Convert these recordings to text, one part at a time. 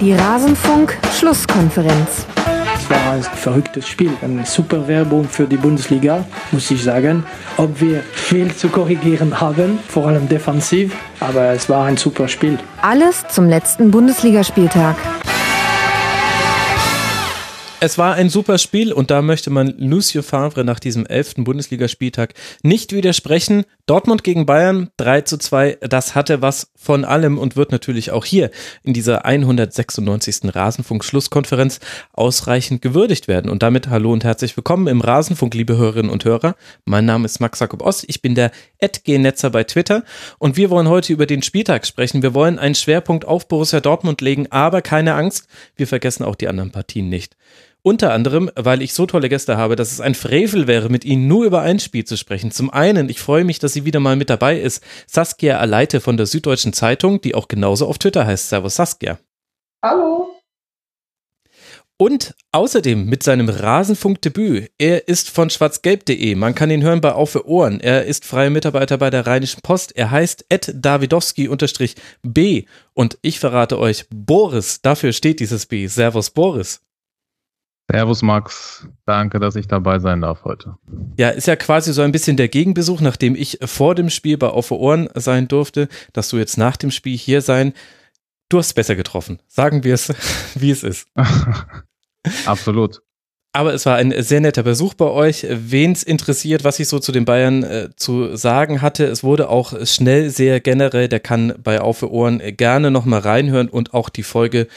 Die Rasenfunk-Schlusskonferenz. Es war ein verrücktes Spiel, eine super Werbung für die Bundesliga, muss ich sagen. Ob wir viel zu korrigieren haben, vor allem defensiv, aber es war ein super Spiel. Alles zum letzten Bundesligaspieltag. Es war ein super Spiel und da möchte man Lucio Favre nach diesem elften Bundesligaspieltag nicht widersprechen. Dortmund gegen Bayern 3 zu 2, das hatte was von allem und wird natürlich auch hier in dieser 196. Rasenfunk-Schlusskonferenz ausreichend gewürdigt werden. Und damit hallo und herzlich willkommen im Rasenfunk, liebe Hörerinnen und Hörer. Mein Name ist Max Jakob Ost, ich bin der Netzer bei Twitter und wir wollen heute über den Spieltag sprechen. Wir wollen einen Schwerpunkt auf Borussia Dortmund legen, aber keine Angst, wir vergessen auch die anderen Partien nicht. Unter anderem, weil ich so tolle Gäste habe, dass es ein Frevel wäre, mit ihnen nur über ein Spiel zu sprechen. Zum einen, ich freue mich, dass sie wieder mal mit dabei ist. Saskia Aleite von der Süddeutschen Zeitung, die auch genauso auf Twitter heißt. Servus Saskia. Hallo. Und außerdem mit seinem Rasenfunk-Debüt. Er ist von schwarzgelb.de. Man kann ihn hören bei Auf für Ohren. Er ist freier Mitarbeiter bei der Rheinischen Post. Er heißt Ed Davidowski-B. Und ich verrate euch, Boris, dafür steht dieses B. Servus Boris. Servus Max, danke, dass ich dabei sein darf heute. Ja, ist ja quasi so ein bisschen der Gegenbesuch, nachdem ich vor dem Spiel bei Auf Ohren sein durfte, dass du jetzt nach dem Spiel hier sein. Du hast besser getroffen. Sagen wir es, wie es ist. Absolut. Aber es war ein sehr netter Besuch bei euch. Wen es interessiert, was ich so zu den Bayern äh, zu sagen hatte, es wurde auch schnell sehr generell. Der kann bei Auf Ohren gerne nochmal reinhören und auch die Folge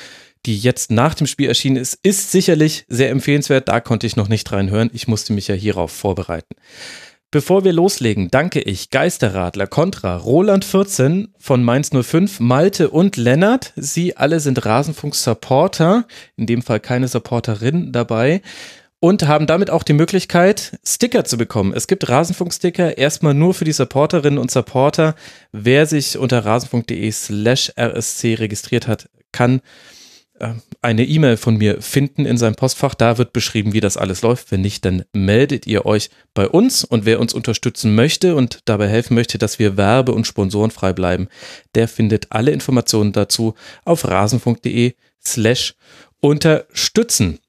die jetzt nach dem Spiel erschienen ist, ist sicherlich sehr empfehlenswert. Da konnte ich noch nicht reinhören. Ich musste mich ja hierauf vorbereiten. Bevor wir loslegen, danke ich Geisterradler, Contra, Roland 14 von Mainz 05, Malte und Lennart. Sie alle sind Rasenfunk-Supporter, in dem Fall keine Supporterin dabei und haben damit auch die Möglichkeit, Sticker zu bekommen. Es gibt Rasenfunk-Sticker erstmal nur für die Supporterinnen und Supporter. Wer sich unter rasenfunk.de slash rsc registriert hat, kann eine E-Mail von mir finden in seinem Postfach. Da wird beschrieben, wie das alles läuft. Wenn nicht, dann meldet ihr euch bei uns. Und wer uns unterstützen möchte und dabei helfen möchte, dass wir werbe- und sponsorenfrei bleiben, der findet alle Informationen dazu auf rasenfunk.de slash unterstützen.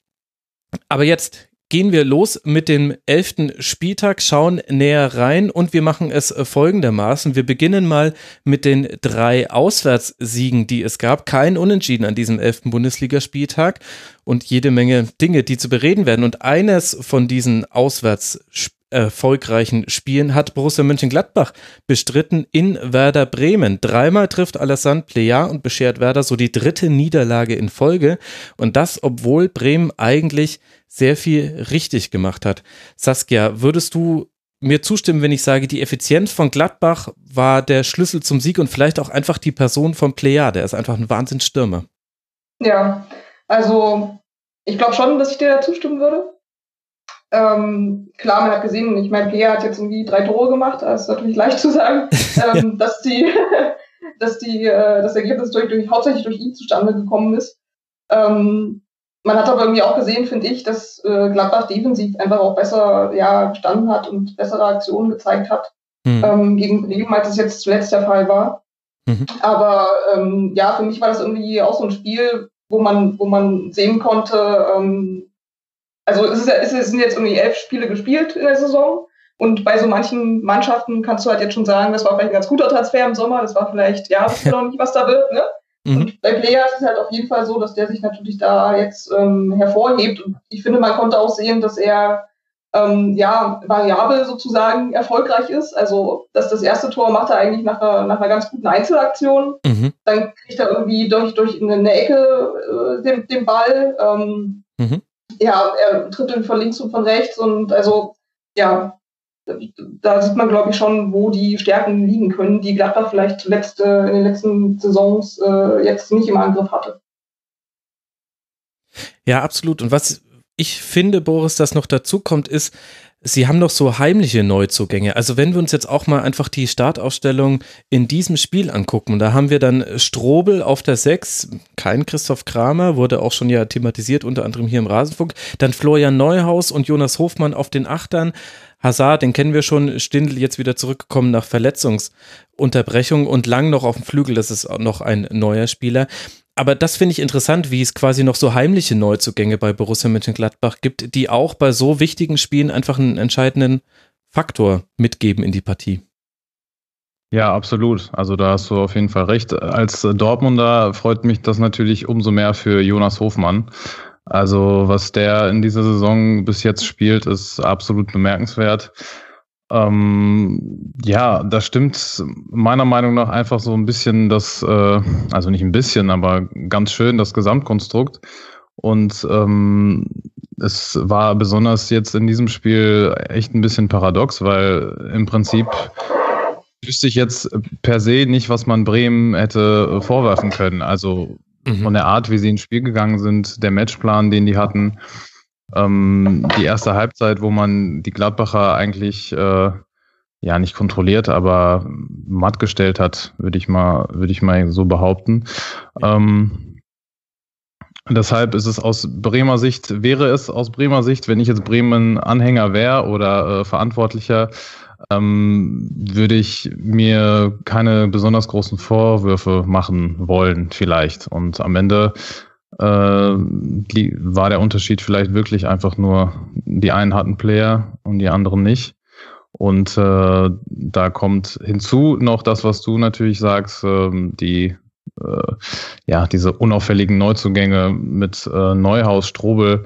Aber jetzt gehen wir los mit dem elften Spieltag, schauen näher rein und wir machen es folgendermaßen. Wir beginnen mal mit den drei Auswärtssiegen, die es gab. Kein Unentschieden an diesem elften Bundesligaspieltag und jede Menge Dinge, die zu bereden werden. Und eines von diesen Auswärtsspielen erfolgreichen Spielen hat Borussia Mönchengladbach bestritten in Werder Bremen. Dreimal trifft Alassane Plea und beschert Werder so die dritte Niederlage in Folge. Und das, obwohl Bremen eigentlich sehr viel richtig gemacht hat. Saskia, würdest du mir zustimmen, wenn ich sage, die Effizienz von Gladbach war der Schlüssel zum Sieg und vielleicht auch einfach die Person von Plea, der ist einfach ein Wahnsinnsstürmer. Ja, also ich glaube schon, dass ich dir da zustimmen würde. Ähm, klar, man hat gesehen, ich meine, Plea hat jetzt irgendwie drei Tore gemacht, das ist natürlich leicht zu sagen, ähm, dass die, dass die, äh, das Ergebnis durch, durch, hauptsächlich durch ihn zustande gekommen ist. Ähm, man hat aber irgendwie auch gesehen, finde ich, dass äh, Gladbach defensiv einfach auch besser ja, gestanden hat und bessere Aktionen gezeigt hat mhm. ähm, gegen Bremen, als es jetzt zuletzt der Fall war. Mhm. Aber ähm, ja, für mich war das irgendwie auch so ein Spiel, wo man, wo man sehen konnte, ähm, also es, ist, es sind jetzt irgendwie elf Spiele gespielt in der Saison. Und bei so manchen Mannschaften kannst du halt jetzt schon sagen, das war vielleicht ein ganz guter Transfer im Sommer, das war vielleicht, ja, wissen wir noch nicht, was da wird, ne? Mhm. Und bei Player ist es halt auf jeden Fall so, dass der sich natürlich da jetzt ähm, hervorhebt. Und ich finde, man konnte auch sehen, dass er ähm, ja variabel sozusagen erfolgreich ist. Also, dass das erste Tor macht er eigentlich nach einer, nach einer ganz guten Einzelaktion. Mhm. Dann kriegt er irgendwie durch, durch eine Ecke äh, den, den Ball. Ähm, mhm. Ja, er tritt von links und von rechts und also ja, da sieht man, glaube ich, schon, wo die Stärken liegen können, die Gladbach vielleicht zuletzt in den letzten Saisons äh, jetzt nicht im Angriff hatte. Ja, absolut. Und was ich finde, Boris, das noch dazu kommt, ist, Sie haben noch so heimliche Neuzugänge. Also wenn wir uns jetzt auch mal einfach die Startaufstellung in diesem Spiel angucken, da haben wir dann Strobel auf der 6, kein Christoph Kramer, wurde auch schon ja thematisiert, unter anderem hier im Rasenfunk. Dann Florian Neuhaus und Jonas Hofmann auf den Achtern. Hazard, den kennen wir schon, Stindl jetzt wieder zurückgekommen nach Verletzungsunterbrechung und Lang noch auf dem Flügel, das ist noch ein neuer Spieler. aber das finde ich interessant, wie es quasi noch so heimliche Neuzugänge bei Borussia Mönchengladbach gibt, die auch bei so wichtigen Spielen einfach einen entscheidenden Faktor mitgeben in die Partie. Ja, absolut. Also da hast du auf jeden Fall recht. Als Dortmunder freut mich das natürlich umso mehr für Jonas Hofmann. Also was der in dieser Saison bis jetzt spielt, ist absolut bemerkenswert. Ähm, ja, da stimmt meiner Meinung nach einfach so ein bisschen das, äh, also nicht ein bisschen, aber ganz schön das Gesamtkonstrukt. Und ähm, es war besonders jetzt in diesem Spiel echt ein bisschen paradox, weil im Prinzip wüsste ich jetzt per se nicht, was man Bremen hätte vorwerfen können. Also mhm. von der Art, wie sie ins Spiel gegangen sind, der Matchplan, den die hatten. Ähm, die erste Halbzeit, wo man die Gladbacher eigentlich äh, ja nicht kontrolliert, aber matt gestellt hat, würde ich mal, würde ich mal so behaupten. Ähm, deshalb ist es aus Bremer Sicht, wäre es aus Bremer Sicht, wenn ich jetzt Bremen Anhänger wäre oder äh, Verantwortlicher, ähm, würde ich mir keine besonders großen Vorwürfe machen wollen, vielleicht. Und am Ende äh, war der Unterschied vielleicht wirklich einfach nur, die einen hatten Player und die anderen nicht. Und äh, da kommt hinzu noch das, was du natürlich sagst, äh, die äh, ja diese unauffälligen Neuzugänge mit äh, Neuhaus, Strobel,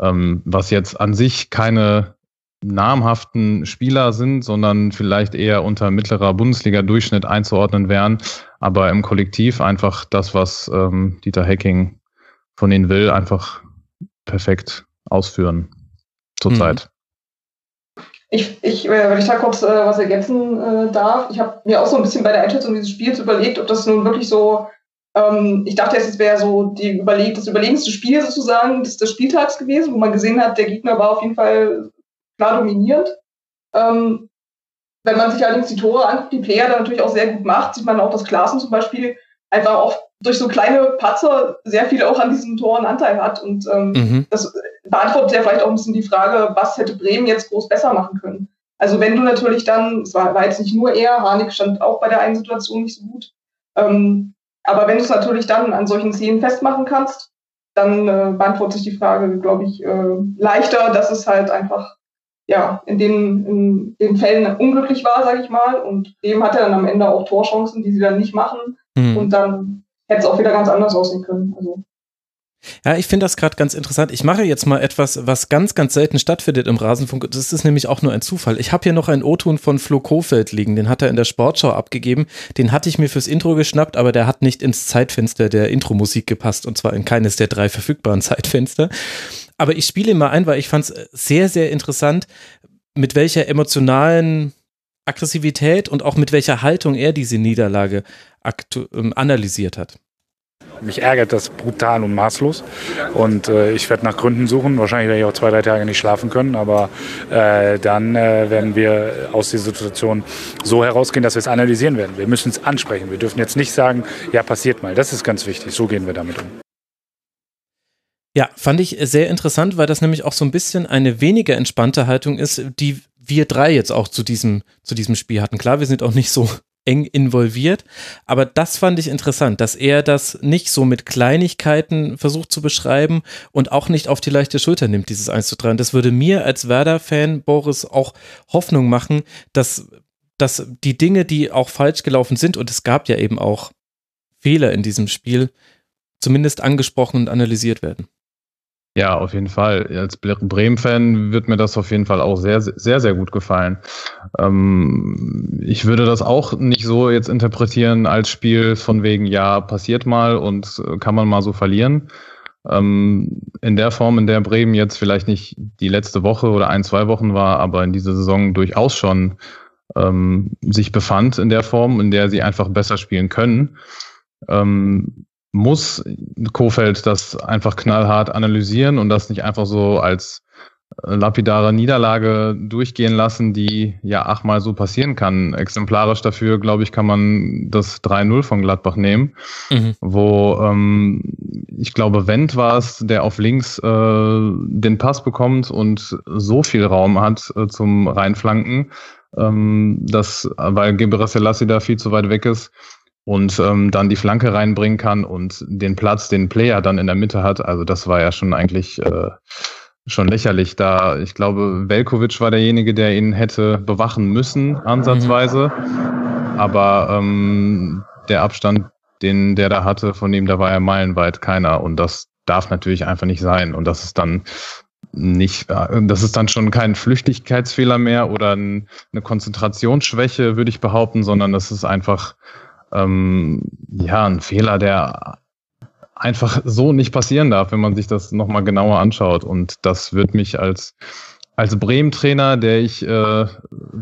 ähm, was jetzt an sich keine namhaften Spieler sind, sondern vielleicht eher unter mittlerer Bundesliga-Durchschnitt einzuordnen wären, aber im Kollektiv einfach das, was ähm, Dieter Hecking von ihnen will, einfach perfekt ausführen zurzeit. Mhm. Ich, ich, äh, wenn ich da kurz äh, was ergänzen äh, darf, ich habe mir auch so ein bisschen bei der Einschätzung dieses Spiels überlegt, ob das nun wirklich so, ähm, ich dachte es wäre so die überleg das überlegenste Spiel sozusagen des, des Spieltags gewesen, wo man gesehen hat, der Gegner war auf jeden Fall klar dominierend. Ähm, wenn man sich allerdings die Tore anguckt, die Player dann natürlich auch sehr gut macht, sieht man auch, dass Klaassen zum Beispiel einfach oft durch so kleine Patzer sehr viel auch an diesen Toren Anteil hat. Und ähm, mhm. das beantwortet ja vielleicht auch ein bisschen die Frage, was hätte Bremen jetzt groß besser machen können. Also wenn du natürlich dann, es war, war jetzt nicht nur er, Harnik stand auch bei der einen Situation nicht so gut, ähm, aber wenn du es natürlich dann an solchen Szenen festmachen kannst, dann äh, beantwortet sich die Frage, glaube ich, äh, leichter, dass es halt einfach ja, in den, in den Fällen unglücklich war, sage ich mal. Und dem hat er dann am Ende auch Torchancen, die sie dann nicht machen. Mhm. Und dann hätte es auch wieder ganz anders aussehen können. Also. Ja, ich finde das gerade ganz interessant. Ich mache jetzt mal etwas, was ganz, ganz selten stattfindet im Rasenfunk. Das ist nämlich auch nur ein Zufall. Ich habe hier noch einen O-Ton von Flo Kofeld liegen. Den hat er in der Sportschau abgegeben. Den hatte ich mir fürs Intro geschnappt, aber der hat nicht ins Zeitfenster der Intro-Musik gepasst und zwar in keines der drei verfügbaren Zeitfenster. Aber ich spiele ihn mal ein, weil ich fand es sehr, sehr interessant, mit welcher emotionalen Aggressivität und auch mit welcher Haltung er diese Niederlage ähm, analysiert hat. Mich ärgert das brutal und maßlos. Und äh, ich werde nach Gründen suchen. Wahrscheinlich werde ich auch zwei, drei Tage nicht schlafen können. Aber äh, dann äh, werden wir aus dieser Situation so herausgehen, dass wir es analysieren werden. Wir müssen es ansprechen. Wir dürfen jetzt nicht sagen, ja, passiert mal. Das ist ganz wichtig. So gehen wir damit um. Ja, fand ich sehr interessant, weil das nämlich auch so ein bisschen eine weniger entspannte Haltung ist, die wir drei jetzt auch zu diesem, zu diesem Spiel hatten. Klar, wir sind auch nicht so eng involviert. Aber das fand ich interessant, dass er das nicht so mit Kleinigkeiten versucht zu beschreiben und auch nicht auf die leichte Schulter nimmt, dieses 1 zu 3. Und das würde mir als Werder-Fan, Boris, auch Hoffnung machen, dass, dass die Dinge, die auch falsch gelaufen sind, und es gab ja eben auch Fehler in diesem Spiel, zumindest angesprochen und analysiert werden. Ja, auf jeden Fall. Als Bremen-Fan wird mir das auf jeden Fall auch sehr, sehr, sehr gut gefallen. Ähm, ich würde das auch nicht so jetzt interpretieren als Spiel von wegen, ja, passiert mal und äh, kann man mal so verlieren. Ähm, in der Form, in der Bremen jetzt vielleicht nicht die letzte Woche oder ein, zwei Wochen war, aber in dieser Saison durchaus schon ähm, sich befand in der Form, in der sie einfach besser spielen können. Ähm, muss Kofeld das einfach knallhart analysieren und das nicht einfach so als äh, lapidare Niederlage durchgehen lassen, die ja achtmal so passieren kann. Exemplarisch dafür, glaube ich, kann man das 3-0 von Gladbach nehmen, mhm. wo ähm, ich glaube, Wendt war es, der auf links äh, den Pass bekommt und so viel Raum hat äh, zum Reinflanken, ähm, dass, weil Gebre Selassie da viel zu weit weg ist, und ähm, dann die Flanke reinbringen kann und den Platz, den Player dann in der Mitte hat. Also das war ja schon eigentlich äh, schon lächerlich. Da ich glaube, Velkovic war derjenige, der ihn hätte bewachen müssen ansatzweise, aber ähm, der Abstand, den der da hatte, von ihm, da war ja meilenweit keiner und das darf natürlich einfach nicht sein und das ist dann nicht, äh, das ist dann schon kein Flüchtigkeitsfehler mehr oder eine Konzentrationsschwäche, würde ich behaupten, sondern das ist einfach ähm, ja ein Fehler, der einfach so nicht passieren darf, wenn man sich das nochmal genauer anschaut. Und das wird mich als als Bremen-Trainer, der ich äh,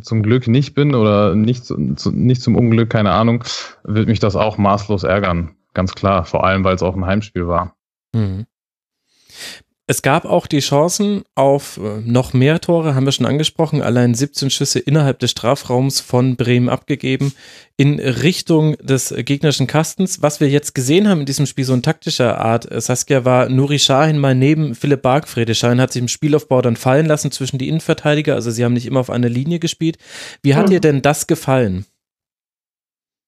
zum Glück nicht bin oder nicht, zu, nicht zum Unglück, keine Ahnung, wird mich das auch maßlos ärgern. Ganz klar, vor allem, weil es auch ein Heimspiel war. Mhm. Es gab auch die Chancen auf äh, noch mehr Tore, haben wir schon angesprochen. Allein 17 Schüsse innerhalb des Strafraums von Bremen abgegeben in Richtung des gegnerischen Kastens. Was wir jetzt gesehen haben in diesem Spiel, so in taktischer Art, äh, Saskia, war Nuri Sahin mal neben Philipp Bargfrede. Sahin hat sich im Spielaufbau dann fallen lassen zwischen die Innenverteidiger. Also sie haben nicht immer auf einer Linie gespielt. Wie hat mhm. dir denn das gefallen?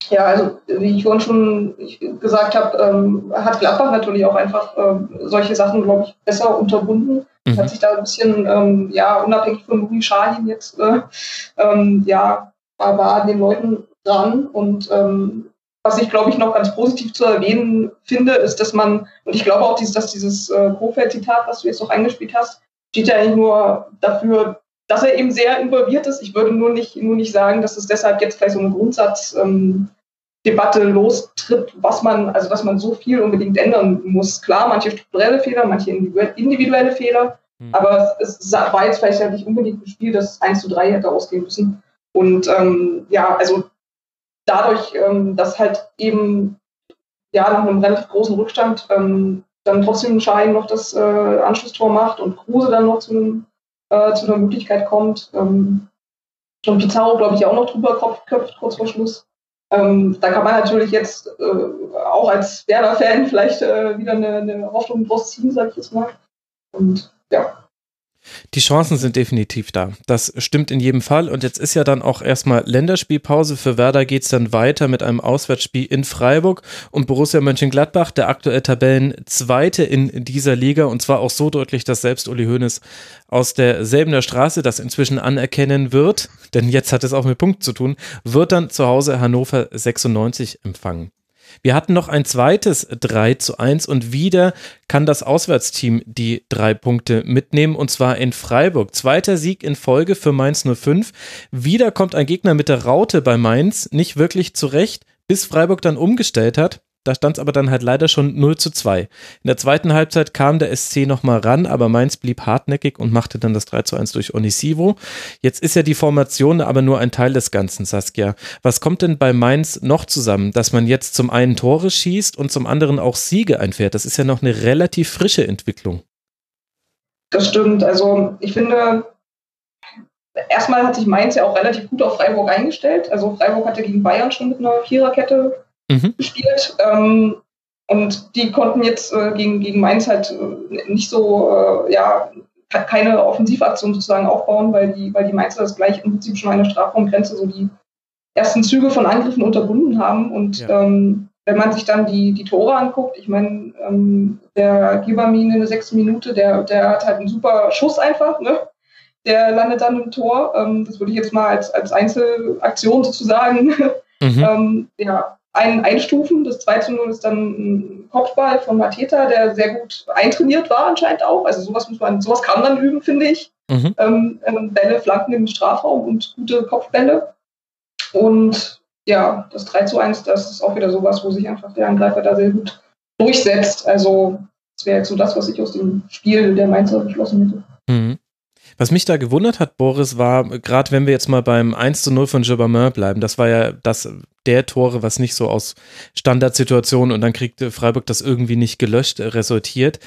Ja, also wie ich vorhin schon gesagt habe, ähm, hat Gladbach natürlich auch einfach ähm, solche Sachen, glaube ich, besser unterbunden. Mhm. Hat sich da ein bisschen, ähm, ja, unabhängig von Louis Schahin jetzt, äh, ähm, ja, war den Leuten dran. Und ähm, was ich, glaube ich, noch ganz positiv zu erwähnen finde, ist, dass man, und ich glaube auch, dass dieses äh, Kofeld-Zitat, was du jetzt noch eingespielt hast, steht ja eigentlich nur dafür, dass er eben sehr involviert ist. Ich würde nur nicht, nur nicht sagen, dass es deshalb jetzt vielleicht so eine Grundsatz, ähm, lostritt, was man, also dass man so viel unbedingt ändern muss. Klar, manche strukturelle Fehler, manche individuelle Fehler, mhm. aber es, es, war jetzt vielleicht ja nicht unbedingt ein Spiel, das 1 zu 3 hätte ausgehen müssen. Und ähm, ja, also dadurch, ähm, dass halt eben ja nach einem relativ großen Rückstand ähm, dann trotzdem Schein noch das äh, Anschlusstor macht und Kruse dann noch zu, einem, äh, zu einer Möglichkeit kommt. Ähm, und Pizarro, glaube ich, auch noch drüber köpft kurz vor Schluss. Ähm, da kann man natürlich jetzt äh, auch als Werder-Fan vielleicht äh, wieder eine, eine Hoffnung draus ziehen, sag ich jetzt mal. Und ja. Die Chancen sind definitiv da. Das stimmt in jedem Fall. Und jetzt ist ja dann auch erstmal Länderspielpause. Für Werder geht es dann weiter mit einem Auswärtsspiel in Freiburg und Borussia Mönchengladbach, der aktuell Tabellenzweite in dieser Liga. Und zwar auch so deutlich, dass selbst Uli Hoeneß aus derselben Straße das inzwischen anerkennen wird. Denn jetzt hat es auch mit Punkt zu tun. Wird dann zu Hause Hannover 96 empfangen. Wir hatten noch ein zweites 3 zu 1 und wieder kann das Auswärtsteam die drei Punkte mitnehmen und zwar in Freiburg. Zweiter Sieg in Folge für Mainz 05. Wieder kommt ein Gegner mit der Raute bei Mainz nicht wirklich zurecht, bis Freiburg dann umgestellt hat. Da stand es aber dann halt leider schon 0 zu 2. In der zweiten Halbzeit kam der SC nochmal ran, aber Mainz blieb hartnäckig und machte dann das 3 zu 1 durch Onisivo. Jetzt ist ja die Formation aber nur ein Teil des Ganzen, Saskia. Was kommt denn bei Mainz noch zusammen, dass man jetzt zum einen Tore schießt und zum anderen auch Siege einfährt? Das ist ja noch eine relativ frische Entwicklung. Das stimmt. Also ich finde, erstmal hat sich Mainz ja auch relativ gut auf Freiburg eingestellt. Also Freiburg hatte gegen Bayern schon mit einer Viererkette mhm. gespielt. Ähm, und die konnten jetzt äh, gegen, gegen Mainz halt äh, nicht so, äh, ja, keine Offensivaktion sozusagen aufbauen, weil die, weil die Mainzer das gleich im Prinzip schon an der Strafraumgrenze so die ersten Züge von Angriffen unterbunden haben. Und ja. ähm, wenn man sich dann die, die Tore anguckt, ich meine, ähm, der Gibamin in der sechsten Minute, der, der hat halt einen super Schuss einfach, ne? Der landet dann im Tor. Ähm, das würde ich jetzt mal als, als Einzelaktion sozusagen mhm. ähm, ja, ein, einstufen. Das 2 zu 0 ist dann ein Kopfball von Mateta, der sehr gut eintrainiert war anscheinend auch. Also sowas muss man, sowas kann man üben, finde ich. Mhm. Ähm, ähm Bälle, Flanken im Strafraum und gute Kopfbälle. Und ja, das 3 zu 1, das ist auch wieder sowas, wo sich einfach der Angreifer da sehr gut durchsetzt. Also das wäre jetzt so das, was ich aus dem Spiel der Mainzer beschlossen hätte. Mhm. Was mich da gewundert hat, Boris, war, gerade wenn wir jetzt mal beim 1 zu 0 von Jobamin bleiben, das war ja das der Tore, was nicht so aus Standardsituationen und dann kriegte Freiburg das irgendwie nicht gelöscht, äh, resultiert,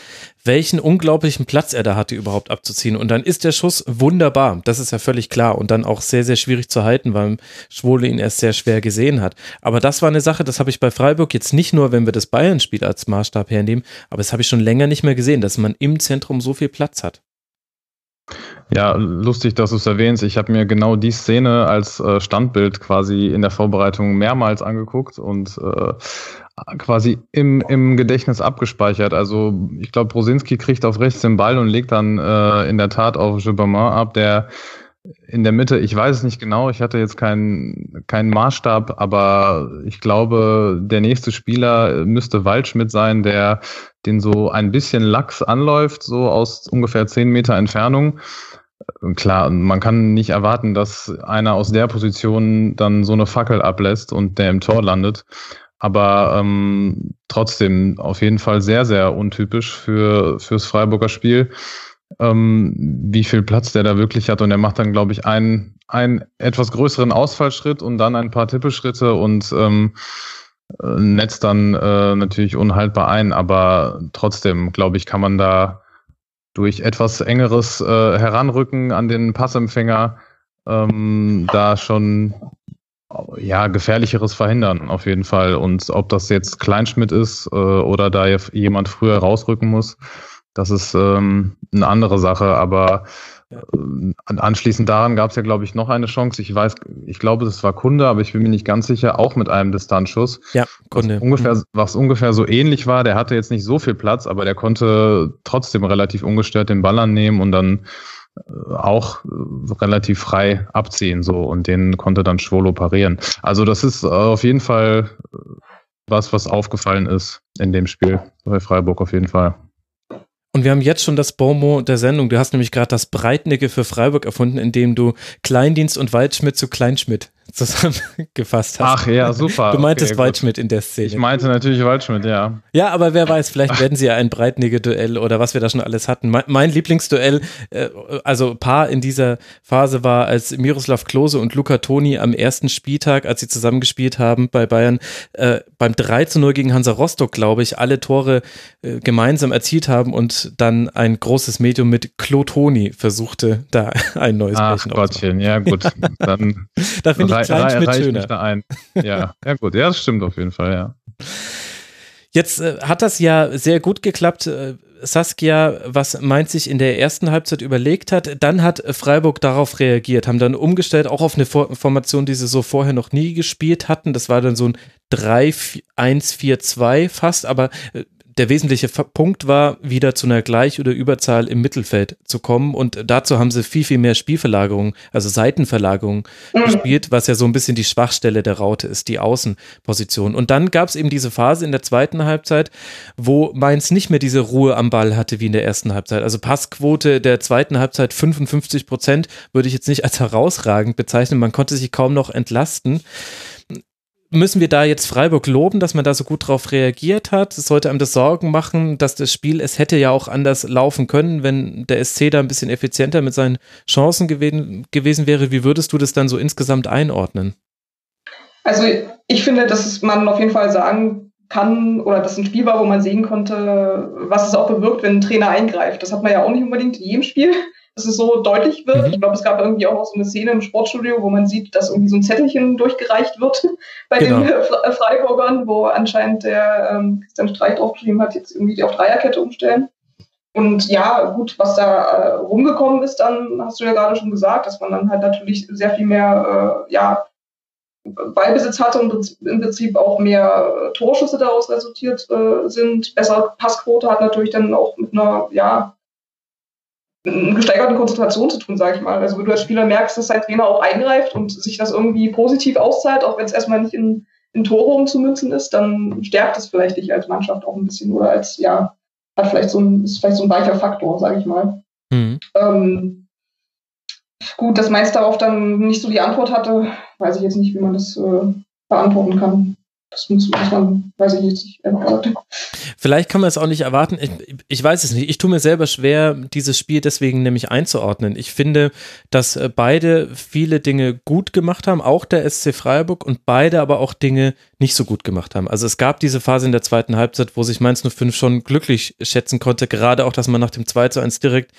welchen unglaublichen Platz er da hatte, überhaupt abzuziehen. Und dann ist der Schuss wunderbar, das ist ja völlig klar und dann auch sehr, sehr schwierig zu halten, weil Schwole ihn erst sehr schwer gesehen hat. Aber das war eine Sache, das habe ich bei Freiburg jetzt nicht nur, wenn wir das Bayern-Spiel als Maßstab hernehmen, aber das habe ich schon länger nicht mehr gesehen, dass man im Zentrum so viel Platz hat. Ja, lustig, dass du es erwähnst. Ich habe mir genau die Szene als äh, Standbild quasi in der Vorbereitung mehrmals angeguckt und äh, quasi im, im Gedächtnis abgespeichert. Also ich glaube, Brosinski kriegt auf rechts den Ball und legt dann äh, in der Tat auf Gibbermann ab, der in der Mitte, ich weiß es nicht genau, ich hatte jetzt keinen keinen Maßstab, aber ich glaube, der nächste Spieler müsste Waldschmidt sein, der den so ein bisschen lax anläuft, so aus ungefähr zehn Meter Entfernung. Klar, man kann nicht erwarten, dass einer aus der Position dann so eine Fackel ablässt und der im Tor landet. Aber ähm, trotzdem auf jeden Fall sehr, sehr untypisch für fürs Freiburger Spiel ähm, wie viel Platz der da wirklich hat. Und er macht dann, glaube ich, einen, einen etwas größeren Ausfallschritt und dann ein paar Tippelschritte und ähm, äh, netzt dann äh, natürlich unhaltbar ein. Aber trotzdem, glaube ich, kann man da durch etwas engeres äh, Heranrücken an den Passempfänger ähm, da schon ja, gefährlicheres verhindern, auf jeden Fall. Und ob das jetzt Kleinschmidt ist äh, oder da jemand früher rausrücken muss, das ist ähm, eine andere Sache, aber äh, anschließend daran gab es ja, glaube ich, noch eine Chance. Ich weiß, ich glaube, das war Kunde, aber ich bin mir nicht ganz sicher, auch mit einem Distanzschuss. Ja, Kunde. Was ungefähr, mhm. was ungefähr so ähnlich war. Der hatte jetzt nicht so viel Platz, aber der konnte trotzdem relativ ungestört den Ball annehmen und dann äh, auch äh, relativ frei abziehen so und den konnte dann Schwolo parieren. Also das ist auf jeden Fall was, was aufgefallen ist in dem Spiel bei Freiburg auf jeden Fall. Und wir haben jetzt schon das Bonmot der Sendung. Du hast nämlich gerade das Breitnicke für Freiburg erfunden, indem du Kleindienst und Waldschmidt zu Kleinschmidt zusammengefasst hast. Ach ja, super. Du meintest okay, Waldschmidt in der Szene. Ich meinte natürlich Waldschmidt, ja. Ja, aber wer weiß, vielleicht werden sie ja ein Breitnige-Duell oder was wir da schon alles hatten. Mein, mein Lieblingsduell, äh, also Paar in dieser Phase war, als Miroslav Klose und Luca Toni am ersten Spieltag, als sie zusammengespielt haben bei Bayern, äh, beim 3 zu 0 gegen Hansa Rostock, glaube ich, alle Tore äh, gemeinsam erzielt haben und dann ein großes Medium mit Klo Toni versuchte, da ein neues Ach Gottchen, ja gut. Dann da finde ich Kleinschmidt schöner. Da ein. Ja, ja gut, ja, das stimmt auf jeden Fall, ja. Jetzt äh, hat das ja sehr gut geklappt. Äh, Saskia, was Mainz sich in der ersten Halbzeit überlegt hat, dann hat Freiburg darauf reagiert, haben dann umgestellt, auch auf eine Formation, die sie so vorher noch nie gespielt hatten. Das war dann so ein 3-1-4-2 fast, aber äh, der wesentliche Punkt war, wieder zu einer Gleich- oder Überzahl im Mittelfeld zu kommen. Und dazu haben sie viel, viel mehr Spielverlagerung, also Seitenverlagerung mhm. gespielt, was ja so ein bisschen die Schwachstelle der Raute ist, die Außenposition. Und dann gab es eben diese Phase in der zweiten Halbzeit, wo Mainz nicht mehr diese Ruhe am Ball hatte wie in der ersten Halbzeit. Also Passquote der zweiten Halbzeit 55 Prozent würde ich jetzt nicht als herausragend bezeichnen. Man konnte sich kaum noch entlasten müssen wir da jetzt Freiburg loben, dass man da so gut drauf reagiert hat? Sollte einem das Sorgen machen, dass das Spiel, es hätte ja auch anders laufen können, wenn der SC da ein bisschen effizienter mit seinen Chancen gewesen, gewesen wäre. Wie würdest du das dann so insgesamt einordnen? Also ich finde, dass man auf jeden Fall sagen kann oder das ein Spiel war, wo man sehen konnte, was es auch bewirkt, wenn ein Trainer eingreift. Das hat man ja auch nicht unbedingt in jedem Spiel dass es so deutlich wird. Mhm. Ich glaube, es gab irgendwie auch so eine Szene im Sportstudio, wo man sieht, dass irgendwie so ein Zettelchen durchgereicht wird bei genau. den äh, Freiburgern, wo anscheinend der ähm, Christian Streich draufgeschrieben hat, jetzt irgendwie die auf Dreierkette umstellen. Und ja, gut, was da äh, rumgekommen ist, dann hast du ja gerade schon gesagt, dass man dann halt natürlich sehr viel mehr, äh, ja, Ballbesitz hatte und im Prinzip auch mehr äh, Torschüsse daraus resultiert äh, sind. Bessere Passquote hat natürlich dann auch mit einer, ja, gesteigerten Konzentration zu tun, sage ich mal. Also wenn du als Spieler merkst, dass dein Trainer auch eingreift und sich das irgendwie positiv auszahlt, auch wenn es erstmal nicht in, in Tore umzumünzen ist, dann stärkt es vielleicht dich als Mannschaft auch ein bisschen oder als, ja, hat vielleicht so ein, ist vielleicht so ein weicher Faktor, sage ich mal. Mhm. Ähm, gut, dass Mainz darauf dann nicht so die Antwort hatte, weiß ich jetzt nicht, wie man das äh, beantworten kann. Das muss, man, weiß ich nicht, Vielleicht kann man es auch nicht erwarten. Ich, ich, weiß es nicht. Ich tue mir selber schwer, dieses Spiel deswegen nämlich einzuordnen. Ich finde, dass äh, beide viele Dinge gut gemacht haben, auch der SC Freiburg und beide aber auch Dinge nicht so gut gemacht haben. Also es gab diese Phase in der zweiten Halbzeit, wo sich Mainz 05 schon glücklich schätzen konnte, gerade auch, dass man nach dem 2 zu 1 direkt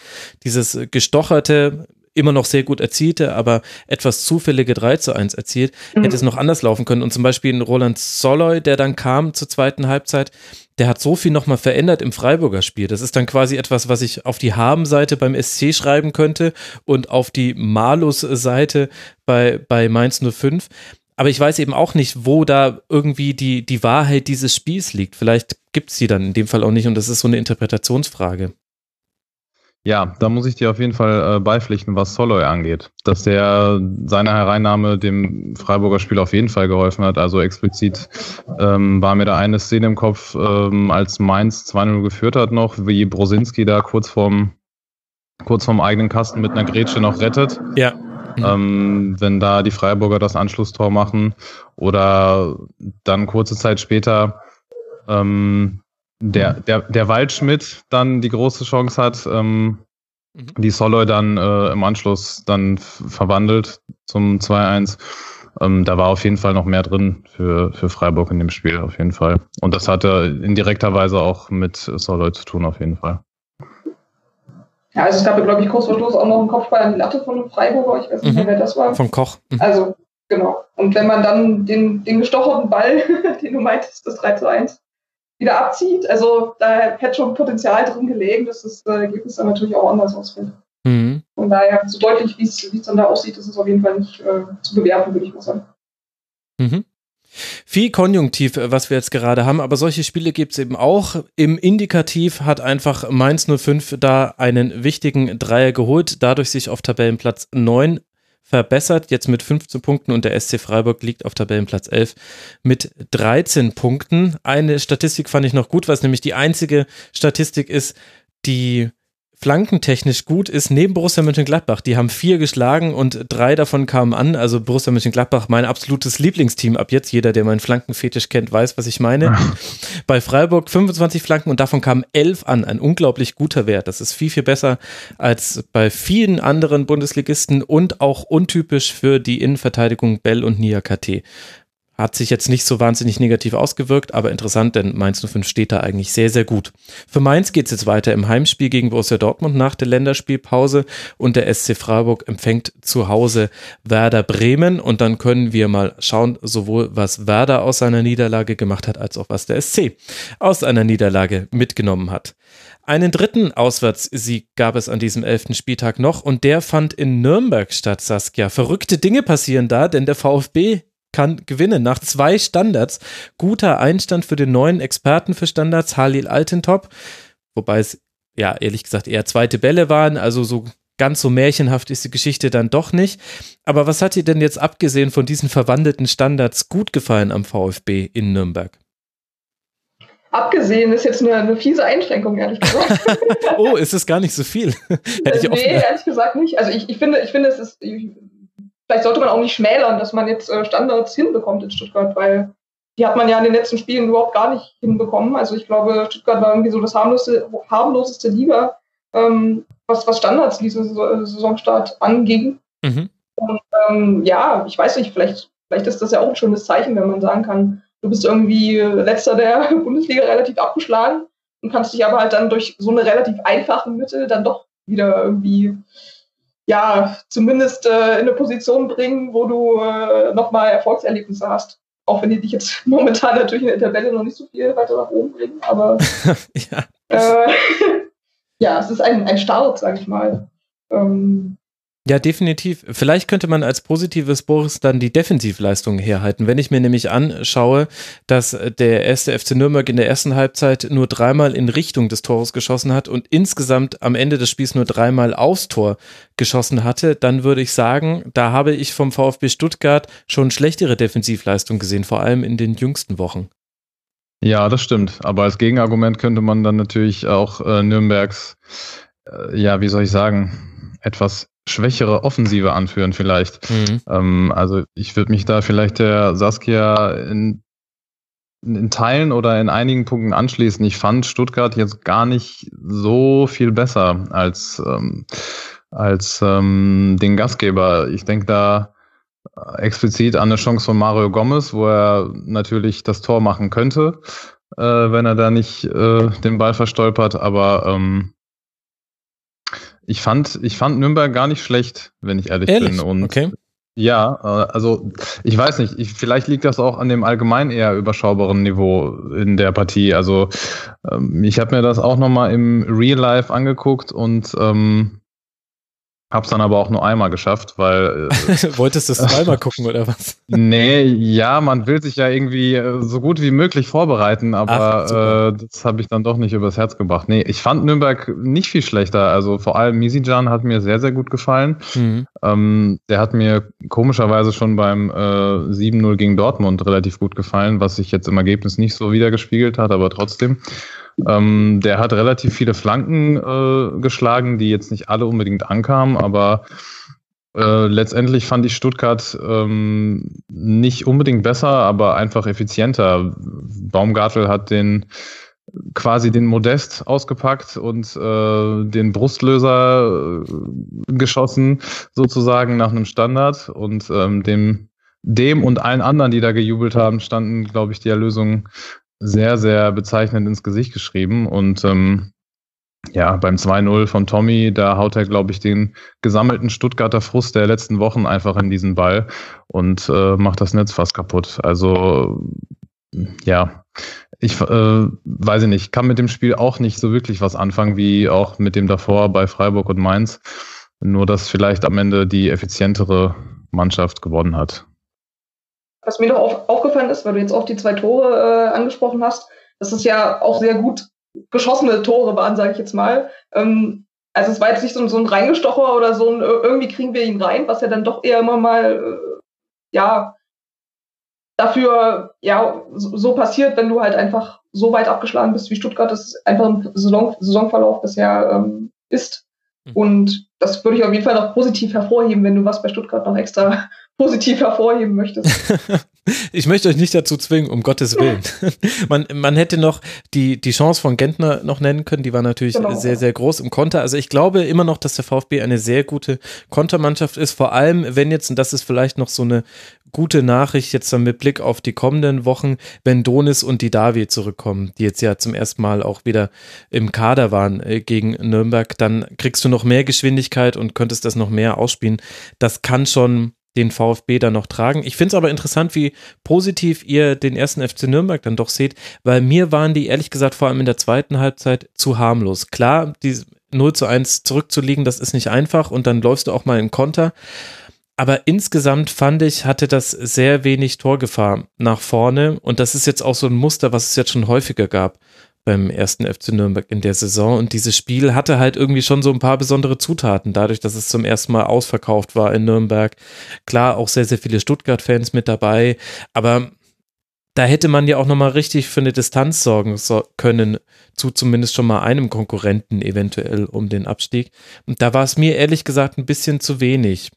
dieses gestocherte immer noch sehr gut erzielte, aber etwas zufällige 3 zu 1 erzielt, mhm. hätte es noch anders laufen können. Und zum Beispiel ein Roland Soloy, der dann kam zur zweiten Halbzeit, der hat so viel nochmal verändert im Freiburger Spiel. Das ist dann quasi etwas, was ich auf die Haben-Seite beim SC schreiben könnte und auf die Malus-Seite bei, bei Mainz 05. Aber ich weiß eben auch nicht, wo da irgendwie die, die Wahrheit dieses Spiels liegt. Vielleicht gibt es sie dann in dem Fall auch nicht und das ist so eine Interpretationsfrage. Ja, da muss ich dir auf jeden Fall äh, beipflichten, was Soloy angeht. Dass der seine Hereinnahme dem Freiburger Spiel auf jeden Fall geholfen hat. Also explizit ähm, war mir da eine Szene im Kopf, ähm, als Mainz 2-0 geführt hat noch, wie Brosinski da kurz vorm, kurz vorm eigenen Kasten mit einer Grätsche noch rettet. Ja. Mhm. Ähm, wenn da die Freiburger das Anschlusstor machen oder dann kurze Zeit später ähm, der, der, der Waldschmidt dann die große Chance hat, ähm, mhm. die Soloy dann äh, im Anschluss dann verwandelt zum 2-1. Ähm, da war auf jeden Fall noch mehr drin für, für Freiburg in dem Spiel, auf jeden Fall. Und das hatte in direkter Weise auch mit Soloy zu tun, auf jeden Fall. Ja, also es gab, glaube ich, kurz vor Schluss auch noch einen Kopfball an die Latte von einem Freiburger, ich weiß nicht mehr, mhm. wer das war. Von Koch. Mhm. Also, genau. Und wenn man dann den, den gestocherten Ball, den du meintest, das 3 zu 1, wieder abzieht, also da hätte schon Potenzial drin gelegen, dass das äh, Ergebnis dann natürlich auch anders ausfällt. Mhm. Von daher, so deutlich, wie es dann da aussieht, ist es auf jeden Fall nicht äh, zu bewerten, würde ich mal sagen. Mhm. Viel Konjunktiv, äh, was wir jetzt gerade haben, aber solche Spiele gibt es eben auch. Im Indikativ hat einfach Mainz 05 da einen wichtigen Dreier geholt, dadurch sich auf Tabellenplatz 9 verbessert, jetzt mit 15 Punkten und der SC Freiburg liegt auf Tabellenplatz 11 mit 13 Punkten. Eine Statistik fand ich noch gut, was nämlich die einzige Statistik ist, die flankentechnisch gut ist, neben Borussia Mönchengladbach. Die haben vier geschlagen und drei davon kamen an. Also Borussia Mönchengladbach, mein absolutes Lieblingsteam ab jetzt. Jeder, der meinen Flankenfetisch kennt, weiß, was ich meine. Bei Freiburg 25 Flanken und davon kamen elf an. Ein unglaublich guter Wert. Das ist viel, viel besser als bei vielen anderen Bundesligisten und auch untypisch für die Innenverteidigung Bell und Nia KT. Hat sich jetzt nicht so wahnsinnig negativ ausgewirkt, aber interessant, denn Mainz 05 steht da eigentlich sehr, sehr gut. Für Mainz geht es jetzt weiter im Heimspiel gegen Borussia Dortmund nach der Länderspielpause und der SC Freiburg empfängt zu Hause Werder Bremen und dann können wir mal schauen, sowohl was Werder aus seiner Niederlage gemacht hat, als auch was der SC aus einer Niederlage mitgenommen hat. Einen dritten Auswärtssieg gab es an diesem elften Spieltag noch und der fand in Nürnberg statt, Saskia. Verrückte Dinge passieren da, denn der VfB kann gewinnen nach zwei Standards. Guter Einstand für den neuen Experten für Standards, Halil Altentop, wobei es ja ehrlich gesagt eher zweite Bälle waren, also so ganz so märchenhaft ist die Geschichte dann doch nicht. Aber was hat dir denn jetzt abgesehen von diesen verwandelten Standards gut gefallen am VfB in Nürnberg? Abgesehen ist jetzt eine, eine fiese Einschränkung, ehrlich gesagt. oh, ist es gar nicht so viel? Hätte ich nee, ehrlich gesagt nicht. Also ich, ich finde, ich finde, es ist, vielleicht sollte man auch nicht schmälern, dass man jetzt äh, Standards hinbekommt in Stuttgart, weil die hat man ja in den letzten Spielen überhaupt gar nicht hinbekommen. Also ich glaube, Stuttgart war irgendwie so das harmloseste, harmloseste Liga, ähm, was, was Standards diese Saisonstart anging. Mhm. Und ähm, ja, ich weiß nicht, vielleicht, vielleicht ist das ja auch ein schönes Zeichen, wenn man sagen kann, du bist irgendwie letzter der Bundesliga relativ abgeschlagen und kannst dich aber halt dann durch so eine relativ einfache Mittel dann doch wieder irgendwie ja, zumindest äh, in eine Position bringen, wo du äh, nochmal Erfolgserlebnisse hast. Auch wenn die dich jetzt momentan natürlich in der Tabelle noch nicht so viel weiter nach oben bringen, aber ja. Äh, ja, es ist ein, ein Start, sag ich mal. Ähm, ja, definitiv. Vielleicht könnte man als positives Boris dann die Defensivleistung herhalten. Wenn ich mir nämlich anschaue, dass der erste FC Nürnberg in der ersten Halbzeit nur dreimal in Richtung des Tores geschossen hat und insgesamt am Ende des Spiels nur dreimal aufs Tor geschossen hatte, dann würde ich sagen, da habe ich vom VfB Stuttgart schon schlechtere Defensivleistung gesehen, vor allem in den jüngsten Wochen. Ja, das stimmt. Aber als Gegenargument könnte man dann natürlich auch äh, Nürnbergs, äh, ja, wie soll ich sagen, etwas schwächere Offensive anführen vielleicht. Mhm. Ähm, also ich würde mich da vielleicht der Saskia in, in Teilen oder in einigen Punkten anschließen. Ich fand Stuttgart jetzt gar nicht so viel besser als, ähm, als ähm, den Gastgeber. Ich denke da explizit an eine Chance von Mario Gomez, wo er natürlich das Tor machen könnte, äh, wenn er da nicht äh, den Ball verstolpert, aber ähm, Ich fand, ich fand Nürnberg gar nicht schlecht, wenn ich ehrlich, ehrlich? bin. Und okay. Ja, äh, also ich weiß nicht, ich, vielleicht liegt das auch an dem allgemein eher überschaubaren Niveau in der Partie. Also ähm, ich habe mir das auch nochmal im Real Life angeguckt und ähm, Hab's dann aber auch nur einmal geschafft, weil. Äh, Wolltest du es zweimal gucken oder was? Nee, ja, man will sich ja irgendwie äh, so gut wie möglich vorbereiten, aber Ach, äh, das habe ich dann doch nicht übers Herz gebracht. Nee, ich fand Nürnberg nicht viel schlechter. Also vor allem Misijan hat mir sehr, sehr gut gefallen. Mhm. Ähm, der hat mir komischerweise schon beim äh, 7-0 gegen Dortmund relativ gut gefallen, was sich jetzt im Ergebnis nicht so wiedergespiegelt hat, aber trotzdem. Ähm, der hat relativ viele Flanken äh, geschlagen, die jetzt nicht alle unbedingt ankamen, aber äh, letztendlich fand ich Stuttgart ähm, nicht unbedingt besser, aber einfach effizienter. Baumgartel hat den quasi den Modest ausgepackt und äh, den Brustlöser äh, geschossen, sozusagen nach einem Standard. Und ähm, dem, dem und allen anderen, die da gejubelt haben, standen, glaube ich, die Erlösung sehr, sehr bezeichnend ins Gesicht geschrieben. Und ähm, ja, beim 2-0 von Tommy, da haut er, glaube ich, den gesammelten Stuttgarter Frust der letzten Wochen einfach in diesen Ball und äh, macht das Netz fast kaputt. Also ja, ich äh, weiß ich nicht, kann mit dem Spiel auch nicht so wirklich was anfangen, wie auch mit dem davor bei Freiburg und Mainz. Nur, dass vielleicht am Ende die effizientere Mannschaft gewonnen hat was mir noch auf, aufgefallen ist, weil du jetzt auch die zwei Tore äh, angesprochen hast, dass es ja auch sehr gut geschossene Tore waren, sage ich jetzt mal. Ähm, also es war jetzt nicht so, so ein Reingestocher oder so ein, irgendwie kriegen wir ihn rein, was ja dann doch eher immer mal, äh, ja, dafür, ja, so, so, passiert, wenn du halt einfach so weit abgeschlagen bist, wie Stuttgart das einfach im Saison, Saisonverlauf bisher ähm, ist. Mhm. Und das würde ich auf jeden Fall noch positiv hervorheben, wenn du was bei Stuttgart noch extra positiv hervorheben möchtest. ich möchte euch nicht dazu zwingen, um Gottes Willen. man, man hätte noch die, die Chance von Gentner noch nennen können, die war natürlich genau. sehr, sehr groß im Konter. Also ich glaube immer noch, dass der VfB eine sehr gute Kontermannschaft ist, vor allem wenn jetzt, und das ist vielleicht noch so eine gute Nachricht jetzt dann mit Blick auf die kommenden Wochen, wenn Donis und die Davi zurückkommen, die jetzt ja zum ersten Mal auch wieder im Kader waren äh, gegen Nürnberg, dann kriegst du noch mehr Geschwindigkeit und könntest das noch mehr ausspielen. Das kann schon den VfB dann noch tragen. Ich finde es aber interessant, wie positiv ihr den ersten FC Nürnberg dann doch seht, weil mir waren die ehrlich gesagt vor allem in der zweiten Halbzeit zu harmlos. Klar, die 0 zu 1 zurückzulegen, das ist nicht einfach und dann läufst du auch mal in Konter. Aber insgesamt fand ich, hatte das sehr wenig Torgefahr nach vorne und das ist jetzt auch so ein Muster, was es jetzt schon häufiger gab beim ersten FC Nürnberg in der Saison. Und dieses Spiel hatte halt irgendwie schon so ein paar besondere Zutaten, dadurch, dass es zum ersten Mal ausverkauft war in Nürnberg. Klar, auch sehr, sehr viele Stuttgart-Fans mit dabei, aber da hätte man ja auch nochmal richtig für eine Distanz sorgen können, zu zumindest schon mal einem Konkurrenten eventuell um den Abstieg. Und da war es mir ehrlich gesagt ein bisschen zu wenig.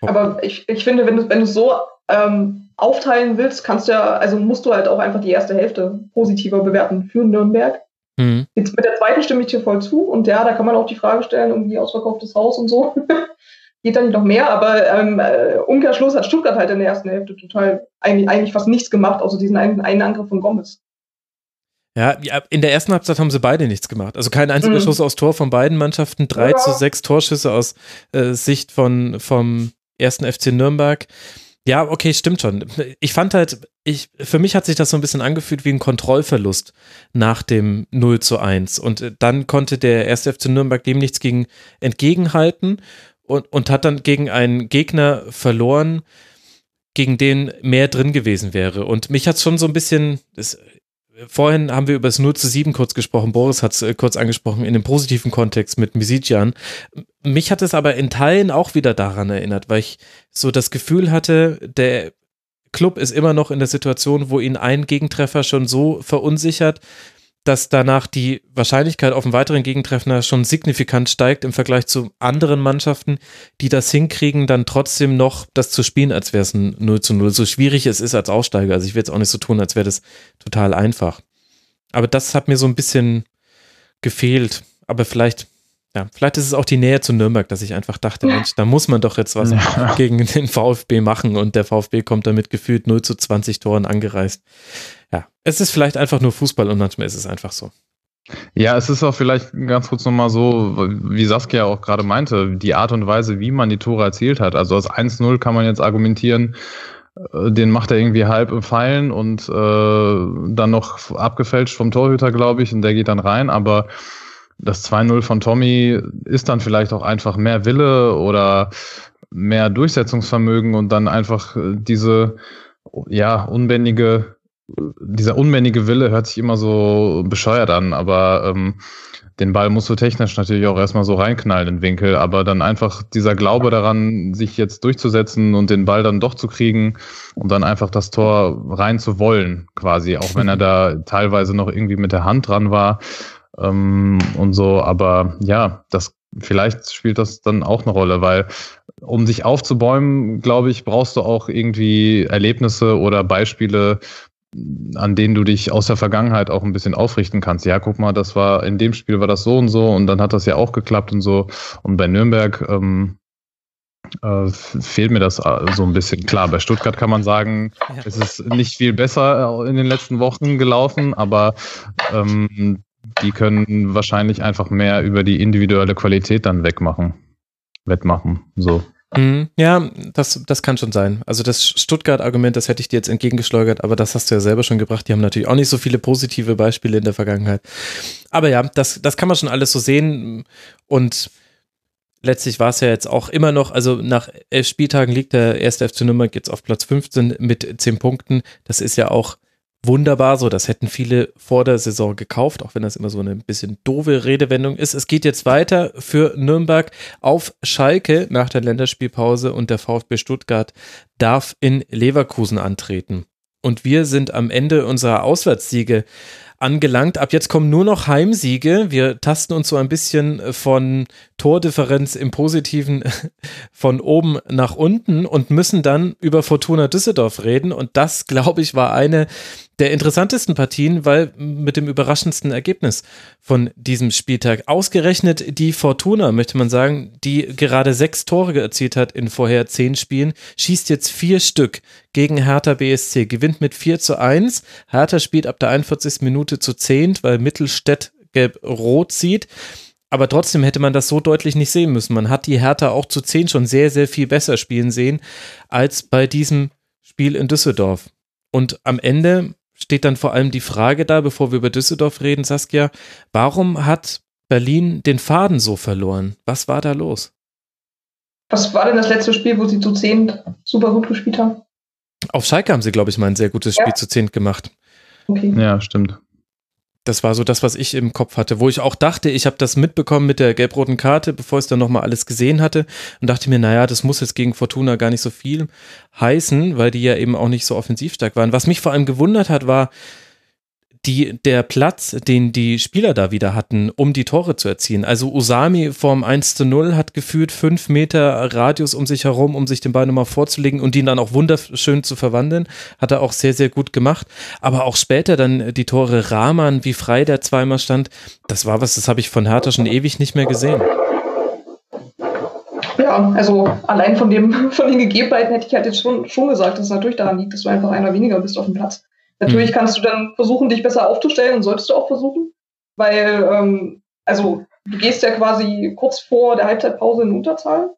Aber ich, ich finde, wenn du, wenn du so ähm, aufteilen willst, kannst du ja, also musst du halt auch einfach die erste Hälfte positiver bewerten für Nürnberg. Mhm. Jetzt mit der zweiten stimme ich dir voll zu und ja, da kann man auch die Frage stellen, irgendwie ausverkauftes Haus und so. Geht da nicht noch mehr, aber ähm, äh, Umkehrschluss hat Stuttgart halt in der ersten Hälfte total eigentlich, eigentlich fast nichts gemacht, außer diesen einen, einen Angriff von Gomez. Ja, in der ersten Halbzeit haben sie beide nichts gemacht. Also kein einziger mhm. Schuss aus Tor von beiden Mannschaften, drei ja. zu sechs Torschüsse aus äh, Sicht von, vom ersten FC Nürnberg. Ja, okay, stimmt schon. Ich fand halt, ich, für mich hat sich das so ein bisschen angefühlt wie ein Kontrollverlust nach dem 0 zu 1. Und äh, dann konnte der erste FC Nürnberg dem nichts gegen entgegenhalten und, und hat dann gegen einen Gegner verloren, gegen den mehr drin gewesen wäre. Und mich hat es schon so ein bisschen, das vorhin haben wir über das 0 zu 7 kurz gesprochen. Boris hat es äh, kurz angesprochen in dem positiven Kontext mit Misician. Mich hat es aber in Teilen auch wieder daran erinnert, weil ich so das Gefühl hatte, der Club ist immer noch in der Situation, wo ihn ein Gegentreffer schon so verunsichert, dass danach die Wahrscheinlichkeit auf einen weiteren Gegentreffer schon signifikant steigt im Vergleich zu anderen Mannschaften, die das hinkriegen, dann trotzdem noch das zu spielen, als wäre es ein 0 zu 0. So schwierig es ist als Aussteiger. Also ich will jetzt auch nicht so tun, als wäre das total einfach. Aber das hat mir so ein bisschen gefehlt. Aber vielleicht, ja, vielleicht ist es auch die Nähe zu Nürnberg, dass ich einfach dachte, Mensch, da muss man doch jetzt was ja. gegen den VfB machen und der VfB kommt damit gefühlt 0 zu 20 Toren angereist ja, es ist vielleicht einfach nur Fußball und manchmal ist es einfach so. Ja, es ist auch vielleicht ganz kurz nochmal so, wie Saskia auch gerade meinte, die Art und Weise, wie man die Tore erzielt hat. Also aus 1-0 kann man jetzt argumentieren, äh, den macht er irgendwie halb im Pfeilen und äh, dann noch abgefälscht vom Torhüter, glaube ich, und der geht dann rein. Aber das 2-0 von Tommy ist dann vielleicht auch einfach mehr Wille oder mehr Durchsetzungsvermögen und dann einfach äh, diese ja unbändige dieser unbändige Wille hört sich immer so bescheuert an, aber ähm, den Ball musst du technisch natürlich auch erstmal so reinknallen in den Winkel, aber dann einfach dieser Glaube daran, sich jetzt durchzusetzen und den Ball dann doch zu kriegen und dann einfach das Tor rein zu wollen, quasi, auch wenn er da teilweise noch irgendwie mit der Hand dran war ähm, und so, aber ja, das vielleicht spielt das dann auch eine Rolle, weil um sich aufzubäumen, glaube ich, brauchst du auch irgendwie Erlebnisse oder Beispiele, an denen du dich aus der Vergangenheit auch ein bisschen aufrichten kannst. Ja, guck mal, das war in dem Spiel war das so und so und dann hat das ja auch geklappt und so. Und bei Nürnberg ähm, äh, fehlt mir das äh, so ein bisschen. Klar, bei Stuttgart kann man sagen, ja. es ist nicht viel besser in den letzten Wochen gelaufen, aber ähm, die können wahrscheinlich einfach mehr über die individuelle Qualität dann wegmachen, wettmachen. So. Mhm. Ja, das, das kann schon sein. Also das Stuttgart-Argument, das hätte ich dir jetzt entgegengeschleudert, aber das hast du ja selber schon gebracht. Die haben natürlich auch nicht so viele positive Beispiele in der Vergangenheit. Aber ja, das, das kann man schon alles so sehen. Und letztlich war es ja jetzt auch immer noch, also nach elf Spieltagen liegt der erste FC Nürnberg jetzt auf Platz 15 mit zehn Punkten. Das ist ja auch wunderbar so. Das hätten viele vor der Saison gekauft, auch wenn das immer so eine bisschen doofe Redewendung ist. Es geht jetzt weiter für Nürnberg auf Schalke nach der Länderspielpause und der VfB Stuttgart darf in Leverkusen antreten. Und wir sind am Ende unserer Auswärtssiege angelangt. Ab jetzt kommen nur noch Heimsiege. Wir tasten uns so ein bisschen von Tordifferenz im Positiven von oben nach unten und müssen dann über Fortuna Düsseldorf reden. Und das, glaube ich, war eine der interessantesten Partien, weil mit dem überraschendsten Ergebnis von diesem Spieltag. Ausgerechnet die Fortuna, möchte man sagen, die gerade sechs Tore erzielt hat in vorher zehn Spielen, schießt jetzt vier Stück gegen Hertha BSC, gewinnt mit 4 zu 1. Hertha spielt ab der 41. Minute zu 10, weil Mittelstädt gelb-rot zieht. Aber trotzdem hätte man das so deutlich nicht sehen müssen. Man hat die Hertha auch zu 10 schon sehr, sehr viel besser spielen sehen als bei diesem Spiel in Düsseldorf. Und am Ende steht dann vor allem die Frage da, bevor wir über Düsseldorf reden, Saskia, warum hat Berlin den Faden so verloren? Was war da los? Was war denn das letzte Spiel, wo sie zu zehn super gut gespielt haben? Auf Schalke haben sie, glaube ich, mal ein sehr gutes ja. Spiel zu zehn gemacht. Okay. Ja, stimmt. Das war so das, was ich im Kopf hatte, wo ich auch dachte, ich habe das mitbekommen mit der gelb-roten Karte, bevor ich es dann nochmal alles gesehen hatte und dachte mir, naja, das muss jetzt gegen Fortuna gar nicht so viel heißen, weil die ja eben auch nicht so offensiv stark waren. Was mich vor allem gewundert hat, war, die, der Platz, den die Spieler da wieder hatten, um die Tore zu erzielen. Also Usami vorm 1 zu 0 hat gefühlt fünf Meter Radius um sich herum, um sich den Ball nochmal vorzulegen und ihn dann auch wunderschön zu verwandeln. Hat er auch sehr, sehr gut gemacht. Aber auch später dann die Tore Rahman, wie frei der zweimal stand, das war was, das habe ich von Hertha schon ewig nicht mehr gesehen. Ja, also allein von dem, von den Gegebenheiten hätte ich halt jetzt schon, schon gesagt, dass es natürlich daran liegt, dass du einfach einer weniger bist auf dem Platz. Natürlich mhm. kannst du dann versuchen, dich besser aufzustellen und solltest du auch versuchen, weil, ähm, also du gehst ja quasi kurz vor der Halbzeitpause in Unterzahl,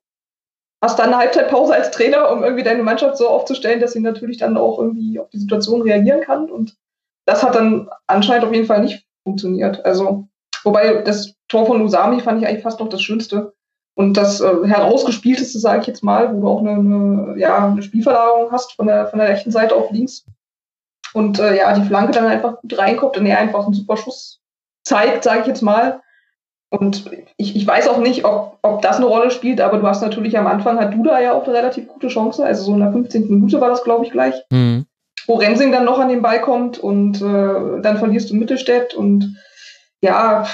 hast dann eine Halbzeitpause als Trainer, um irgendwie deine Mannschaft so aufzustellen, dass sie natürlich dann auch irgendwie auf die Situation reagieren kann und das hat dann anscheinend auf jeden Fall nicht funktioniert. Also, wobei das Tor von Usami fand ich eigentlich fast noch das Schönste. Und das äh, herausgespielteste, sage ich jetzt mal, wo du auch eine, eine, ja, eine Spielverlagerung hast von der, von der rechten Seite auf links. Und äh, ja, die Flanke dann einfach gut reinkommt und er einfach einen super Schuss zeigt, sage ich jetzt mal. Und ich, ich weiß auch nicht, ob, ob das eine Rolle spielt, aber du hast natürlich am Anfang hat Duda ja auch eine relativ gute Chance. Also so in der 15. Minute war das, glaube ich, gleich. Mhm. Wo Rensing dann noch an den Ball kommt und äh, dann verlierst du Mittelstädt und ja,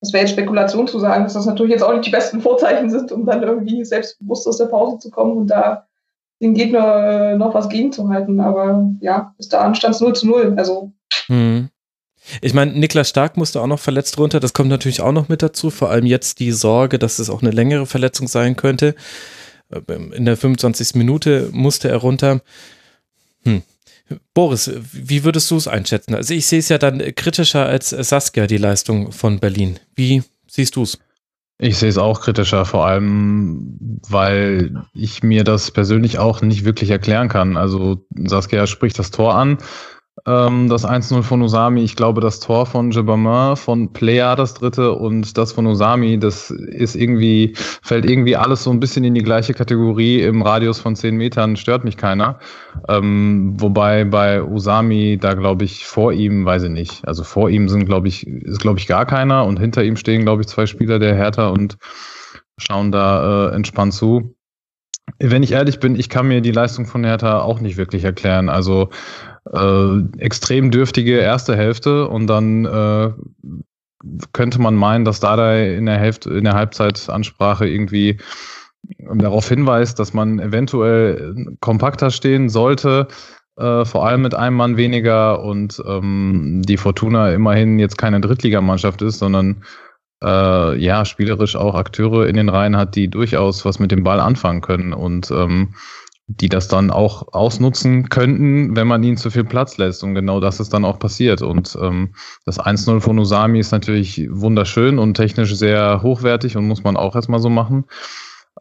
das wäre jetzt Spekulation zu sagen, dass das natürlich jetzt auch nicht die besten Vorzeichen sind, um dann irgendwie selbstbewusst aus der Pause zu kommen und da den Gegner äh, noch was gegenzuhalten. Aber ja, bis dahin stand es 0 zu 0. Also. Hm. Ich meine, Niklas Stark musste auch noch verletzt runter. Das kommt natürlich auch noch mit dazu. Vor allem jetzt die Sorge, dass es auch eine längere Verletzung sein könnte. In der 25. Minute musste er runter. Hm. Boris, wie würdest du es einschätzen? Also ich sehe es ja dann kritischer als Saskia, die Leistung von Berlin. Wie siehst du es? Ich sehe es auch kritischer, vor allem, weil ich mir das persönlich auch nicht wirklich erklären kann. Also Saskia spricht das Tor an, ähm, das 1-0 von Usami. Ich glaube, das Tor von Jebamin, von Player, das dritte, und das von Usami, das ist irgendwie, fällt irgendwie alles so ein bisschen in die gleiche Kategorie. Im Radius von 10 Metern stört mich keiner. Ähm, wobei bei Usami, da glaube ich, vor ihm, weiß ich nicht. Also vor ihm sind, glaube ich, ist, glaube ich, gar keiner und hinter ihm stehen, glaube ich, zwei Spieler der Hertha und schauen da äh, entspannt zu. Wenn ich ehrlich bin, ich kann mir die Leistung von Hertha auch nicht wirklich erklären. Also äh, extrem dürftige erste Hälfte und dann äh, könnte man meinen, dass Dardai in der Hälfte, in der Halbzeitansprache irgendwie darauf hinweist, dass man eventuell kompakter stehen sollte, äh, vor allem mit einem Mann weniger und ähm, die Fortuna immerhin jetzt keine Drittligamannschaft ist, sondern äh, ja, spielerisch auch Akteure in den Reihen hat, die durchaus was mit dem Ball anfangen können. Und ähm, die das dann auch ausnutzen könnten, wenn man ihnen zu viel Platz lässt. Und genau das ist dann auch passiert. Und ähm, das 1-0 von Usami ist natürlich wunderschön und technisch sehr hochwertig und muss man auch erstmal so machen.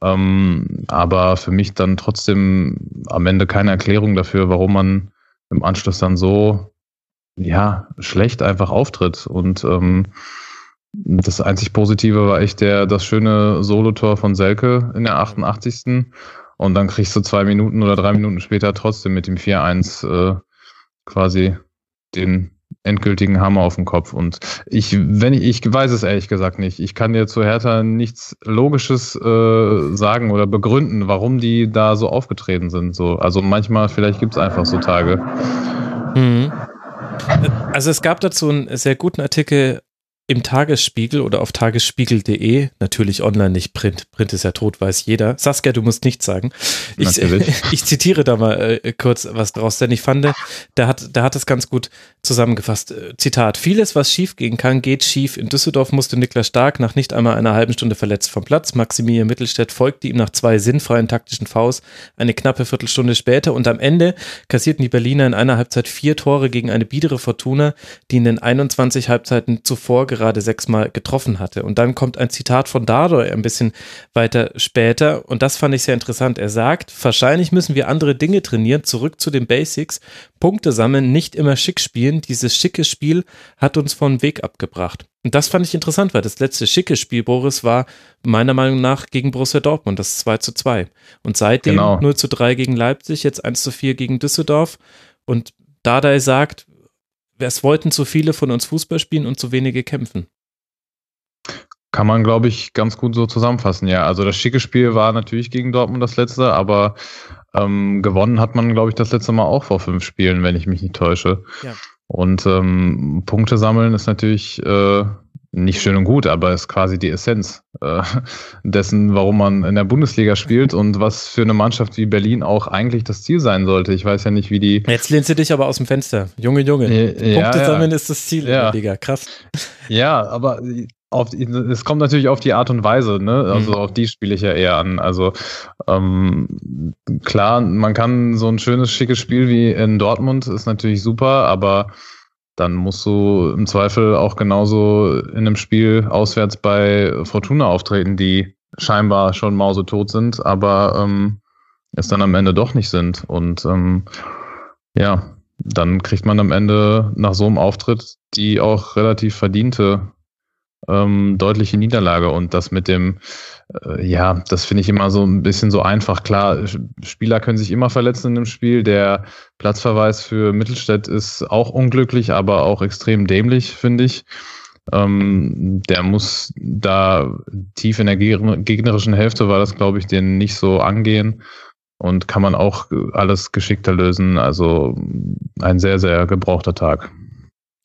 Ähm, aber für mich dann trotzdem am Ende keine Erklärung dafür, warum man im Anschluss dann so ja schlecht einfach auftritt. Und ähm, das einzig Positive war echt der das schöne Solotor von Selke in der 88. Und dann kriegst du zwei Minuten oder drei Minuten später trotzdem mit dem 4-1 äh, quasi den endgültigen Hammer auf den Kopf. Und ich, wenn ich, ich weiß es ehrlich gesagt nicht. Ich kann dir zu Hertha nichts Logisches äh, sagen oder begründen, warum die da so aufgetreten sind. So, also manchmal, vielleicht gibt es einfach so Tage. Mhm. Also es gab dazu einen sehr guten Artikel im Tagesspiegel oder auf tagesspiegel.de, natürlich online, nicht Print. Print ist ja tot, weiß jeder. Saskia, du musst nichts sagen. Ich, ich zitiere da mal äh, kurz was draus, denn ich fand, da hat, da hat es ganz gut zusammengefasst. Äh, Zitat: Vieles, was schief gehen kann, geht schief. In Düsseldorf musste Niklas Stark nach nicht einmal einer halben Stunde verletzt vom Platz. Maximilian Mittelstädt folgte ihm nach zwei sinnfreien taktischen Faust eine knappe Viertelstunde später und am Ende kassierten die Berliner in einer Halbzeit vier Tore gegen eine biedere Fortuna, die in den 21 Halbzeiten zuvor gerade sechsmal getroffen hatte. Und dann kommt ein Zitat von Dardoy ein bisschen weiter später und das fand ich sehr interessant. Er sagt, wahrscheinlich müssen wir andere Dinge trainieren, zurück zu den Basics, Punkte sammeln, nicht immer schick spielen. Dieses schicke Spiel hat uns vom Weg abgebracht. Und das fand ich interessant, weil das letzte schicke Spiel, Boris, war meiner Meinung nach gegen Borussia Dortmund, das 2 zu 2. Und seitdem genau. 0 zu 3 gegen Leipzig, jetzt 1 zu 4 gegen Düsseldorf. Und Dardai sagt, es wollten zu viele von uns Fußball spielen und zu wenige kämpfen. Kann man, glaube ich, ganz gut so zusammenfassen, ja. Also das schicke Spiel war natürlich gegen Dortmund das letzte, aber ähm, gewonnen hat man, glaube ich, das letzte Mal auch vor fünf Spielen, wenn ich mich nicht täusche. Ja. Und ähm, Punkte sammeln ist natürlich äh, nicht schön und gut, aber ist quasi die Essenz äh, dessen, warum man in der Bundesliga spielt und was für eine Mannschaft wie Berlin auch eigentlich das Ziel sein sollte. Ich weiß ja nicht, wie die. Jetzt lehnst du dich aber aus dem Fenster. Junge, Junge. Ja, Punkte ja. sammeln ist das Ziel ja. in der Liga. Krass. Ja, aber auf, es kommt natürlich auf die Art und Weise, ne? Also mhm. auf die spiele ich ja eher an. Also ähm, klar, man kann so ein schönes, schickes Spiel wie in Dortmund ist natürlich super, aber dann musst du im Zweifel auch genauso in einem Spiel auswärts bei Fortuna auftreten, die scheinbar schon mausetot sind, aber ähm, es dann am Ende doch nicht sind. Und ähm, ja, dann kriegt man am Ende nach so einem Auftritt die auch relativ verdiente ähm, deutliche Niederlage. Und das mit dem, äh, ja, das finde ich immer so ein bisschen so einfach. Klar, Spieler können sich immer verletzen in einem Spiel. Der Platzverweis für Mittelstädt ist auch unglücklich, aber auch extrem dämlich, finde ich. Ähm, der muss da tief in der gegnerischen Hälfte war das, glaube ich, den nicht so angehen und kann man auch alles geschickter lösen. Also ein sehr, sehr gebrauchter Tag.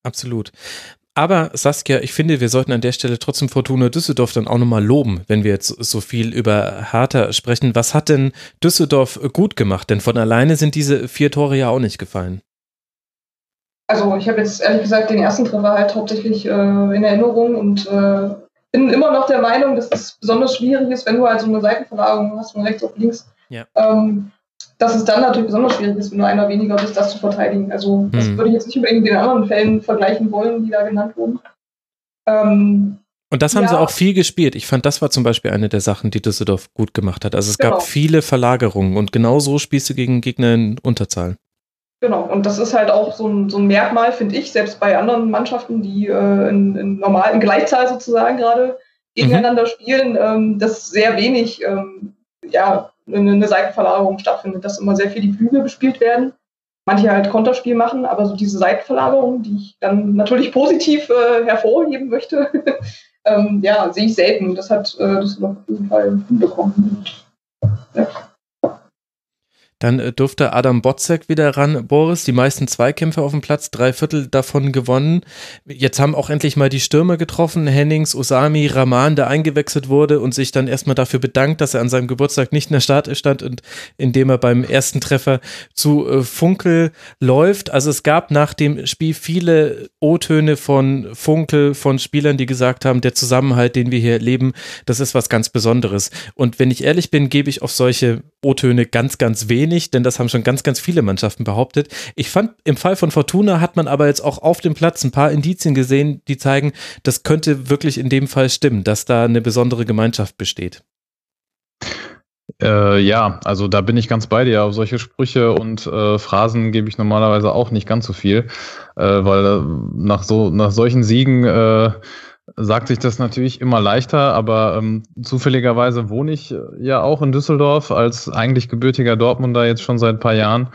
Absolut. Aber Saskia, ich finde, wir sollten an der Stelle trotzdem Fortuna Düsseldorf dann auch nochmal loben, wenn wir jetzt so viel über Hertha sprechen. Was hat denn Düsseldorf gut gemacht? Denn von alleine sind diese vier Tore ja auch nicht gefallen. Also ich habe jetzt ehrlich gesagt den ersten Treffer halt hauptsächlich äh, in Erinnerung und äh, bin immer noch der Meinung, dass es besonders schwierig ist, wenn du halt so eine Seitenverlagerung hast von rechts auf links. Ja. Ähm, dass es dann natürlich besonders schwierig ist, wenn du einer weniger bist, das zu verteidigen. Also das hm. würde ich jetzt nicht unbedingt mit den anderen Fällen vergleichen wollen, die da genannt wurden. Ähm, und das haben ja. sie auch viel gespielt. Ich fand, das war zum Beispiel eine der Sachen, die Düsseldorf gut gemacht hat. Also es genau. gab viele Verlagerungen und genau so spielst du gegen Gegner in Unterzahl. Genau, und das ist halt auch so ein, so ein Merkmal, finde ich, selbst bei anderen Mannschaften, die äh, in, in normalen Gleichzahl sozusagen gerade gegeneinander mhm. spielen, ähm, dass sehr wenig ähm, ja, eine, Seitenverlagerung stattfindet, dass immer sehr viel die Flügel bespielt werden. Manche halt Konterspiel machen, aber so diese Seitenverlagerung, die ich dann natürlich positiv äh, hervorheben möchte, ähm, ja, sehe ich selten. Das hat äh, das auf jeden Fall hinbekommen. Ja. Dann äh, durfte Adam Botzek wieder ran, Boris. Die meisten Zweikämpfe auf dem Platz, drei Viertel davon gewonnen. Jetzt haben auch endlich mal die Stürmer getroffen. Hennings, Osami, Rahman, der eingewechselt wurde und sich dann erstmal dafür bedankt, dass er an seinem Geburtstag nicht in der Start stand und indem er beim ersten Treffer zu äh, Funkel läuft. Also es gab nach dem Spiel viele O-Töne von Funkel, von Spielern, die gesagt haben, der Zusammenhalt, den wir hier erleben, das ist was ganz Besonderes. Und wenn ich ehrlich bin, gebe ich auf solche O-Töne ganz, ganz wenig, denn das haben schon ganz, ganz viele Mannschaften behauptet. Ich fand, im Fall von Fortuna hat man aber jetzt auch auf dem Platz ein paar Indizien gesehen, die zeigen, das könnte wirklich in dem Fall stimmen, dass da eine besondere Gemeinschaft besteht. Äh, ja, also da bin ich ganz bei dir. Auf solche Sprüche und äh, Phrasen gebe ich normalerweise auch nicht ganz so viel, äh, weil äh, nach so nach solchen Siegen äh, sagt sich das natürlich immer leichter, aber ähm, zufälligerweise wohne ich äh, ja auch in Düsseldorf als eigentlich gebürtiger Dortmunder jetzt schon seit ein paar Jahren.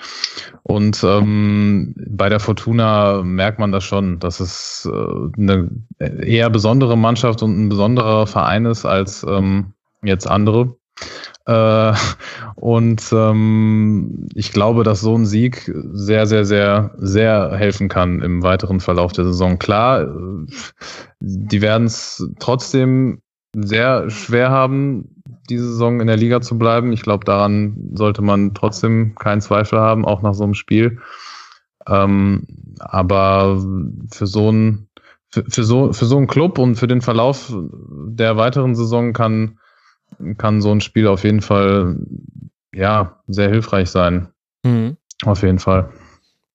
Und ähm, bei der Fortuna merkt man das schon, dass es äh, eine eher besondere Mannschaft und ein besonderer Verein ist als ähm, jetzt andere. Äh, und ähm, ich glaube, dass so ein Sieg sehr, sehr, sehr, sehr helfen kann im weiteren Verlauf der Saison. Klar, äh, die werden es trotzdem sehr schwer haben, diese Saison in der Liga zu bleiben. Ich glaube, daran sollte man trotzdem keinen Zweifel haben, auch nach so einem Spiel. Ähm, aber für so ein für, für so für so einen Club und für den Verlauf der weiteren Saison kann kann so ein Spiel auf jeden Fall ja sehr hilfreich sein. Mhm. Auf jeden Fall.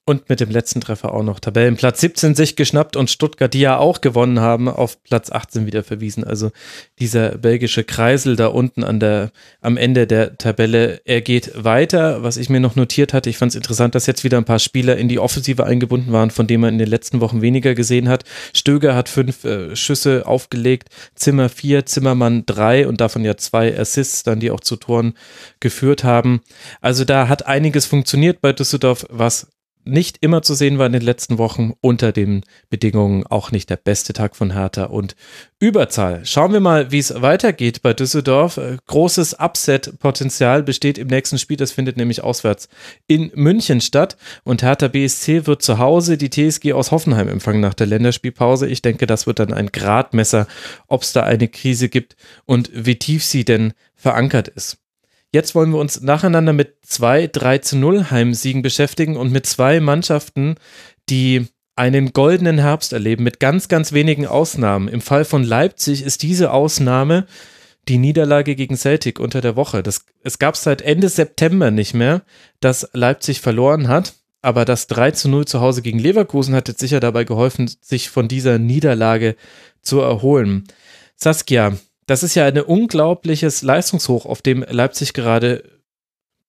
Und mit dem letzten Treffer auch noch Tabellenplatz 17 sich geschnappt und Stuttgart, die ja auch gewonnen haben, auf Platz 18 wieder verwiesen. Also dieser belgische Kreisel da unten an der, am Ende der Tabelle, er geht weiter. Was ich mir noch notiert hatte, ich fand es interessant, dass jetzt wieder ein paar Spieler in die Offensive eingebunden waren, von denen man in den letzten Wochen weniger gesehen hat. Stöger hat fünf äh, Schüsse aufgelegt, Zimmer vier, Zimmermann drei und davon ja zwei Assists, dann die auch zu Toren geführt haben. Also da hat einiges funktioniert bei Düsseldorf, was nicht immer zu sehen war in den letzten Wochen, unter den Bedingungen auch nicht der beste Tag von Hertha und Überzahl. Schauen wir mal, wie es weitergeht bei Düsseldorf. Äh, großes Upset-Potenzial besteht im nächsten Spiel, das findet nämlich auswärts in München statt und Hertha BSC wird zu Hause die TSG aus Hoffenheim empfangen nach der Länderspielpause. Ich denke, das wird dann ein Gradmesser, ob es da eine Krise gibt und wie tief sie denn verankert ist. Jetzt wollen wir uns nacheinander mit zwei 3 zu 0 Heimsiegen beschäftigen und mit zwei Mannschaften, die einen goldenen Herbst erleben, mit ganz, ganz wenigen Ausnahmen. Im Fall von Leipzig ist diese Ausnahme die Niederlage gegen Celtic unter der Woche. Das, es gab seit Ende September nicht mehr, dass Leipzig verloren hat. Aber das 3 zu 0 zu Hause gegen Leverkusen hat jetzt sicher dabei geholfen, sich von dieser Niederlage zu erholen. Saskia, das ist ja ein unglaubliches Leistungshoch, auf dem Leipzig gerade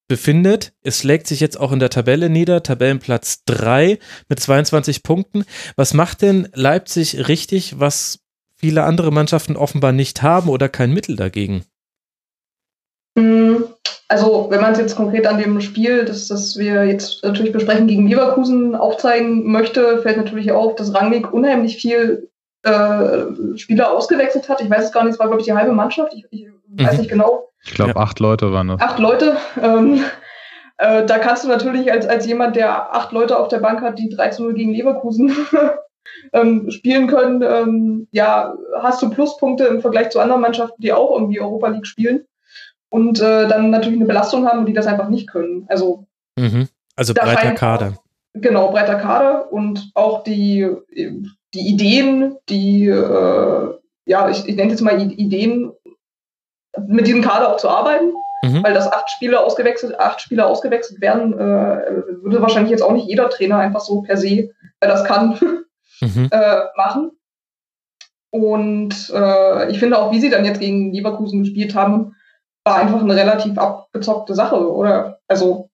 befindet. Es schlägt sich jetzt auch in der Tabelle nieder, Tabellenplatz 3 mit 22 Punkten. Was macht denn Leipzig richtig, was viele andere Mannschaften offenbar nicht haben oder kein Mittel dagegen? Hm, also, wenn man es jetzt konkret an dem Spiel, das, das wir jetzt natürlich besprechen, gegen Leverkusen aufzeigen möchte, fällt natürlich auf, dass Rangnick unheimlich viel äh, Spieler ausgewechselt hat. Ich weiß es gar nicht, es war, glaube ich, die halbe Mannschaft. Ich, ich mhm. weiß nicht genau. Ich glaube, ja. acht Leute waren das. Acht Leute. Ähm, äh, da kannst du natürlich als, als jemand, der acht Leute auf der Bank hat, die 3 zu 0 gegen Leverkusen ähm, spielen können, ähm, ja, hast du Pluspunkte im Vergleich zu anderen Mannschaften, die auch irgendwie Europa League spielen und äh, dann natürlich eine Belastung haben, die das einfach nicht können. Also, mhm. also breiter Kader. Genau, breiter Kader und auch die die Ideen, die, äh, ja, ich, ich nenne jetzt mal Ideen, mit diesem Kader auch zu arbeiten, mhm. weil das acht Spiele ausgewechselt, acht Spieler ausgewechselt werden, äh, würde wahrscheinlich jetzt auch nicht jeder Trainer einfach so per se, wer das kann, mhm. äh, machen. Und äh, ich finde auch, wie sie dann jetzt gegen Leverkusen gespielt haben, war einfach eine relativ abgezockte Sache, oder? Also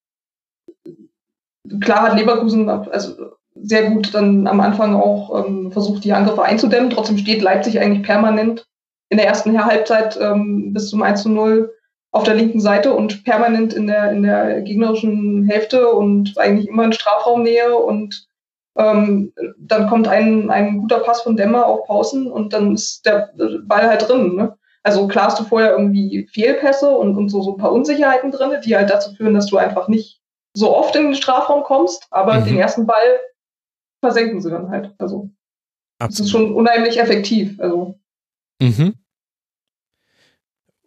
klar hat Leverkusen also sehr gut dann am Anfang auch ähm, versucht, die Angriffe einzudämmen. Trotzdem steht Leipzig eigentlich permanent in der ersten Halbzeit ähm, bis zum 1 zu 0 auf der linken Seite und permanent in der, in der gegnerischen Hälfte und eigentlich immer in Strafraumnähe und ähm, dann kommt ein, ein guter Pass von Dämmer auf Pausen und dann ist der Ball halt drin. Ne? Also klar hast du vorher irgendwie Fehlpässe und, und so, so ein paar Unsicherheiten drin, die halt dazu führen, dass du einfach nicht so oft in den Strafraum kommst, aber mhm. den ersten Ball versenken sie dann halt. Also Absolut. das ist schon unheimlich effektiv. Also. Mhm.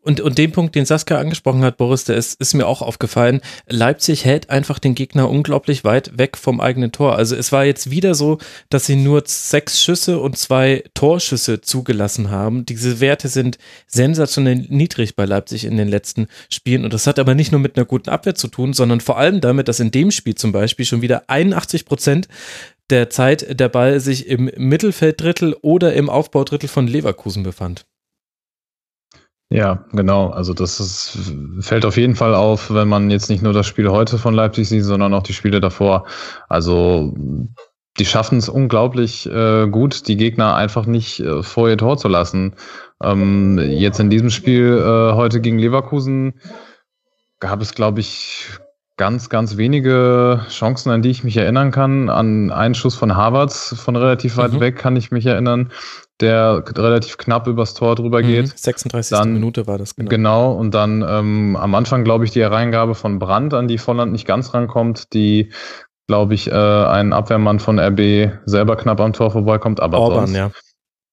Und, und den Punkt, den Saskia angesprochen hat, Boris, der ist, ist mir auch aufgefallen. Leipzig hält einfach den Gegner unglaublich weit weg vom eigenen Tor. Also es war jetzt wieder so, dass sie nur sechs Schüsse und zwei Torschüsse zugelassen haben. Diese Werte sind sensationell niedrig bei Leipzig in den letzten Spielen. Und das hat aber nicht nur mit einer guten Abwehr zu tun, sondern vor allem damit, dass in dem Spiel zum Beispiel schon wieder 81 Prozent der Zeit der Ball sich im Mittelfelddrittel oder im Aufbaudrittel von Leverkusen befand. Ja, genau. Also das ist, fällt auf jeden Fall auf, wenn man jetzt nicht nur das Spiel heute von Leipzig sieht, sondern auch die Spiele davor. Also die schaffen es unglaublich äh, gut, die Gegner einfach nicht äh, vor ihr Tor zu lassen. Ähm, jetzt in diesem Spiel äh, heute gegen Leverkusen gab es, glaube ich, ganz, ganz wenige Chancen, an die ich mich erinnern kann. An einen Schuss von Harvards von relativ weit mhm. weg kann ich mich erinnern der relativ knapp übers Tor drüber mhm, geht. 36. Dann, Minute war das, genau. Genau, und dann ähm, am Anfang, glaube ich, die Hereingabe von Brandt, an die Volland nicht ganz rankommt, die, glaube ich, äh, ein Abwehrmann von RB selber knapp am Tor vorbeikommt, aber Orban, sonst, ja.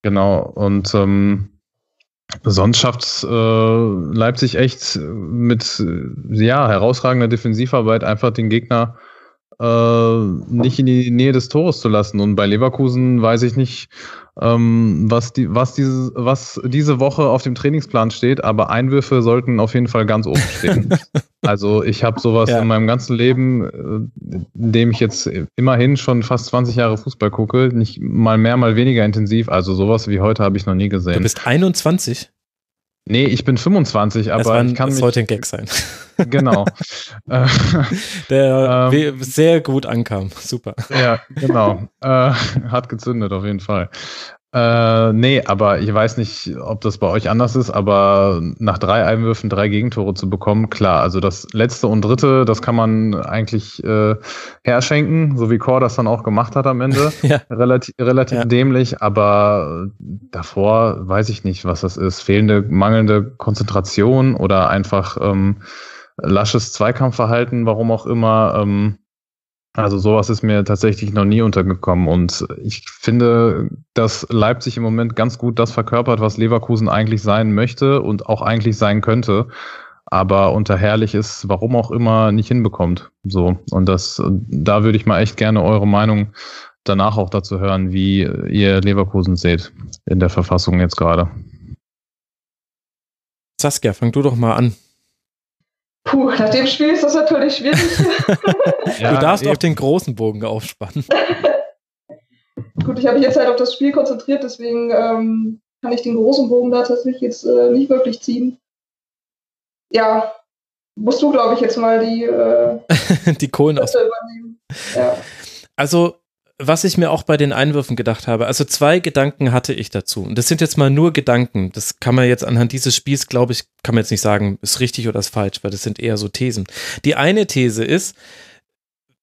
Genau, und ähm, sonst schafft äh, Leipzig echt mit ja, herausragender Defensivarbeit einfach den Gegner äh, nicht in die Nähe des Tores zu lassen. Und bei Leverkusen weiß ich nicht, ähm, was, die, was, diese, was diese Woche auf dem Trainingsplan steht, aber Einwürfe sollten auf jeden Fall ganz oben stehen. also ich habe sowas ja. in meinem ganzen Leben, äh, in dem ich jetzt immerhin schon fast 20 Jahre Fußball gucke, nicht mal mehr, mal weniger intensiv. Also sowas wie heute habe ich noch nie gesehen. Du bist 21? Nee, ich bin 25, aber war, ich kann das mich, sollte ein Gag sein. Genau. Der ähm, sehr gut ankam. Super. Ja, genau. Äh, hat gezündet auf jeden Fall. Äh, nee, aber ich weiß nicht, ob das bei euch anders ist, aber nach drei Einwürfen drei Gegentore zu bekommen, klar, also das letzte und dritte, das kann man eigentlich äh, herschenken, so wie Kor das dann auch gemacht hat am Ende. ja. Relativ, relativ ja. dämlich, aber davor weiß ich nicht, was das ist. Fehlende, mangelnde Konzentration oder einfach ähm, lasches Zweikampfverhalten, warum auch immer. Ähm, also sowas ist mir tatsächlich noch nie untergekommen und ich finde, dass Leipzig im Moment ganz gut das verkörpert, was Leverkusen eigentlich sein möchte und auch eigentlich sein könnte, aber unter herrlich ist, warum auch immer, nicht hinbekommt. So und das, da würde ich mal echt gerne eure Meinung danach auch dazu hören, wie ihr Leverkusen seht in der Verfassung jetzt gerade. Saskia, fang du doch mal an. Puh, nach dem Spiel ist das natürlich schwierig. ja, du darfst eben. auch den großen Bogen aufspannen. Gut, ich habe mich jetzt halt auf das Spiel konzentriert, deswegen ähm, kann ich den großen Bogen da tatsächlich jetzt äh, nicht wirklich ziehen. Ja, musst du, glaube ich, jetzt mal die, äh, die Kohlen aus. Übernehmen. Ja. Also was ich mir auch bei den Einwürfen gedacht habe, also zwei Gedanken hatte ich dazu. Und das sind jetzt mal nur Gedanken. Das kann man jetzt anhand dieses Spiels, glaube ich, kann man jetzt nicht sagen, ist richtig oder ist falsch, weil das sind eher so Thesen. Die eine These ist,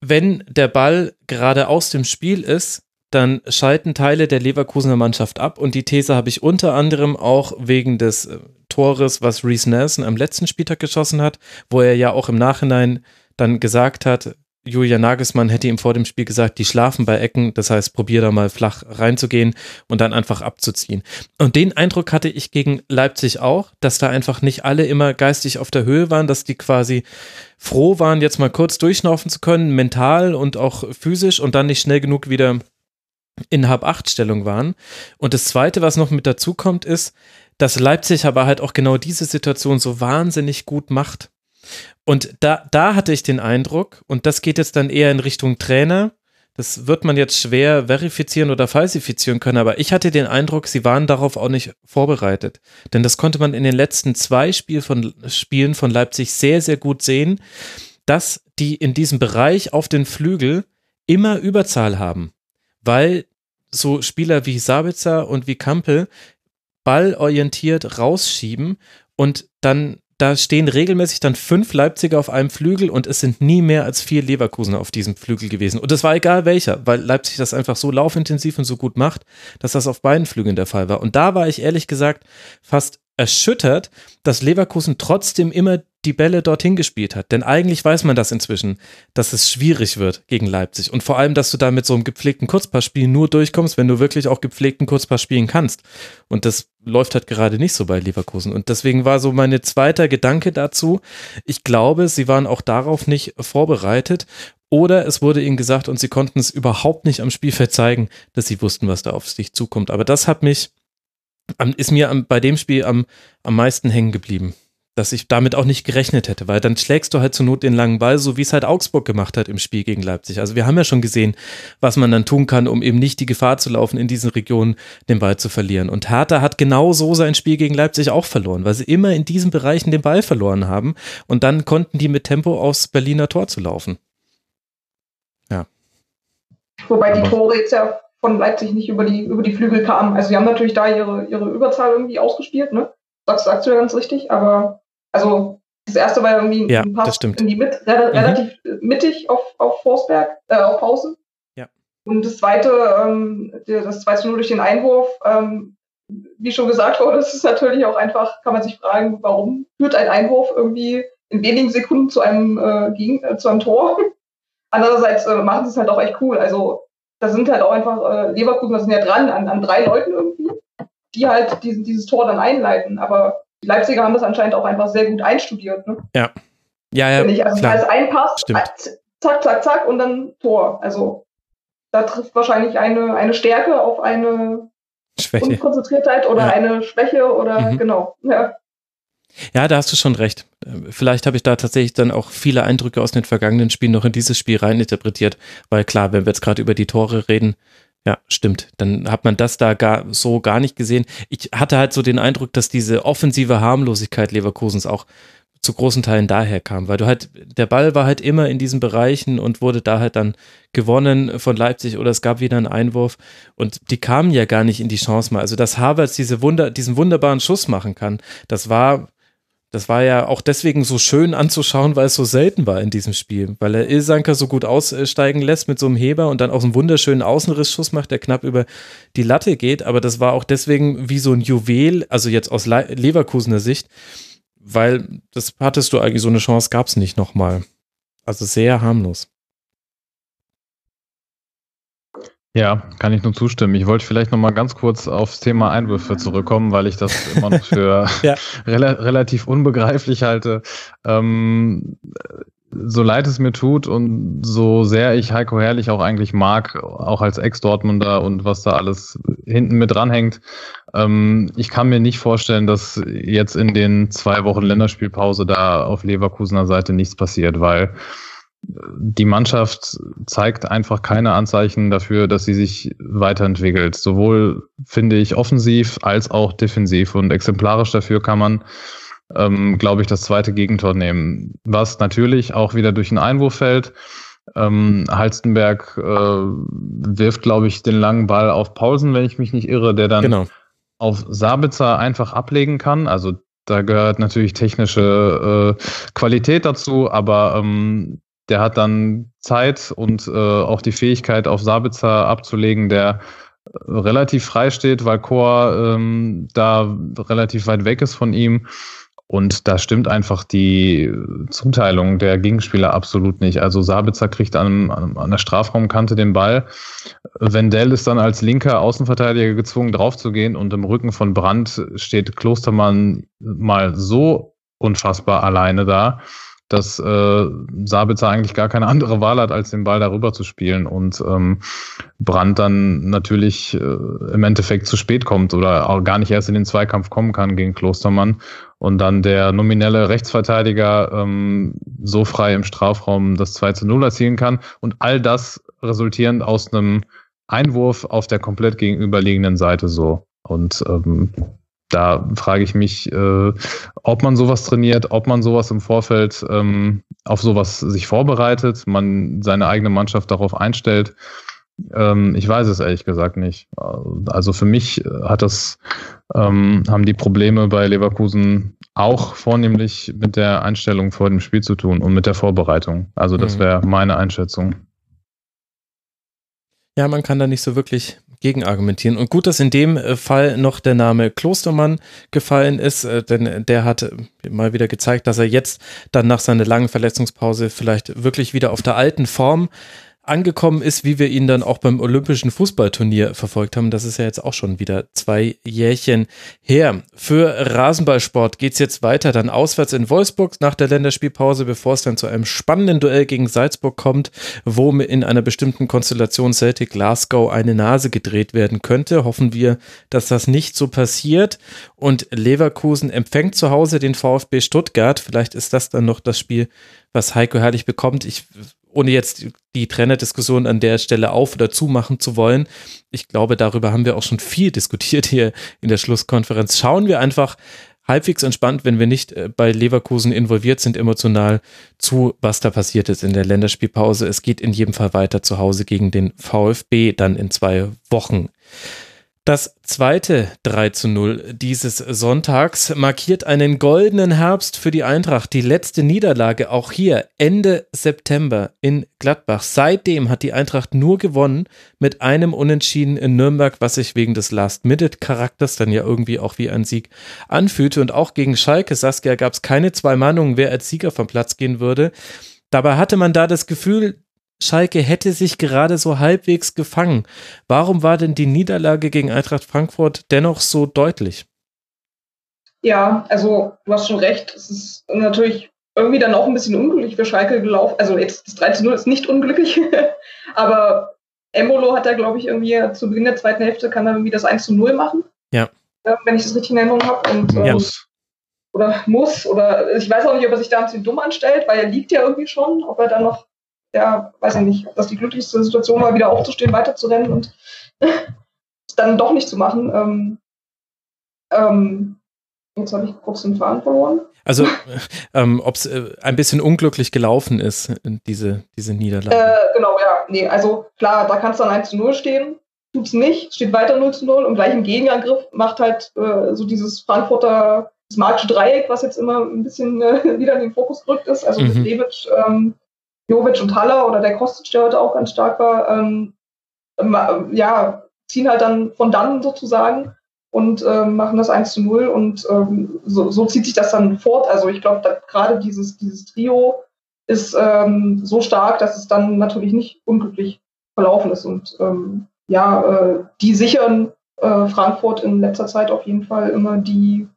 wenn der Ball gerade aus dem Spiel ist, dann schalten Teile der Leverkusener Mannschaft ab. Und die These habe ich unter anderem auch wegen des äh, Tores, was Reese Nelson am letzten Spieltag geschossen hat, wo er ja auch im Nachhinein dann gesagt hat, Julia Nagelsmann hätte ihm vor dem Spiel gesagt, die schlafen bei Ecken, das heißt, probier da mal flach reinzugehen und dann einfach abzuziehen. Und den Eindruck hatte ich gegen Leipzig auch, dass da einfach nicht alle immer geistig auf der Höhe waren, dass die quasi froh waren, jetzt mal kurz durchschnaufen zu können, mental und auch physisch und dann nicht schnell genug wieder in Hab-Acht-Stellung waren. Und das Zweite, was noch mit dazu kommt, ist, dass Leipzig aber halt auch genau diese Situation so wahnsinnig gut macht. Und da, da hatte ich den Eindruck, und das geht jetzt dann eher in Richtung Trainer, das wird man jetzt schwer verifizieren oder falsifizieren können, aber ich hatte den Eindruck, sie waren darauf auch nicht vorbereitet. Denn das konnte man in den letzten zwei Spiel von, Spielen von Leipzig sehr, sehr gut sehen, dass die in diesem Bereich auf den Flügel immer Überzahl haben, weil so Spieler wie Sabitzer und wie Kampel ballorientiert rausschieben und dann da stehen regelmäßig dann fünf Leipziger auf einem Flügel und es sind nie mehr als vier Leverkusener auf diesem Flügel gewesen. Und es war egal welcher, weil Leipzig das einfach so laufintensiv und so gut macht, dass das auf beiden Flügeln der Fall war. Und da war ich ehrlich gesagt fast erschüttert, dass Leverkusen trotzdem immer die Bälle dorthin gespielt hat. Denn eigentlich weiß man das inzwischen, dass es schwierig wird gegen Leipzig. Und vor allem, dass du da mit so einem gepflegten Kurzpassspiel nur durchkommst, wenn du wirklich auch gepflegten Kurzpass spielen kannst. Und das läuft halt gerade nicht so bei Leverkusen. Und deswegen war so mein zweiter Gedanke dazu. Ich glaube, sie waren auch darauf nicht vorbereitet. Oder es wurde ihnen gesagt und sie konnten es überhaupt nicht am Spielfeld zeigen, dass sie wussten, was da auf sich zukommt. Aber das hat mich ist mir bei dem Spiel am, am meisten hängen geblieben. Dass ich damit auch nicht gerechnet hätte, weil dann schlägst du halt zur Not den langen Ball, so wie es halt Augsburg gemacht hat im Spiel gegen Leipzig. Also wir haben ja schon gesehen, was man dann tun kann, um eben nicht die Gefahr zu laufen, in diesen Regionen den Ball zu verlieren. Und Hertha hat genau so sein Spiel gegen Leipzig auch verloren, weil sie immer in diesen Bereichen den Ball verloren haben und dann konnten die mit Tempo aufs Berliner Tor zu laufen. Ja. Wobei die Tore jetzt ja von Leipzig nicht über die, über die Flügel kamen. Also sie haben natürlich da ihre, ihre Überzahl irgendwie ausgespielt, ne? Sagst, sagst du ja ganz richtig, aber also das erste war irgendwie ja, ein die Mitte, re mhm. relativ mittig auf, auf Forsberg, äh, auf Pausen. Ja. Und das zweite, ähm, das zweite nur durch den Einwurf, ähm, wie schon gesagt wurde, es ist natürlich auch einfach, kann man sich fragen, warum führt ein Einwurf irgendwie in wenigen Sekunden zu einem, äh, gegen, äh, zu einem Tor? Andererseits äh, machen sie es halt auch echt cool. Also da sind halt auch einfach äh, Leverkusen, das sind ja dran an, an drei Leuten irgendwie, die halt diesen, dieses Tor dann einleiten. Aber die Leipziger haben das anscheinend auch einfach sehr gut einstudiert. Ne? Ja. Ja, ja. Ich. Also klar. als ein Pass, zack, zack, zack und dann Tor. Also da trifft wahrscheinlich eine, eine Stärke auf eine Schwäche. Unkonzentriertheit oder ja. eine Schwäche oder mhm. genau. Ja. Ja, da hast du schon recht. Vielleicht habe ich da tatsächlich dann auch viele Eindrücke aus den vergangenen Spielen noch in dieses Spiel reininterpretiert, weil klar, wenn wir jetzt gerade über die Tore reden, ja, stimmt. Dann hat man das da gar so gar nicht gesehen. Ich hatte halt so den Eindruck, dass diese offensive Harmlosigkeit Leverkusens auch zu großen Teilen daher kam, weil du halt, der Ball war halt immer in diesen Bereichen und wurde da halt dann gewonnen von Leipzig oder es gab wieder einen Einwurf und die kamen ja gar nicht in die Chance mal. Also, dass Havertz diese Wunder, diesen wunderbaren Schuss machen kann, das war das war ja auch deswegen so schön anzuschauen, weil es so selten war in diesem Spiel, weil er Ilsanker so gut aussteigen lässt mit so einem Heber und dann auch so einen wunderschönen Außenrissschuss macht, der knapp über die Latte geht. Aber das war auch deswegen wie so ein Juwel, also jetzt aus Leverkusener Sicht, weil das hattest du eigentlich so eine Chance, gab es nicht nochmal. Also sehr harmlos. Ja, kann ich nur zustimmen. Ich wollte vielleicht noch mal ganz kurz aufs Thema Einwürfe zurückkommen, weil ich das immer noch für ja. rel relativ unbegreiflich halte. Ähm, so leid es mir tut und so sehr ich Heiko Herrlich auch eigentlich mag, auch als Ex-Dortmunder und was da alles hinten mit dranhängt, ähm, ich kann mir nicht vorstellen, dass jetzt in den zwei Wochen Länderspielpause da auf Leverkusener Seite nichts passiert, weil die Mannschaft zeigt einfach keine Anzeichen dafür, dass sie sich weiterentwickelt. Sowohl finde ich offensiv als auch defensiv. Und exemplarisch dafür kann man, ähm, glaube ich, das zweite Gegentor nehmen. Was natürlich auch wieder durch einen Einwurf fällt. Ähm, Halstenberg äh, wirft, glaube ich, den langen Ball auf Paulsen, wenn ich mich nicht irre, der dann genau. auf Sabitzer einfach ablegen kann. Also da gehört natürlich technische äh, Qualität dazu, aber ähm, der hat dann Zeit und äh, auch die Fähigkeit, auf Sabitzer abzulegen, der äh, relativ frei steht, weil Chor ähm, da relativ weit weg ist von ihm. Und da stimmt einfach die Zuteilung der Gegenspieler absolut nicht. Also Sabitzer kriegt an, an der Strafraumkante den Ball. Wendell ist dann als linker Außenverteidiger gezwungen, draufzugehen und im Rücken von Brandt steht Klostermann mal so unfassbar alleine da dass äh, Sabitzer eigentlich gar keine andere Wahl hat, als den Ball darüber zu spielen und ähm, Brandt dann natürlich äh, im Endeffekt zu spät kommt oder auch gar nicht erst in den Zweikampf kommen kann gegen Klostermann. und dann der nominelle Rechtsverteidiger ähm, so frei im Strafraum das 2 zu 0 erzielen kann. Und all das resultierend aus einem Einwurf auf der komplett gegenüberliegenden Seite so. Und ähm, da frage ich mich, äh, ob man sowas trainiert, ob man sowas im Vorfeld ähm, auf sowas sich vorbereitet, man seine eigene Mannschaft darauf einstellt. Ähm, ich weiß es ehrlich gesagt nicht. Also für mich hat das, ähm, haben die Probleme bei Leverkusen auch vornehmlich mit der Einstellung vor dem Spiel zu tun und mit der Vorbereitung. Also das mhm. wäre meine Einschätzung. Ja, man kann da nicht so wirklich gegen argumentieren. Und gut, dass in dem äh, Fall noch der Name Klostermann gefallen ist, äh, denn der hat äh, mal wieder gezeigt, dass er jetzt dann nach seiner langen Verletzungspause vielleicht wirklich wieder auf der alten Form angekommen ist, wie wir ihn dann auch beim Olympischen Fußballturnier verfolgt haben. Das ist ja jetzt auch schon wieder zwei Jährchen her. Für Rasenballsport geht's jetzt weiter, dann auswärts in Wolfsburg nach der Länderspielpause, bevor es dann zu einem spannenden Duell gegen Salzburg kommt, wo in einer bestimmten Konstellation Celtic Glasgow eine Nase gedreht werden könnte. Hoffen wir, dass das nicht so passiert. Und Leverkusen empfängt zu Hause den VfB Stuttgart. Vielleicht ist das dann noch das Spiel, was Heiko Herrlich bekommt. Ich ohne jetzt die Trainerdiskussion an der Stelle auf oder zumachen zu wollen. Ich glaube, darüber haben wir auch schon viel diskutiert hier in der Schlusskonferenz. Schauen wir einfach halbwegs entspannt, wenn wir nicht äh, bei Leverkusen involviert sind, emotional zu, was da passiert ist in der Länderspielpause. Es geht in jedem Fall weiter zu Hause gegen den VfB dann in zwei Wochen. Das zweite 3 zu 0 dieses Sonntags markiert einen goldenen Herbst für die Eintracht. Die letzte Niederlage auch hier Ende September in Gladbach. Seitdem hat die Eintracht nur gewonnen mit einem Unentschieden in Nürnberg, was sich wegen des Last-Minute-Charakters dann ja irgendwie auch wie ein Sieg anfühlte. Und auch gegen Schalke Saskia gab es keine zwei Meinungen, wer als Sieger vom Platz gehen würde. Dabei hatte man da das Gefühl, Schalke hätte sich gerade so halbwegs gefangen. Warum war denn die Niederlage gegen Eintracht Frankfurt dennoch so deutlich? Ja, also du hast schon recht. Es ist natürlich irgendwie dann auch ein bisschen unglücklich für Schalke gelaufen. Also jetzt das 13 0 ist nicht unglücklich, aber Embolo hat da, glaube ich, irgendwie zu Beginn der zweiten Hälfte kann er irgendwie das 1 zu 0 machen. Ja. Wenn ich das richtig in Erinnerung habe. Und, ja. Ähm, oder muss. Oder ich weiß auch nicht, ob er sich da ein bisschen dumm anstellt, weil er liegt ja irgendwie schon, ob er dann noch ja, weiß ich nicht, ob das die glücklichste Situation war, wieder aufzustehen, weiterzurennen und es dann doch nicht zu machen. Ähm, ähm, jetzt habe ich kurz den Faden verloren. Also, ähm, ob es äh, ein bisschen unglücklich gelaufen ist, diese, diese Niederlage. Äh, genau, ja. Nee, also klar, da kann es dann 1 zu 0 stehen. Tut es nicht, steht weiter 0 zu 0 und gleich im Gegenangriff macht halt äh, so dieses Frankfurter das magische Dreieck, was jetzt immer ein bisschen äh, wieder in den Fokus gerückt ist. Also mhm. David, ähm, Jovic und Haller oder der Kostic, der heute auch ganz stark war, ähm, ja, ziehen halt dann von dann sozusagen und ähm, machen das 1 zu 0 und ähm, so, so, zieht sich das dann fort. Also ich glaube, gerade dieses, dieses Trio ist ähm, so stark, dass es dann natürlich nicht unglücklich verlaufen ist. Und ähm, ja, äh, die sichern äh, Frankfurt in letzter Zeit auf jeden Fall immer die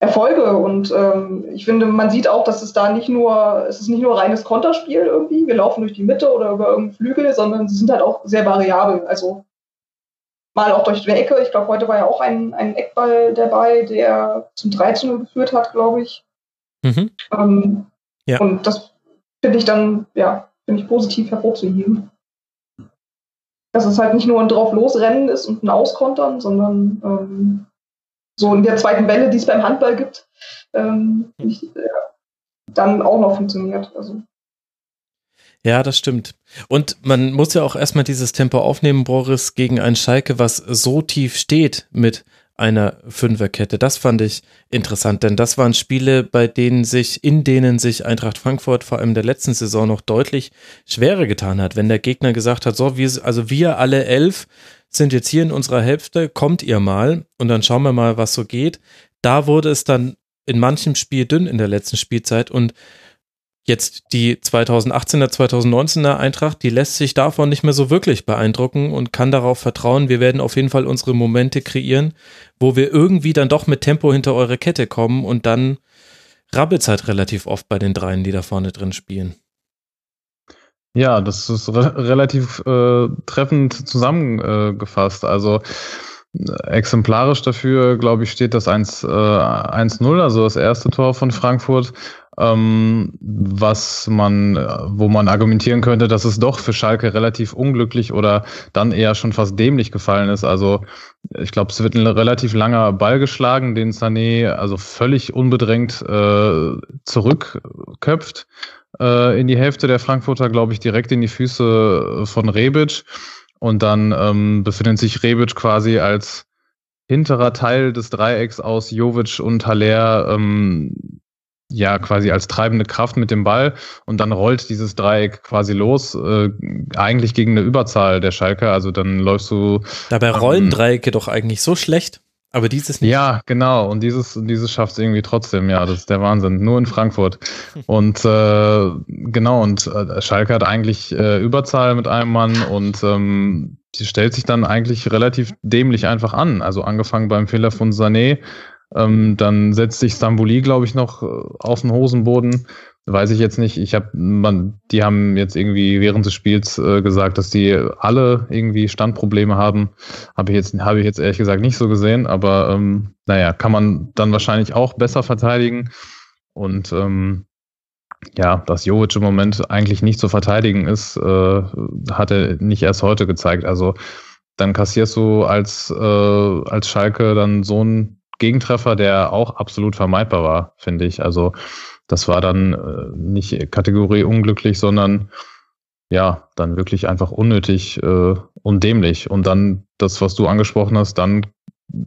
Erfolge. Und ähm, ich finde, man sieht auch, dass es da nicht nur, es ist nicht nur reines Konterspiel irgendwie, wir laufen durch die Mitte oder über irgendeinen Flügel, sondern sie sind halt auch sehr variabel. Also mal auch durch die Ecke. Ich glaube, heute war ja auch ein, ein Eckball dabei, der zum 13 geführt hat, glaube ich. Mhm. Ähm, ja. Und das finde ich dann, ja, finde ich positiv hervorzuheben. Dass es halt nicht nur ein drauf losrennen ist und ein Auskontern, sondern ähm, so in der zweiten Welle, die es beim Handball gibt, ähm, nicht, äh, dann auch noch funktioniert. Also. Ja, das stimmt. Und man muss ja auch erstmal dieses Tempo aufnehmen, Boris, gegen ein Schalke, was so tief steht mit einer Fünferkette. Das fand ich interessant, denn das waren Spiele, bei denen sich, in denen sich Eintracht Frankfurt vor allem der letzten Saison noch deutlich schwerer getan hat. Wenn der Gegner gesagt hat, so, wir, also wir alle elf sind jetzt hier in unserer Hälfte, kommt ihr mal und dann schauen wir mal, was so geht. Da wurde es dann in manchem Spiel dünn in der letzten Spielzeit und jetzt die 2018er, 2019er Eintracht, die lässt sich davon nicht mehr so wirklich beeindrucken und kann darauf vertrauen, wir werden auf jeden Fall unsere Momente kreieren, wo wir irgendwie dann doch mit Tempo hinter eure Kette kommen und dann rabbelt es halt relativ oft bei den dreien, die da vorne drin spielen. Ja, das ist re relativ äh, treffend zusammengefasst. also exemplarisch dafür, glaube ich, steht das 1-0, äh, also das erste Tor von Frankfurt ähm, was man, wo man argumentieren könnte, dass es doch für Schalke relativ unglücklich oder dann eher schon fast dämlich gefallen ist. Also ich glaube, es wird ein relativ langer Ball geschlagen, den Sané also völlig unbedrängt äh, zurückköpft äh, in die Hälfte der Frankfurter, glaube ich, direkt in die Füße von Rebic. Und dann ähm, befindet sich Rebic quasi als hinterer Teil des Dreiecks aus Jovic und Haller ähm, ja quasi als treibende Kraft mit dem Ball und dann rollt dieses Dreieck quasi los, äh, eigentlich gegen eine Überzahl der Schalke. Also dann läufst du. Dabei rollen ähm, Dreiecke doch eigentlich so schlecht. Aber dieses nicht. Ja, genau. Und dieses, dieses schafft es irgendwie trotzdem. Ja, das ist der Wahnsinn. Nur in Frankfurt. Und äh, genau, und äh, Schalke hat eigentlich äh, Überzahl mit einem Mann und ähm, die stellt sich dann eigentlich relativ dämlich einfach an. Also angefangen beim Fehler von Sané, ähm, dann setzt sich Stambuli, glaube ich, noch äh, auf den Hosenboden. Weiß ich jetzt nicht. Ich habe, man, die haben jetzt irgendwie während des Spiels äh, gesagt, dass die alle irgendwie Standprobleme haben. Habe ich jetzt, habe ich jetzt ehrlich gesagt nicht so gesehen. Aber ähm, naja, kann man dann wahrscheinlich auch besser verteidigen. Und ähm, ja, dass Jovic im Moment eigentlich nicht zu verteidigen ist, äh, hat er nicht erst heute gezeigt. Also dann kassierst du als, äh, als Schalke dann so ein Gegentreffer, der auch absolut vermeidbar war, finde ich. Also das war dann äh, nicht Kategorie unglücklich, sondern ja, dann wirklich einfach unnötig äh, und dämlich. Und dann das, was du angesprochen hast, dann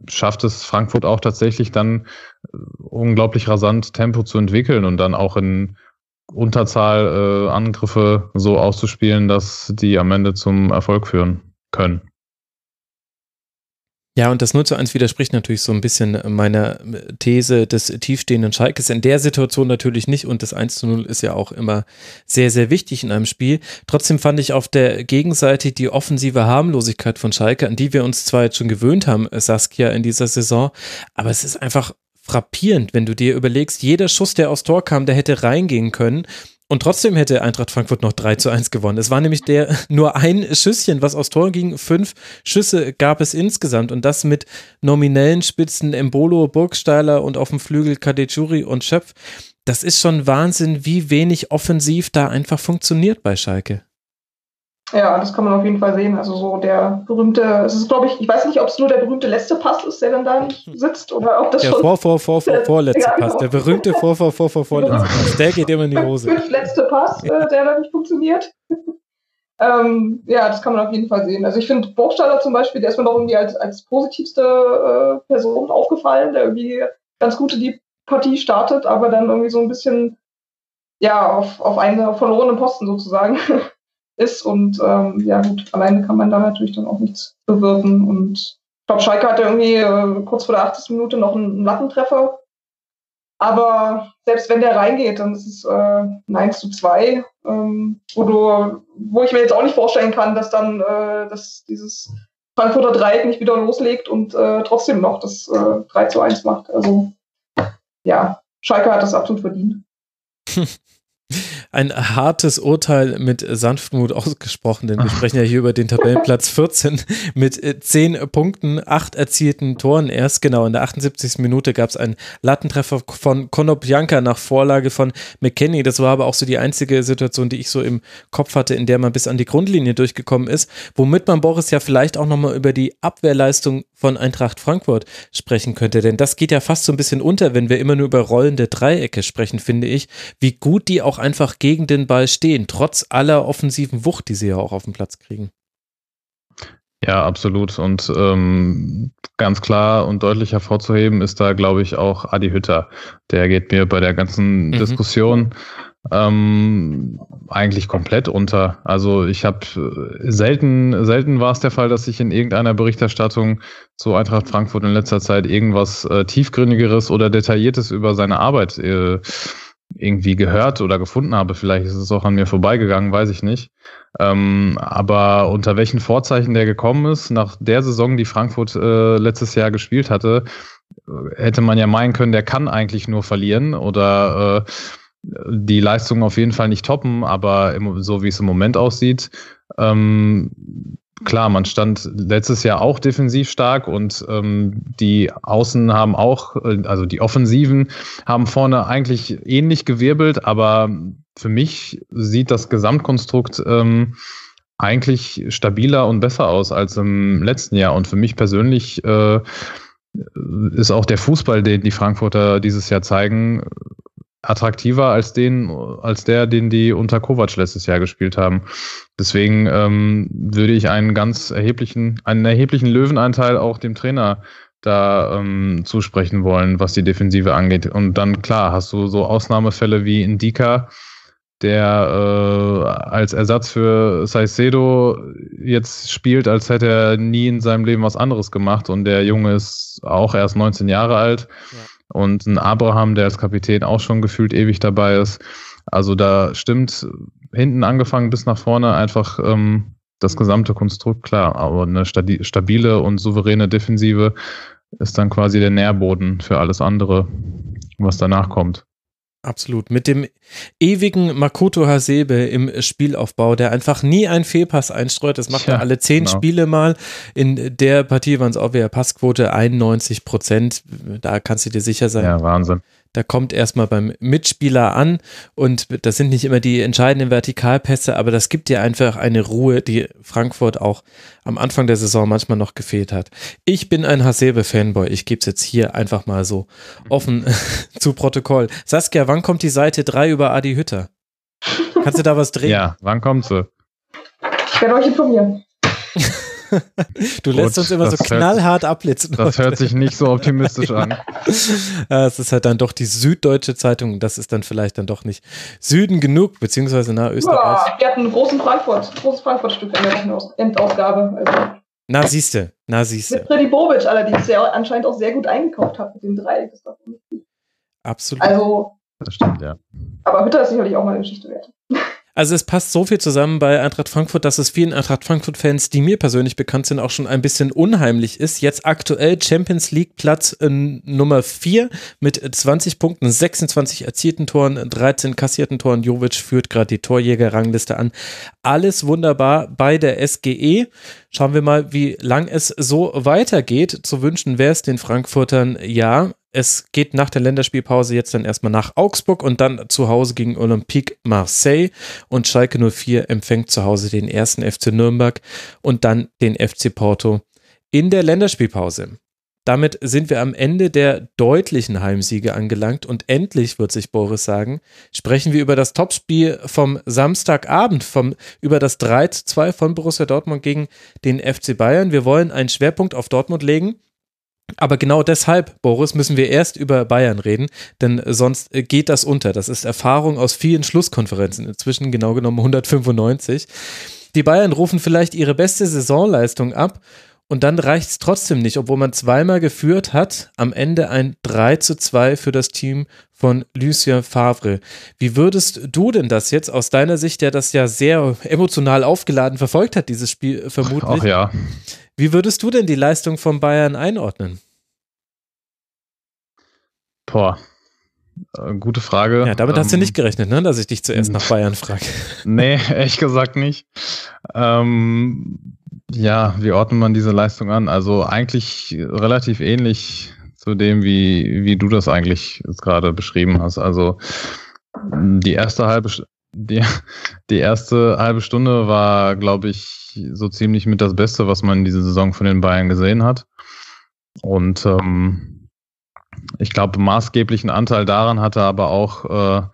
schafft es Frankfurt auch tatsächlich dann äh, unglaublich rasant Tempo zu entwickeln und dann auch in Unterzahl äh, Angriffe so auszuspielen, dass die am Ende zum Erfolg führen können. Ja, und das 0 zu 1 widerspricht natürlich so ein bisschen meiner These des tiefstehenden Schalkes. In der Situation natürlich nicht und das 1 zu 0 ist ja auch immer sehr, sehr wichtig in einem Spiel. Trotzdem fand ich auf der Gegenseite die offensive Harmlosigkeit von Schalke, an die wir uns zwar jetzt schon gewöhnt haben, Saskia, in dieser Saison, aber es ist einfach frappierend, wenn du dir überlegst, jeder Schuss, der aus Tor kam, der hätte reingehen können. Und trotzdem hätte Eintracht Frankfurt noch 3 zu 1 gewonnen. Es war nämlich der nur ein Schüsschen, was aus Tor ging. Fünf Schüsse gab es insgesamt und das mit nominellen Spitzen Embolo, Burgsteiler und auf dem Flügel Kadechuri und Schöpf. Das ist schon Wahnsinn, wie wenig offensiv da einfach funktioniert bei Schalke. Ja, das kann man auf jeden Fall sehen. Also so der berühmte, es ist glaube ich, ich weiß nicht, ob es nur der berühmte letzte Pass ist, der dann da nicht sitzt oder ob das der schon... Vor, vor, vor, vor, vorletzte ja, genau. Pass, der berühmte vor, vor, vor, vor, vorletzte Pass, der geht immer in die Hose. Der letzte Pass, äh, der da nicht funktioniert. ähm, ja, das kann man auf jeden Fall sehen. Also ich finde Burgstaller zum Beispiel, der ist mir noch irgendwie als, als positivste äh, Person aufgefallen, der irgendwie ganz gut in die Partie startet, aber dann irgendwie so ein bisschen ja, auf, auf einen verlorenen Posten sozusagen ist. Und ähm, ja gut, alleine kann man da natürlich dann auch nichts bewirken. Und ich glaube, Schalke hatte irgendwie äh, kurz vor der 80. Minute noch einen Lattentreffer. Aber selbst wenn der reingeht, dann ist es äh, ein 1 zu 2, ähm, wo, du, wo ich mir jetzt auch nicht vorstellen kann, dass dann äh, dass dieses Frankfurter Dreieck nicht wieder loslegt und äh, trotzdem noch das äh, 3 zu 1 macht. Also ja, Schalke hat das absolut verdient. ein hartes Urteil mit Sanftmut ausgesprochen, denn wir sprechen ja hier über den Tabellenplatz 14 mit 10 äh, Punkten, 8 erzielten Toren. Erst genau in der 78. Minute gab es einen Lattentreffer von Konoplyanka nach Vorlage von McKenny. Das war aber auch so die einzige Situation, die ich so im Kopf hatte, in der man bis an die Grundlinie durchgekommen ist, womit man Boris ja vielleicht auch nochmal über die Abwehrleistung von Eintracht Frankfurt sprechen könnte, denn das geht ja fast so ein bisschen unter, wenn wir immer nur über rollende Dreiecke sprechen, finde ich, wie gut die auch einfach gegen den Ball stehen, trotz aller offensiven Wucht, die sie ja auch auf dem Platz kriegen. Ja, absolut. Und ähm, ganz klar und deutlich hervorzuheben ist da, glaube ich, auch Adi Hütter. Der geht mir bei der ganzen mhm. Diskussion ähm, eigentlich komplett unter. Also ich habe äh, selten, selten war es der Fall, dass ich in irgendeiner Berichterstattung zu Eintracht Frankfurt in letzter Zeit irgendwas äh, tiefgründigeres oder detailliertes über seine Arbeit äh, irgendwie gehört oder gefunden habe. Vielleicht ist es auch an mir vorbeigegangen, weiß ich nicht. Ähm, aber unter welchen Vorzeichen der gekommen ist, nach der Saison, die Frankfurt äh, letztes Jahr gespielt hatte, hätte man ja meinen können, der kann eigentlich nur verlieren oder äh, die Leistung auf jeden Fall nicht toppen, aber im, so wie es im Moment aussieht, ähm, klar, man stand letztes Jahr auch defensiv stark und ähm, die Außen haben auch, äh, also die Offensiven haben vorne eigentlich ähnlich gewirbelt, aber für mich sieht das Gesamtkonstrukt ähm, eigentlich stabiler und besser aus als im letzten Jahr. Und für mich persönlich äh, ist auch der Fußball, den die Frankfurter dieses Jahr zeigen, attraktiver als den, als der, den die unter Kovac letztes Jahr gespielt haben. Deswegen ähm, würde ich einen ganz erheblichen, einen erheblichen Löwenanteil auch dem Trainer da ähm, zusprechen wollen, was die Defensive angeht. Und dann klar, hast du so Ausnahmefälle wie Indika, der äh, als Ersatz für Saicedo jetzt spielt, als hätte er nie in seinem Leben was anderes gemacht. Und der Junge ist auch erst 19 Jahre alt. Ja. Und ein Abraham, der als Kapitän auch schon gefühlt ewig dabei ist. Also da stimmt hinten angefangen bis nach vorne einfach ähm, das gesamte Konstrukt klar. Aber eine stabile und souveräne Defensive ist dann quasi der Nährboden für alles andere, was danach kommt. Absolut. Mit dem ewigen Makoto Hasebe im Spielaufbau, der einfach nie einen Fehlpass einstreut. Das macht ja, er alle zehn genau. Spiele mal. In der Partie waren es auch wieder Passquote 91 Prozent. Da kannst du dir sicher sein. Ja, Wahnsinn. Da kommt erstmal beim Mitspieler an und das sind nicht immer die entscheidenden Vertikalpässe, aber das gibt dir einfach eine Ruhe, die Frankfurt auch am Anfang der Saison manchmal noch gefehlt hat. Ich bin ein Hasebe-Fanboy. Ich gebe es jetzt hier einfach mal so offen zu Protokoll. Saskia, wann kommt die Seite 3 über Adi Hütter? Kannst du da was drehen? Ja, wann kommt sie? Ich werde euch informieren. du lässt Gut, uns immer so knallhart abblitzen. Das hört sich nicht so optimistisch an. es ist halt dann doch die Süddeutsche Zeitung. Das ist dann vielleicht dann doch nicht Süden genug, beziehungsweise nach Österreich. Ja, wir hatten einen großen Frankfurt, großes Frankfurt-Stück in der Endausgabe. Also. Na, siehste, na, siehste. Mit Freddy Bobic allerdings, der anscheinend auch sehr gut eingekauft hat mit den drei. Das war Absolut. Also. Das stimmt, ja. Aber Hütter ist sicherlich auch mal eine Geschichte wert. Also es passt so viel zusammen bei Eintracht Frankfurt, dass es vielen Eintracht Frankfurt-Fans, die mir persönlich bekannt sind, auch schon ein bisschen unheimlich ist. Jetzt aktuell Champions League Platz äh, Nummer 4 mit 20 Punkten, 26 erzielten Toren, 13 kassierten Toren. Jovic führt gerade die Torjäger-Rangliste an. Alles wunderbar bei der SGE. Schauen wir mal, wie lang es so weitergeht. Zu wünschen wäre es den Frankfurtern ja. Es geht nach der Länderspielpause jetzt dann erstmal nach Augsburg und dann zu Hause gegen Olympique Marseille und Schalke 04 empfängt zu Hause den ersten FC Nürnberg und dann den FC Porto in der Länderspielpause. Damit sind wir am Ende der deutlichen Heimsiege angelangt und endlich, wird sich Boris sagen, sprechen wir über das Topspiel vom Samstagabend, vom, über das 3-2 von Borussia Dortmund gegen den FC Bayern. Wir wollen einen Schwerpunkt auf Dortmund legen aber genau deshalb, Boris, müssen wir erst über Bayern reden, denn sonst äh, geht das unter. Das ist Erfahrung aus vielen Schlusskonferenzen, inzwischen genau genommen 195. Die Bayern rufen vielleicht ihre beste Saisonleistung ab und dann reicht es trotzdem nicht, obwohl man zweimal geführt hat. Am Ende ein 3 zu 2 für das Team von Lucien Favre. Wie würdest du denn das jetzt aus deiner Sicht, der das ja sehr emotional aufgeladen verfolgt hat, dieses Spiel vermutlich? Ach ja. Wie würdest du denn die Leistung von Bayern einordnen? Boah, äh, gute Frage. Ja, damit ähm, hast du ähm, nicht gerechnet, ne? dass ich dich zuerst nach Bayern frage. nee, ehrlich gesagt nicht. Ähm, ja, wie ordnet man diese Leistung an? Also eigentlich relativ ähnlich zu dem, wie, wie du das eigentlich gerade beschrieben hast. Also die erste halbe die, die erste halbe Stunde war, glaube ich, so ziemlich mit das Beste, was man in dieser Saison von den Bayern gesehen hat. Und ähm, ich glaube, maßgeblichen Anteil daran hatte aber auch äh,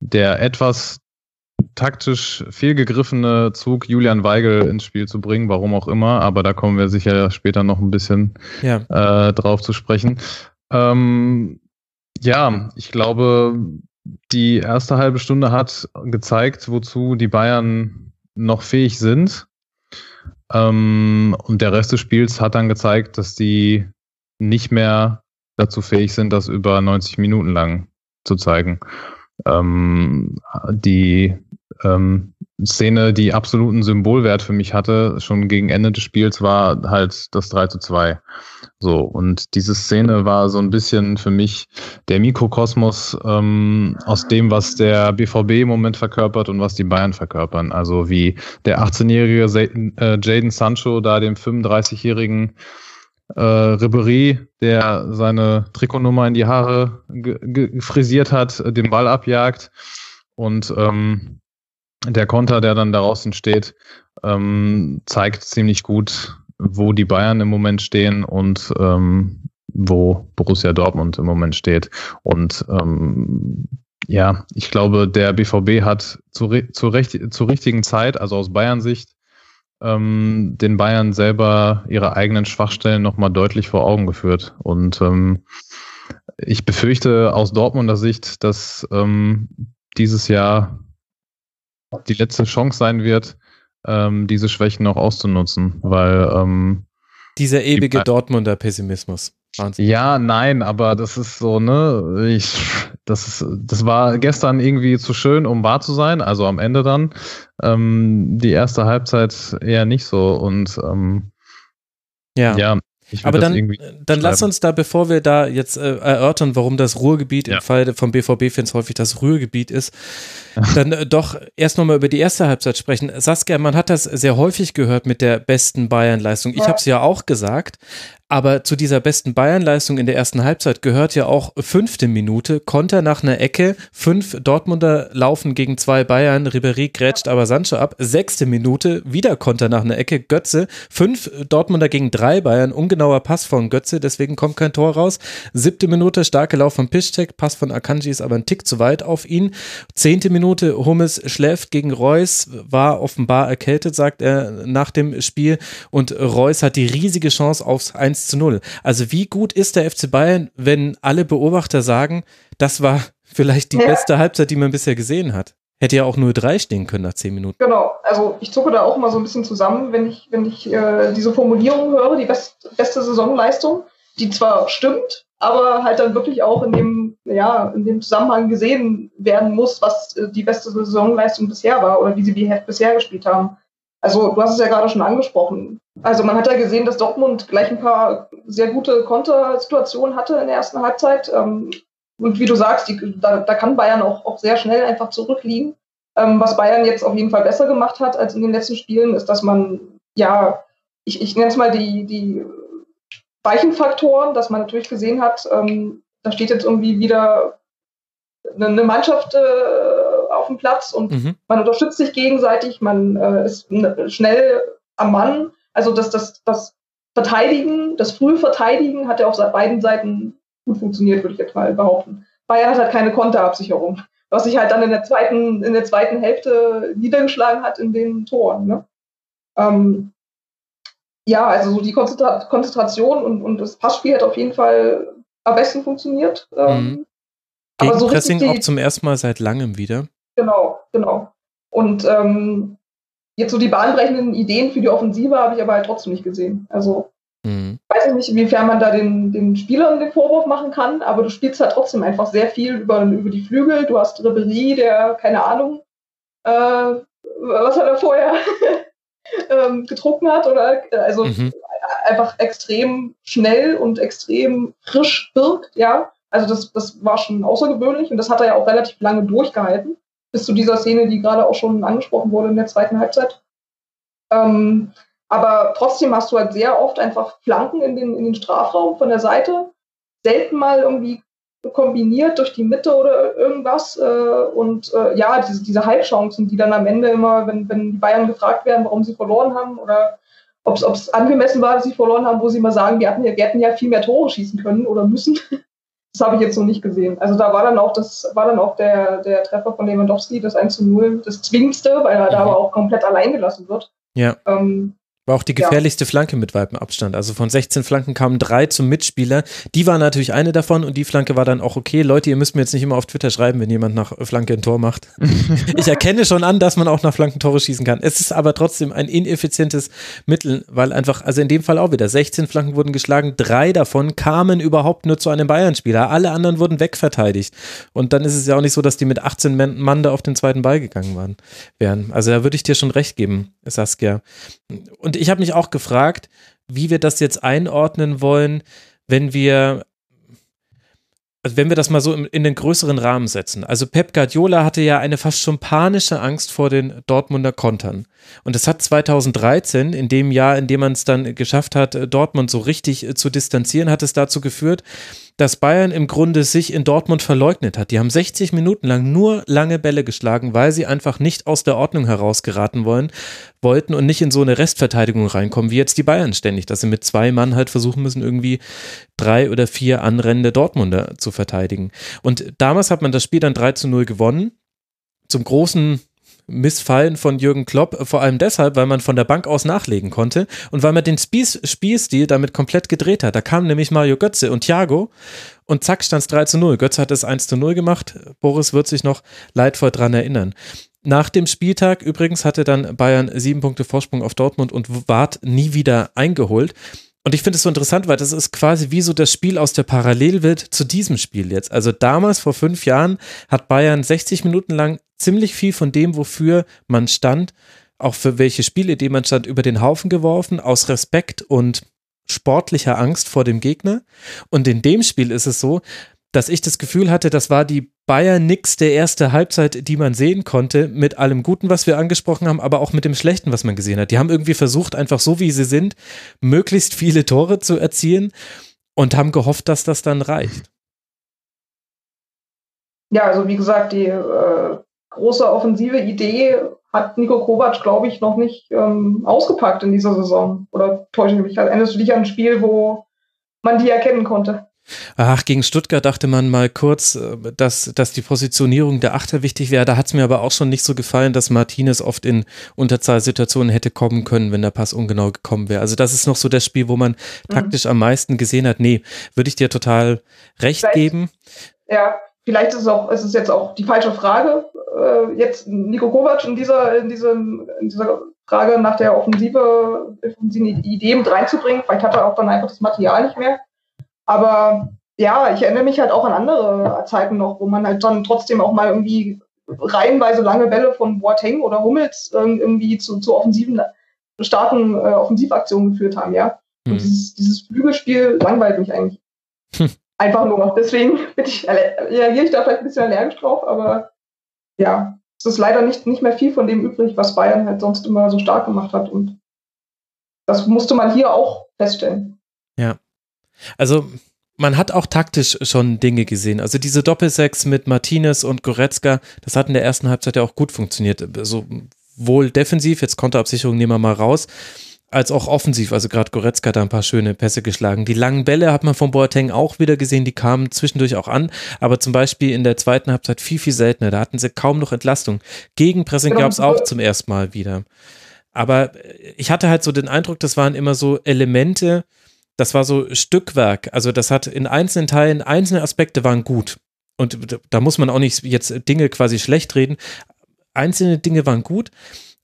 der etwas taktisch fehlgegriffene Zug, Julian Weigel ins Spiel zu bringen, warum auch immer, aber da kommen wir sicher später noch ein bisschen ja. äh, drauf zu sprechen. Ähm, ja, ich glaube, die erste halbe Stunde hat gezeigt, wozu die Bayern noch fähig sind. Ähm, und der Rest des Spiels hat dann gezeigt, dass die nicht mehr dazu fähig sind, das über 90 Minuten lang zu zeigen. ähm, die ähm, Szene, die absoluten Symbolwert für mich hatte, schon gegen Ende des Spiels, war halt das 3 zu 2. So, und diese Szene war so ein bisschen für mich der Mikrokosmos ähm, aus dem, was der BVB im Moment verkörpert und was die Bayern verkörpern. Also wie der 18-jährige äh, Jaden Sancho da dem 35-jährigen äh, Ribery, der seine Trikotnummer in die Haare frisiert hat, den Ball abjagt und ähm, der Konter, der dann daraus entsteht, ähm, zeigt ziemlich gut, wo die Bayern im Moment stehen und ähm, wo Borussia Dortmund im Moment steht. Und ähm, ja, ich glaube, der BVB hat zu, zu, recht, zur richtigen Zeit, also aus Bayern Sicht, ähm, den Bayern selber ihre eigenen Schwachstellen nochmal deutlich vor Augen geführt. Und ähm, ich befürchte aus Dortmunder Sicht, dass ähm, dieses Jahr die letzte Chance sein wird, ähm, diese Schwächen noch auszunutzen, weil ähm, dieser ewige die, Dortmunder Pessimismus. Wahnsinn. Ja, nein, aber das ist so, ne, ich, das ist, das war gestern irgendwie zu schön, um wahr zu sein, also am Ende dann. Ähm, die erste Halbzeit eher nicht so und ähm, ja. ja, aber dann, dann lass uns da, bevor wir da jetzt äh, erörtern, warum das Ruhrgebiet ja. im Fall von BVB-Fans häufig das Ruhrgebiet ist, dann äh, doch erst nochmal über die erste Halbzeit sprechen. Saskia, man hat das sehr häufig gehört mit der besten Bayern-Leistung. Ich habe es ja auch gesagt, aber zu dieser besten Bayern-Leistung in der ersten Halbzeit gehört ja auch fünfte Minute, Konter nach einer Ecke, fünf Dortmunder laufen gegen zwei Bayern, Ribéry grätscht aber Sancho ab, sechste Minute, wieder Konter nach einer Ecke, Götze, fünf Dortmunder gegen drei Bayern, ungenauer Pass von Götze, deswegen kommt kein Tor raus, siebte Minute, starke Lauf von Piszczek, Pass von Akanji ist aber ein Tick zu weit auf ihn, zehnte Minute, Hummes schläft gegen Reus, war offenbar erkältet, sagt er nach dem Spiel. Und Reus hat die riesige Chance aufs 1 1 zu 0. Also wie gut ist der FC Bayern, wenn alle Beobachter sagen, das war vielleicht die ja. beste Halbzeit, die man bisher gesehen hat? Hätte ja auch nur drei stehen können nach zehn Minuten. Genau, also ich zucke da auch mal so ein bisschen zusammen, wenn ich, wenn ich äh, diese Formulierung höre, die best, beste Saisonleistung, die zwar stimmt, aber halt dann wirklich auch in dem, ja, in dem Zusammenhang gesehen werden muss, was äh, die beste Saisonleistung bisher war oder wie sie bisher gespielt haben. Also du hast es ja gerade schon angesprochen. Also man hat ja gesehen, dass Dortmund gleich ein paar sehr gute Kontersituationen hatte in der ersten Halbzeit. Ähm, und wie du sagst, die, da, da, kann Bayern auch, auch sehr schnell einfach zurückliegen. Ähm, was Bayern jetzt auf jeden Fall besser gemacht hat als in den letzten Spielen, ist, dass man, ja, ich, ich nenne es mal die, die weichen Faktoren, dass man natürlich gesehen hat, ähm, da steht jetzt irgendwie wieder eine Mannschaft äh, auf dem Platz und mhm. man unterstützt sich gegenseitig, man äh, ist schnell am Mann also das, das, das Verteidigen, das Frühverteidigen hat ja auf beiden Seiten gut funktioniert, würde ich jetzt mal behaupten. Bayern hat halt keine Konterabsicherung, was sich halt dann in der zweiten, in der zweiten Hälfte niedergeschlagen hat in den Toren. Ne? Ähm, ja, also so die Konzentra Konzentration und, und das Passspiel hat auf jeden Fall am besten funktioniert. Ähm, mhm. aber so Pressing die, auch zum ersten Mal seit langem wieder. Genau, genau. Und ähm, Jetzt so die bahnbrechenden Ideen für die Offensive habe ich aber halt trotzdem nicht gesehen. Also mhm. weiß ich nicht, inwiefern man da den, den Spielern den Vorwurf machen kann, aber du spielst halt trotzdem einfach sehr viel über, über die Flügel. Du hast Ribery, der, keine Ahnung, äh, was hat er vorher ähm, getrunken hat oder also mhm. einfach extrem schnell und extrem frisch wirkt, ja. Also das, das war schon außergewöhnlich und das hat er ja auch relativ lange durchgehalten bis zu dieser Szene, die gerade auch schon angesprochen wurde in der zweiten Halbzeit. Ähm, aber trotzdem hast du halt sehr oft einfach Flanken in den, in den Strafraum von der Seite, selten mal irgendwie kombiniert durch die Mitte oder irgendwas. Äh, und äh, ja, diese, diese Halbchancen, die dann am Ende immer, wenn, wenn die Bayern gefragt werden, warum sie verloren haben oder ob es angemessen war, dass sie verloren haben, wo sie mal sagen, wir hatten, ja, ja viel mehr Tore schießen können oder müssen. Das habe ich jetzt noch nicht gesehen. Also da war dann auch das, war dann auch der, der Treffer von Lewandowski, das 1 zu 0, das zwingendste, weil er mhm. da aber auch komplett allein gelassen wird. Ja. Ähm, War auch die gefährlichste ja. Flanke mit weitem Abstand. Also von 16 Flanken kamen drei zum Mitspieler. Die war natürlich eine davon und die Flanke war dann auch okay. Leute, ihr müsst mir jetzt nicht immer auf Twitter schreiben, wenn jemand nach Flanke ein Tor macht. ich erkenne schon an, dass man auch nach Flanken Tore schießen kann. Es ist aber trotzdem ein ineffizientes Mittel, weil einfach, also in dem Fall auch wieder, 16 Flanken wurden geschlagen, drei davon kamen überhaupt nur zu einem Bayern-Spieler. Alle anderen wurden wegverteidigt. Und dann ist es ja auch nicht so, dass die mit 18 Mann da auf den zweiten Ball gegangen waren, wären. Also da würde ich dir schon recht geben, Saskia. Und ich habe mich auch gefragt, wie wir das jetzt einordnen wollen, wenn wir also wenn wir das mal so in den größeren Rahmen setzen. Also Pep Guardiola hatte ja eine fast schon panische Angst vor den Dortmunder Kontern. Und das hat 2013, in dem Jahr, in dem man es dann geschafft hat, Dortmund so richtig zu distanzieren, hat es dazu geführt, dass Bayern im Grunde sich in Dortmund verleugnet hat. Die haben 60 Minuten lang nur lange Bälle geschlagen, weil sie einfach nicht aus der Ordnung herausgeraten wollen, wollten und nicht in so eine Restverteidigung reinkommen, wie jetzt die Bayern ständig, dass sie mit zwei Mann halt versuchen müssen, irgendwie drei oder vier anrennende Dortmunder zu verteidigen. Und damals hat man das Spiel dann 3 zu 0 gewonnen. Zum großen Missfallen von Jürgen Klopp, vor allem deshalb, weil man von der Bank aus nachlegen konnte und weil man den Spies Spielstil damit komplett gedreht hat. Da kamen nämlich Mario Götze und Thiago und zack stand es 3 zu 0. Götze hat es 1 zu 0 gemacht. Boris wird sich noch leidvoll dran erinnern. Nach dem Spieltag übrigens hatte dann Bayern sieben Punkte Vorsprung auf Dortmund und ward nie wieder eingeholt. Und ich finde es so interessant, weil das ist quasi wie so das Spiel aus der Parallelwelt zu diesem Spiel jetzt. Also damals, vor fünf Jahren, hat Bayern 60 Minuten lang ziemlich viel von dem, wofür man stand, auch für welche Spielidee man stand, über den Haufen geworfen, aus Respekt und sportlicher Angst vor dem Gegner. Und in dem Spiel ist es so, dass ich das Gefühl hatte, das war die Bayern nix der erste Halbzeit, die man sehen konnte, mit allem Guten, was wir angesprochen haben, aber auch mit dem Schlechten, was man gesehen hat. Die haben irgendwie versucht, einfach so wie sie sind, möglichst viele Tore zu erzielen und haben gehofft, dass das dann reicht. Ja, also wie gesagt, die äh, große offensive Idee hat Nico Kovac, glaube ich, noch nicht ähm, ausgepackt in dieser Saison. Oder täusche ich mich? Erinnerst du dich an ein Spiel, wo man die erkennen konnte? Ach, gegen Stuttgart dachte man mal kurz, äh, dass, dass die Positionierung der Achter wichtig wäre. Da hat es mir aber auch schon nicht so gefallen, dass Martinez oft in Unterzahlsituationen hätte kommen können, wenn der Pass ungenau gekommen wäre. Also das ist noch so das Spiel, wo man mhm. taktisch am meisten gesehen hat. Nee, würde ich dir total recht vielleicht, geben. Ja, vielleicht ist es auch, ist es jetzt auch die falsche Frage. Äh, jetzt Nico Kovac in dieser, in diesem, in dieser Frage nach der Offensive, offensiven Idee mit reinzubringen. Vielleicht hat er auch dann einfach das Material nicht mehr. Aber ja, ich erinnere mich halt auch an andere Zeiten noch, wo man halt dann trotzdem auch mal irgendwie reihenweise lange Bälle von Boateng oder Hummels irgendwie zu, zu offensiven, starken äh, Offensivaktionen geführt haben, ja. Und mhm. dieses, dieses Flügelspiel langweilt mich eigentlich. Hm. Einfach nur. Deswegen ich, reagiere ich da vielleicht ein bisschen allergisch drauf, aber ja, es ist leider nicht, nicht mehr viel von dem übrig, was Bayern halt sonst immer so stark gemacht hat. Und das musste man hier auch feststellen. Ja. Also man hat auch taktisch schon Dinge gesehen. Also diese Doppelsechs mit Martinez und Goretzka, das hat in der ersten Halbzeit ja auch gut funktioniert. So wohl defensiv, jetzt Konterabsicherung nehmen wir mal raus, als auch offensiv. Also gerade Goretzka hat da ein paar schöne Pässe geschlagen. Die langen Bälle hat man von Boateng auch wieder gesehen, die kamen zwischendurch auch an, aber zum Beispiel in der zweiten Halbzeit viel, viel seltener. Da hatten sie kaum noch Entlastung. Gegenpressing genau. gab es auch zum ersten Mal wieder. Aber ich hatte halt so den Eindruck, das waren immer so Elemente, das war so Stückwerk. Also das hat in einzelnen Teilen, einzelne Aspekte waren gut. Und da muss man auch nicht jetzt Dinge quasi schlecht reden. Einzelne Dinge waren gut,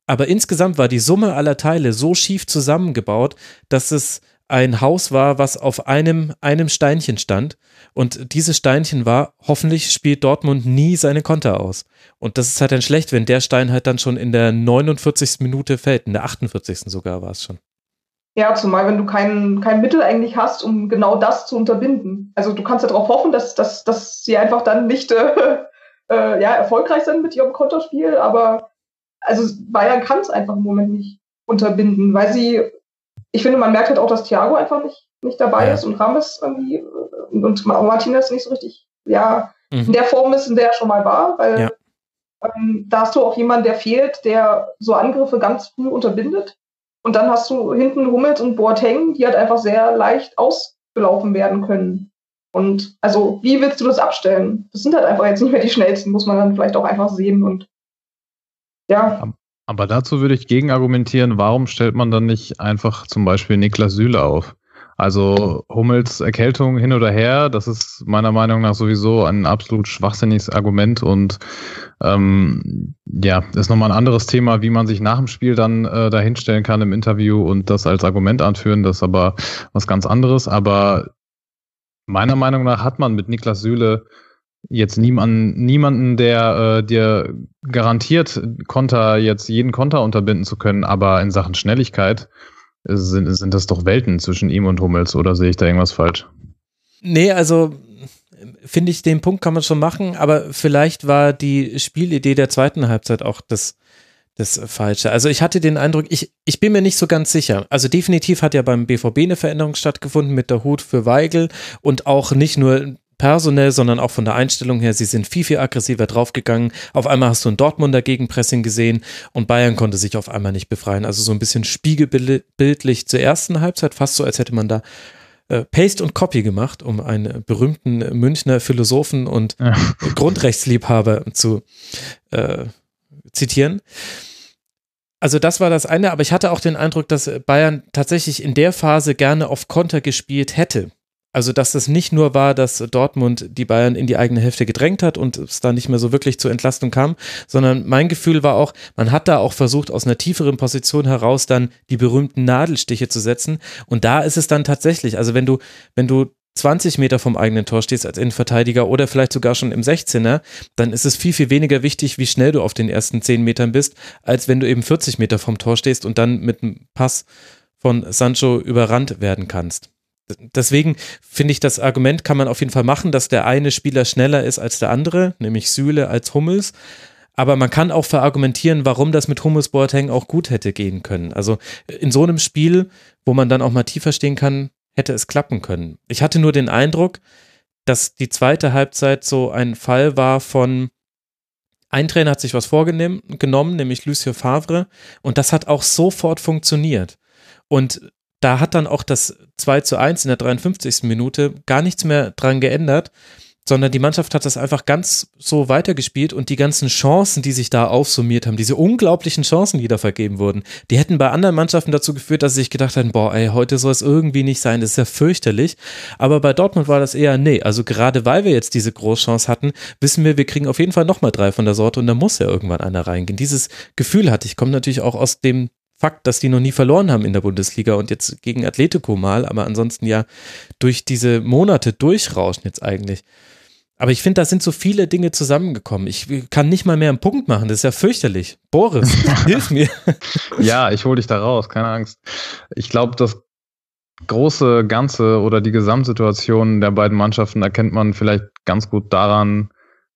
aber insgesamt war die Summe aller Teile so schief zusammengebaut, dass es ein Haus war, was auf einem, einem Steinchen stand. Und dieses Steinchen war, hoffentlich spielt Dortmund nie seine Konter aus. Und das ist halt dann schlecht, wenn der Stein halt dann schon in der 49. Minute fällt, in der 48. sogar war es schon. Ja, zumal wenn du kein, kein Mittel eigentlich hast, um genau das zu unterbinden. Also du kannst ja darauf hoffen, dass, dass, dass sie einfach dann nicht äh, äh, ja, erfolgreich sind mit ihrem Konterspiel, aber also Bayern kann es einfach im Moment nicht unterbinden, weil sie, ich finde, man merkt halt auch, dass Thiago einfach nicht, nicht dabei ja. ist und Rames irgendwie äh, und, und Martinez nicht so richtig, ja, mhm. in der Form ist, in der er schon mal war, weil ja. ähm, da hast du auch jemanden, der fehlt, der so Angriffe ganz früh unterbindet und dann hast du hinten Hummels und Boateng, die halt einfach sehr leicht ausgelaufen werden können. Und also, wie willst du das abstellen? Das sind halt einfach jetzt nicht mehr die schnellsten, muss man dann vielleicht auch einfach sehen. Und ja. Aber dazu würde ich gegen argumentieren, warum stellt man dann nicht einfach zum Beispiel Niklas Süle auf? Also Hummels Erkältung hin oder her, das ist meiner Meinung nach sowieso ein absolut schwachsinniges Argument und ähm, ja, ist nochmal ein anderes Thema, wie man sich nach dem Spiel dann äh, dahinstellen kann im Interview und das als Argument anführen, das ist aber was ganz anderes. Aber meiner Meinung nach hat man mit Niklas Süle jetzt niemanden, niemanden, der äh, dir garantiert, Konter jetzt jeden Konter unterbinden zu können, aber in Sachen Schnelligkeit sind, sind das doch Welten zwischen ihm und Hummels oder sehe ich da irgendwas falsch? Nee, also finde ich, den Punkt kann man schon machen, aber vielleicht war die Spielidee der zweiten Halbzeit auch das, das Falsche. Also ich hatte den Eindruck, ich, ich bin mir nicht so ganz sicher. Also definitiv hat ja beim BVB eine Veränderung stattgefunden mit der Hut für Weigel und auch nicht nur personell, sondern auch von der Einstellung her. Sie sind viel, viel aggressiver draufgegangen. Auf einmal hast du ein Dortmunder Gegenpressing gesehen und Bayern konnte sich auf einmal nicht befreien. Also so ein bisschen spiegelbildlich zur ersten Halbzeit, fast so, als hätte man da äh, Paste und Copy gemacht, um einen berühmten Münchner Philosophen und ja. Grundrechtsliebhaber zu äh, zitieren. Also das war das eine, aber ich hatte auch den Eindruck, dass Bayern tatsächlich in der Phase gerne auf Konter gespielt hätte. Also, dass es nicht nur war, dass Dortmund die Bayern in die eigene Hälfte gedrängt hat und es da nicht mehr so wirklich zur Entlastung kam, sondern mein Gefühl war auch, man hat da auch versucht, aus einer tieferen Position heraus dann die berühmten Nadelstiche zu setzen. Und da ist es dann tatsächlich, also wenn du, wenn du 20 Meter vom eigenen Tor stehst als Innenverteidiger oder vielleicht sogar schon im 16er, dann ist es viel, viel weniger wichtig, wie schnell du auf den ersten 10 Metern bist, als wenn du eben 40 Meter vom Tor stehst und dann mit einem Pass von Sancho überrannt werden kannst deswegen finde ich, das Argument kann man auf jeden Fall machen, dass der eine Spieler schneller ist als der andere, nämlich Süle als Hummels. Aber man kann auch verargumentieren, warum das mit Hummels Boateng auch gut hätte gehen können. Also in so einem Spiel, wo man dann auch mal tiefer stehen kann, hätte es klappen können. Ich hatte nur den Eindruck, dass die zweite Halbzeit so ein Fall war von ein Trainer hat sich was vorgenommen, nämlich Lucio Favre, und das hat auch sofort funktioniert. Und da hat dann auch das 2 zu 1 in der 53. Minute gar nichts mehr dran geändert, sondern die Mannschaft hat das einfach ganz so weitergespielt und die ganzen Chancen, die sich da aufsummiert haben, diese unglaublichen Chancen, die da vergeben wurden, die hätten bei anderen Mannschaften dazu geführt, dass sie sich gedacht hätten, boah, ey, heute soll es irgendwie nicht sein, das ist ja fürchterlich. Aber bei Dortmund war das eher, nee, also gerade weil wir jetzt diese Großchance hatten, wissen wir, wir kriegen auf jeden Fall nochmal drei von der Sorte und da muss ja irgendwann einer reingehen. Dieses Gefühl hatte ich, kommt natürlich auch aus dem Fakt, dass die noch nie verloren haben in der Bundesliga und jetzt gegen Atletico mal, aber ansonsten ja durch diese Monate durchrauschen jetzt eigentlich. Aber ich finde, da sind so viele Dinge zusammengekommen. Ich kann nicht mal mehr einen Punkt machen. Das ist ja fürchterlich. Boris, hilf mir. Ja, ich hole dich da raus. Keine Angst. Ich glaube, das große Ganze oder die Gesamtsituation der beiden Mannschaften erkennt man vielleicht ganz gut daran,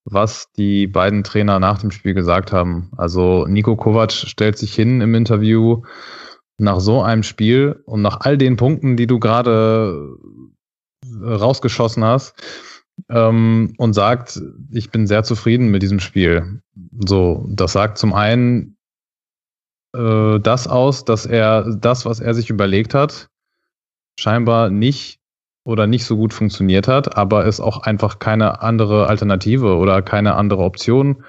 was die beiden Trainer nach dem Spiel gesagt haben. Also Nico Kovac stellt sich hin im Interview nach so einem Spiel und nach all den Punkten, die du gerade äh, rausgeschossen hast, ähm, und sagt, ich bin sehr zufrieden mit diesem Spiel. So, das sagt zum einen äh, das aus, dass er das, was er sich überlegt hat, scheinbar nicht oder nicht so gut funktioniert hat, aber es auch einfach keine andere Alternative oder keine andere Option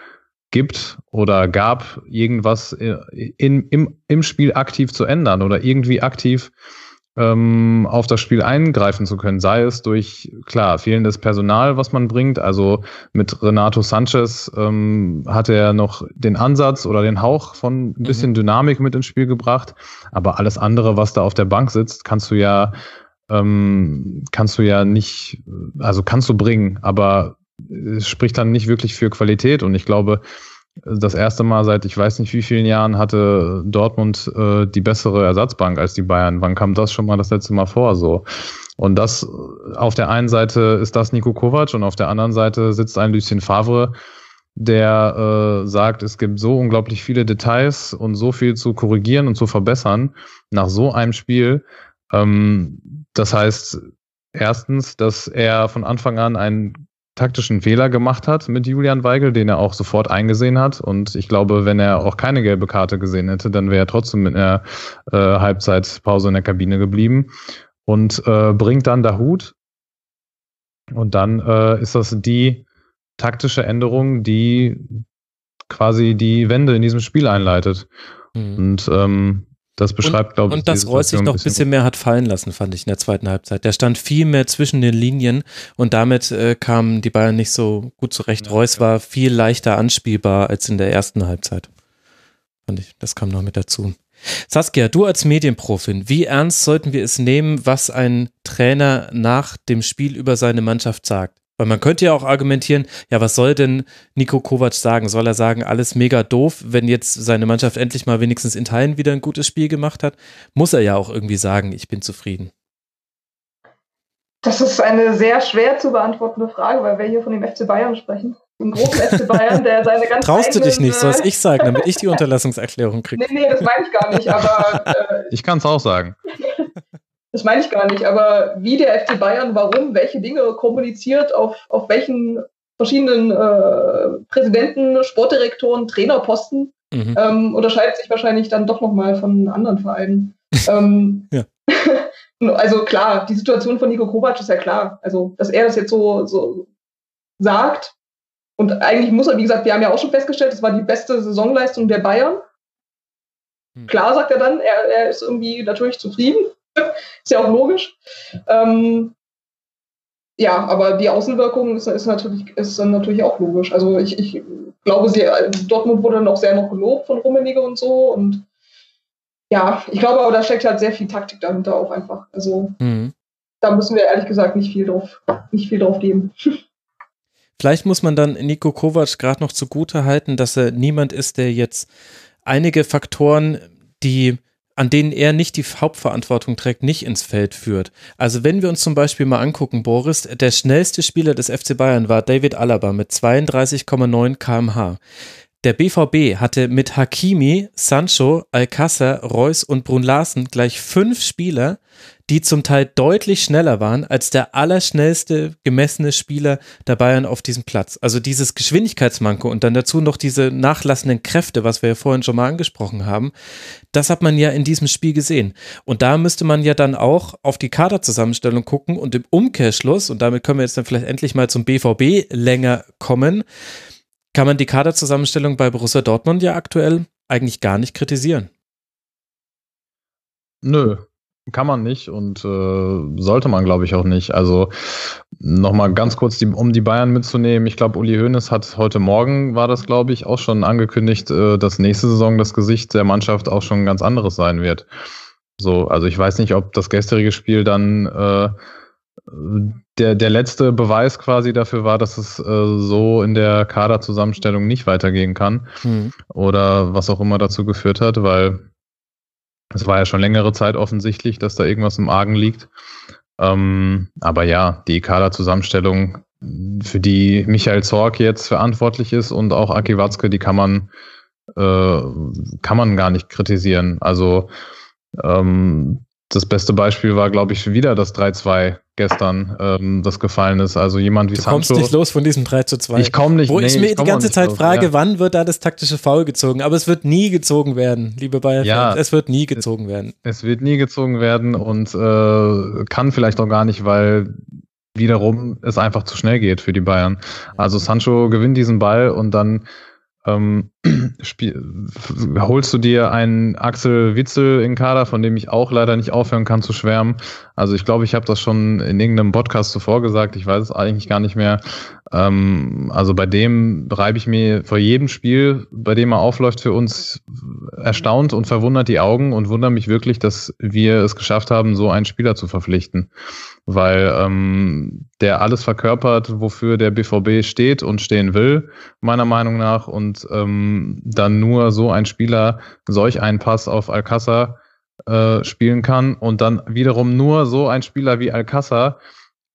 gibt oder gab, irgendwas in, im, im Spiel aktiv zu ändern oder irgendwie aktiv ähm, auf das Spiel eingreifen zu können, sei es durch, klar, fehlendes Personal, was man bringt. Also mit Renato Sanchez ähm, hat er noch den Ansatz oder den Hauch von ein bisschen mhm. Dynamik mit ins Spiel gebracht. Aber alles andere, was da auf der Bank sitzt, kannst du ja ähm, kannst du ja nicht, also kannst du bringen, aber es spricht dann nicht wirklich für Qualität und ich glaube, das erste Mal seit ich weiß nicht wie vielen Jahren hatte Dortmund äh, die bessere Ersatzbank als die Bayern. Wann kam das schon mal das letzte Mal vor? So. Und das auf der einen Seite ist das Nico Kovac und auf der anderen Seite sitzt ein Lucien Favre, der äh, sagt, es gibt so unglaublich viele Details und so viel zu korrigieren und zu verbessern nach so einem Spiel. Ähm, das heißt, erstens, dass er von Anfang an einen taktischen Fehler gemacht hat mit Julian Weigel, den er auch sofort eingesehen hat. Und ich glaube, wenn er auch keine gelbe Karte gesehen hätte, dann wäre er trotzdem mit einer äh, Halbzeitpause in der Kabine geblieben und äh, bringt dann Hut. Und dann äh, ist das die taktische Änderung, die quasi die Wende in diesem Spiel einleitet. Mhm. Und ähm, das beschreibt, glaube ich. Und dass Reus sich noch ein bisschen mehr hat fallen lassen, fand ich in der zweiten Halbzeit. Der stand viel mehr zwischen den Linien und damit äh, kamen die Bayern nicht so gut zurecht. Ja, Reus ja. war viel leichter anspielbar als in der ersten Halbzeit. Fand ich, das kam noch mit dazu. Saskia, du als Medienprofin, wie ernst sollten wir es nehmen, was ein Trainer nach dem Spiel über seine Mannschaft sagt? Weil man könnte ja auch argumentieren, ja, was soll denn Nico Kovac sagen? Soll er sagen, alles mega doof, wenn jetzt seine Mannschaft endlich mal wenigstens in Teilen wieder ein gutes Spiel gemacht hat? Muss er ja auch irgendwie sagen, ich bin zufrieden. Das ist eine sehr schwer zu beantwortende Frage, weil wir hier von dem FC Bayern sprechen. Dem großen FC Bayern, der seine ganze Traust du dich nicht, soll es ich sagen, damit ich die Unterlassungserklärung kriege? Nee, nee, das meine ich gar nicht, aber. Äh, ich kann es auch sagen. Das meine ich gar nicht, aber wie der FC Bayern, warum, welche Dinge kommuniziert, auf, auf welchen verschiedenen äh, Präsidenten, Sportdirektoren, Trainerposten, mhm. ähm, unterscheidet sich wahrscheinlich dann doch nochmal von anderen Vereinen. ähm, ja. also klar, die Situation von Nico Kovac ist ja klar. Also, dass er das jetzt so, so sagt. Und eigentlich muss er, wie gesagt, wir haben ja auch schon festgestellt, das war die beste Saisonleistung der Bayern. Mhm. Klar sagt er dann, er, er ist irgendwie natürlich zufrieden. Ist ja auch logisch. Ähm, ja, aber die Außenwirkung ist, ist, natürlich, ist dann natürlich auch logisch. Also ich, ich glaube, sie, Dortmund wurde dann auch sehr noch gelobt von Rummenigge und so. Und ja, ich glaube aber, da steckt halt sehr viel Taktik dahinter auch einfach. Also mhm. da müssen wir ehrlich gesagt nicht viel drauf, nicht viel drauf geben. Vielleicht muss man dann Nico Kovac gerade noch zugute halten, dass er niemand ist, der jetzt einige Faktoren, die an denen er nicht die Hauptverantwortung trägt, nicht ins Feld führt. Also wenn wir uns zum Beispiel mal angucken, Boris, der schnellste Spieler des FC Bayern war David Alaba mit 32,9 kmh. Der BVB hatte mit Hakimi, Sancho, Alcázar, Reus und Brun Larsen gleich fünf Spieler, die zum Teil deutlich schneller waren als der allerschnellste gemessene Spieler der Bayern auf diesem Platz. Also dieses Geschwindigkeitsmanko und dann dazu noch diese nachlassenden Kräfte, was wir ja vorhin schon mal angesprochen haben, das hat man ja in diesem Spiel gesehen. Und da müsste man ja dann auch auf die Kaderzusammenstellung gucken und im Umkehrschluss, und damit können wir jetzt dann vielleicht endlich mal zum BVB länger kommen, kann man die Kaderzusammenstellung bei Borussia Dortmund ja aktuell eigentlich gar nicht kritisieren. Nö, kann man nicht und äh, sollte man, glaube ich, auch nicht. Also nochmal ganz kurz, die, um die Bayern mitzunehmen. Ich glaube, Uli Hoeneß hat heute Morgen, war das, glaube ich, auch schon angekündigt, äh, dass nächste Saison das Gesicht der Mannschaft auch schon ganz anderes sein wird. So, also ich weiß nicht, ob das gestrige Spiel dann äh, der, der letzte Beweis quasi dafür war, dass es äh, so in der Kaderzusammenstellung nicht weitergehen kann. Mhm. Oder was auch immer dazu geführt hat, weil es war ja schon längere Zeit offensichtlich, dass da irgendwas im Argen liegt. Ähm, aber ja, die Kaderzusammenstellung, für die Michael Zorg jetzt verantwortlich ist und auch Aki Watzke, die kann man, äh, kann man gar nicht kritisieren. Also ähm, das beste Beispiel war, glaube ich, wieder das 3-2 gestern, ähm, das gefallen ist. Also jemand wie du Sancho. Du kommst nicht los von diesem 3 zu 2. Ich komme nicht. Wo nee, ich mir ich die ganze Zeit los, frage, ja. wann wird da das taktische Foul gezogen? Aber es wird nie gezogen werden, liebe Bayern. Ja, es wird nie gezogen werden. Es wird nie gezogen werden und äh, kann vielleicht auch gar nicht, weil wiederum es einfach zu schnell geht für die Bayern. Also Sancho gewinnt diesen Ball und dann ähm, spiel, holst du dir einen Axel Witzel in Kader, von dem ich auch leider nicht aufhören kann zu schwärmen. Also ich glaube, ich habe das schon in irgendeinem Podcast zuvor gesagt, ich weiß es eigentlich gar nicht mehr. Ähm, also bei dem reibe ich mir vor jedem Spiel, bei dem er aufläuft für uns, erstaunt und verwundert die Augen und wundere mich wirklich, dass wir es geschafft haben, so einen Spieler zu verpflichten. Weil ähm, der alles verkörpert, wofür der BVB steht und stehen will, meiner Meinung nach. Und ähm, dann nur so ein Spieler solch einen Pass auf Alcázar äh, spielen kann und dann wiederum nur so ein Spieler wie Alcázar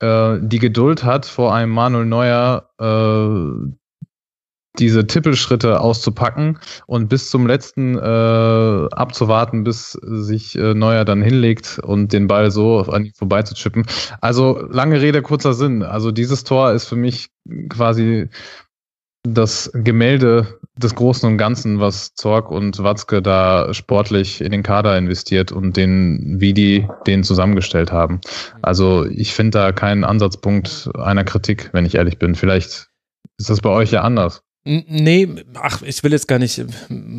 äh, die Geduld hat, vor einem Manuel Neuer äh, diese Tippelschritte auszupacken und bis zum letzten äh, abzuwarten, bis sich äh, Neuer dann hinlegt und den Ball so an ihm vorbeizuchippen. Also lange Rede, kurzer Sinn. Also dieses Tor ist für mich quasi das Gemälde des Großen und Ganzen, was Zorg und Watzke da sportlich in den Kader investiert und den, wie die den zusammengestellt haben. Also ich finde da keinen Ansatzpunkt einer Kritik, wenn ich ehrlich bin. Vielleicht ist das bei euch ja anders. Nee, ach, ich will jetzt gar nicht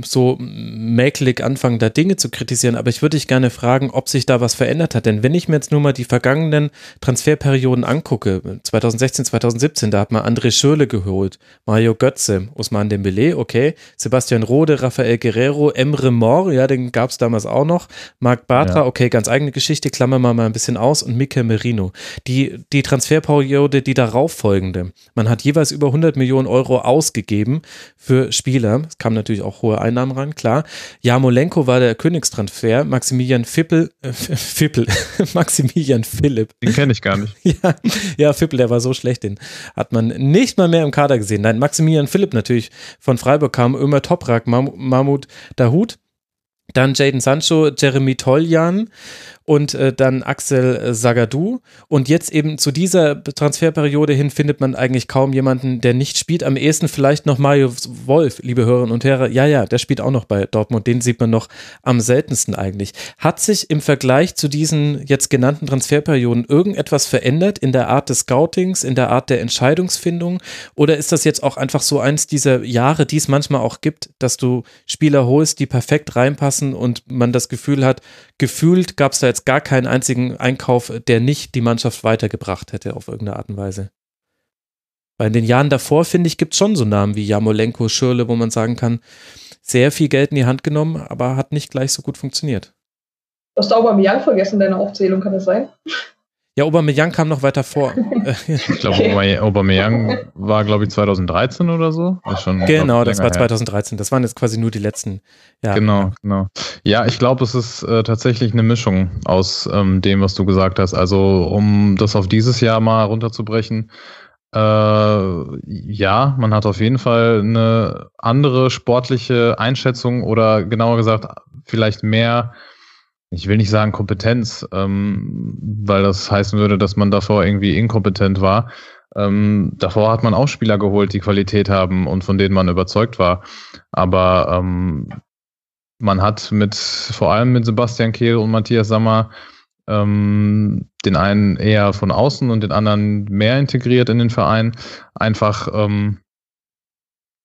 so mäkelig anfangen, da Dinge zu kritisieren, aber ich würde dich gerne fragen, ob sich da was verändert hat. Denn wenn ich mir jetzt nur mal die vergangenen Transferperioden angucke, 2016, 2017, da hat man André Schürle geholt, Mario Götze, Usman Dembele, okay, Sebastian Rode, Rafael Guerrero, Emre Mor, ja, den gab es damals auch noch, Marc Bartra, ja. okay, ganz eigene Geschichte, klammern wir mal ein bisschen aus und Mikel Merino. Die, die Transferperiode, die darauf folgende, man hat jeweils über 100 Millionen Euro ausgegeben, ausgegeben für Spieler. Es kamen natürlich auch hohe Einnahmen ran, klar. Jamolenko war der Königstransfer, Maximilian Fippel, äh, Fippel, Maximilian Philipp. Den kenne ich gar nicht. ja, ja, Fippel, der war so schlecht, den hat man nicht mal mehr im Kader gesehen. Nein, Maximilian Philipp natürlich von Freiburg kam, Ömer Toprak, Mahmoud Dahut. Dann Jaden Sancho, Jeremy Toljan, und äh, dann Axel äh, Sagadou. Und jetzt eben zu dieser Transferperiode hin findet man eigentlich kaum jemanden, der nicht spielt. Am ehesten vielleicht noch Mario Wolf, liebe Hörerinnen und Hörer. Ja, ja, der spielt auch noch bei Dortmund. Den sieht man noch am seltensten eigentlich. Hat sich im Vergleich zu diesen jetzt genannten Transferperioden irgendetwas verändert in der Art des Scoutings, in der Art der Entscheidungsfindung? Oder ist das jetzt auch einfach so eins dieser Jahre, die es manchmal auch gibt, dass du Spieler holst, die perfekt reinpassen und man das Gefühl hat, gefühlt gab es da jetzt gar keinen einzigen Einkauf, der nicht die Mannschaft weitergebracht hätte auf irgendeine Art und Weise. Weil in den Jahren davor, finde ich, gibt es schon so Namen wie Jamolenko, Schürle, wo man sagen kann, sehr viel Geld in die Hand genommen, aber hat nicht gleich so gut funktioniert. Du hast Aubameyang vergessen, deine Aufzählung, kann das sein? Ja, Aubameyang kam noch weiter vor. ich glaube, Aubameyang war, glaube ich, 2013 oder so. Schon, genau, das war 2013. Her. Das waren jetzt quasi nur die letzten Jahre. Genau, genau. Ja, ich glaube, es ist äh, tatsächlich eine Mischung aus ähm, dem, was du gesagt hast. Also, um das auf dieses Jahr mal runterzubrechen, äh, ja, man hat auf jeden Fall eine andere sportliche Einschätzung oder genauer gesagt, vielleicht mehr ich will nicht sagen Kompetenz, ähm, weil das heißen würde, dass man davor irgendwie inkompetent war. Ähm, davor hat man auch Spieler geholt, die Qualität haben und von denen man überzeugt war. Aber ähm, man hat mit, vor allem mit Sebastian Kehl und Matthias Sammer, ähm, den einen eher von außen und den anderen mehr integriert in den Verein, einfach ähm,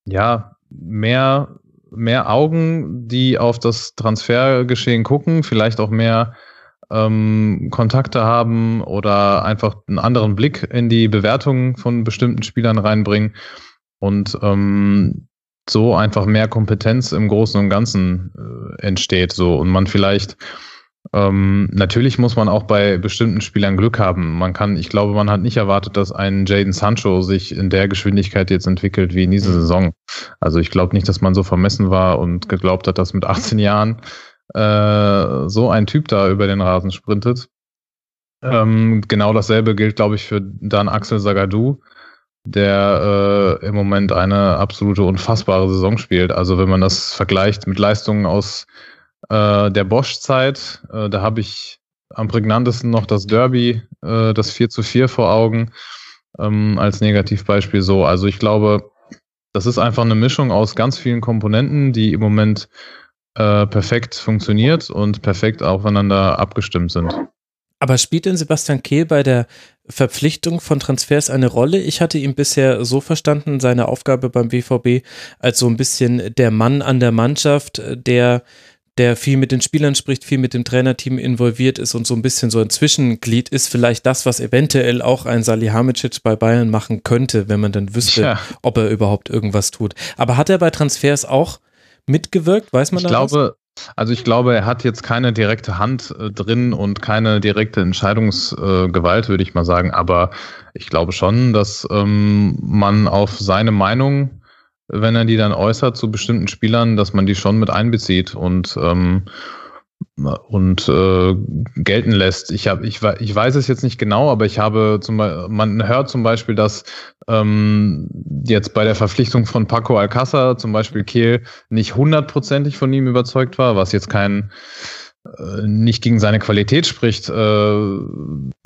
ja mehr mehr Augen, die auf das Transfergeschehen gucken, vielleicht auch mehr ähm, Kontakte haben oder einfach einen anderen Blick in die Bewertung von bestimmten Spielern reinbringen und ähm, so einfach mehr Kompetenz im Großen und Ganzen äh, entsteht. So und man vielleicht ähm, natürlich muss man auch bei bestimmten Spielern Glück haben. Man kann, ich glaube, man hat nicht erwartet, dass ein Jaden Sancho sich in der Geschwindigkeit jetzt entwickelt wie in dieser mhm. Saison. Also ich glaube nicht, dass man so vermessen war und geglaubt hat, dass mit 18 Jahren äh, so ein Typ da über den Rasen sprintet. Ähm, genau dasselbe gilt, glaube ich, für dann Axel Sagadou, der äh, im Moment eine absolute unfassbare Saison spielt. Also wenn man das vergleicht mit Leistungen aus äh, der Bosch-Zeit. Äh, da habe ich am prägnantesten noch das Derby, äh, das 4 zu 4 vor Augen, ähm, als Negativbeispiel so. Also ich glaube, das ist einfach eine Mischung aus ganz vielen Komponenten, die im Moment äh, perfekt funktioniert und perfekt aufeinander abgestimmt sind. Aber spielt denn Sebastian Kehl bei der Verpflichtung von Transfers eine Rolle? Ich hatte ihn bisher so verstanden, seine Aufgabe beim BVB als so ein bisschen der Mann an der Mannschaft, der der viel mit den Spielern spricht, viel mit dem Trainerteam involviert ist und so ein bisschen so ein Zwischenglied ist, vielleicht das, was eventuell auch ein Salihamidzic bei Bayern machen könnte, wenn man dann wüsste, ja. ob er überhaupt irgendwas tut. Aber hat er bei Transfers auch mitgewirkt? Weiß man ich da glaube, was? Also ich glaube, er hat jetzt keine direkte Hand äh, drin und keine direkte Entscheidungsgewalt, äh, würde ich mal sagen. Aber ich glaube schon, dass ähm, man auf seine Meinung wenn er die dann äußert zu bestimmten Spielern, dass man die schon mit einbezieht und ähm, und äh, gelten lässt. Ich habe, ich, ich weiß es jetzt nicht genau, aber ich habe zum man hört zum Beispiel, dass ähm, jetzt bei der Verpflichtung von Paco Alcázar zum Beispiel Kehl nicht hundertprozentig von ihm überzeugt war, was jetzt kein äh, nicht gegen seine Qualität spricht äh,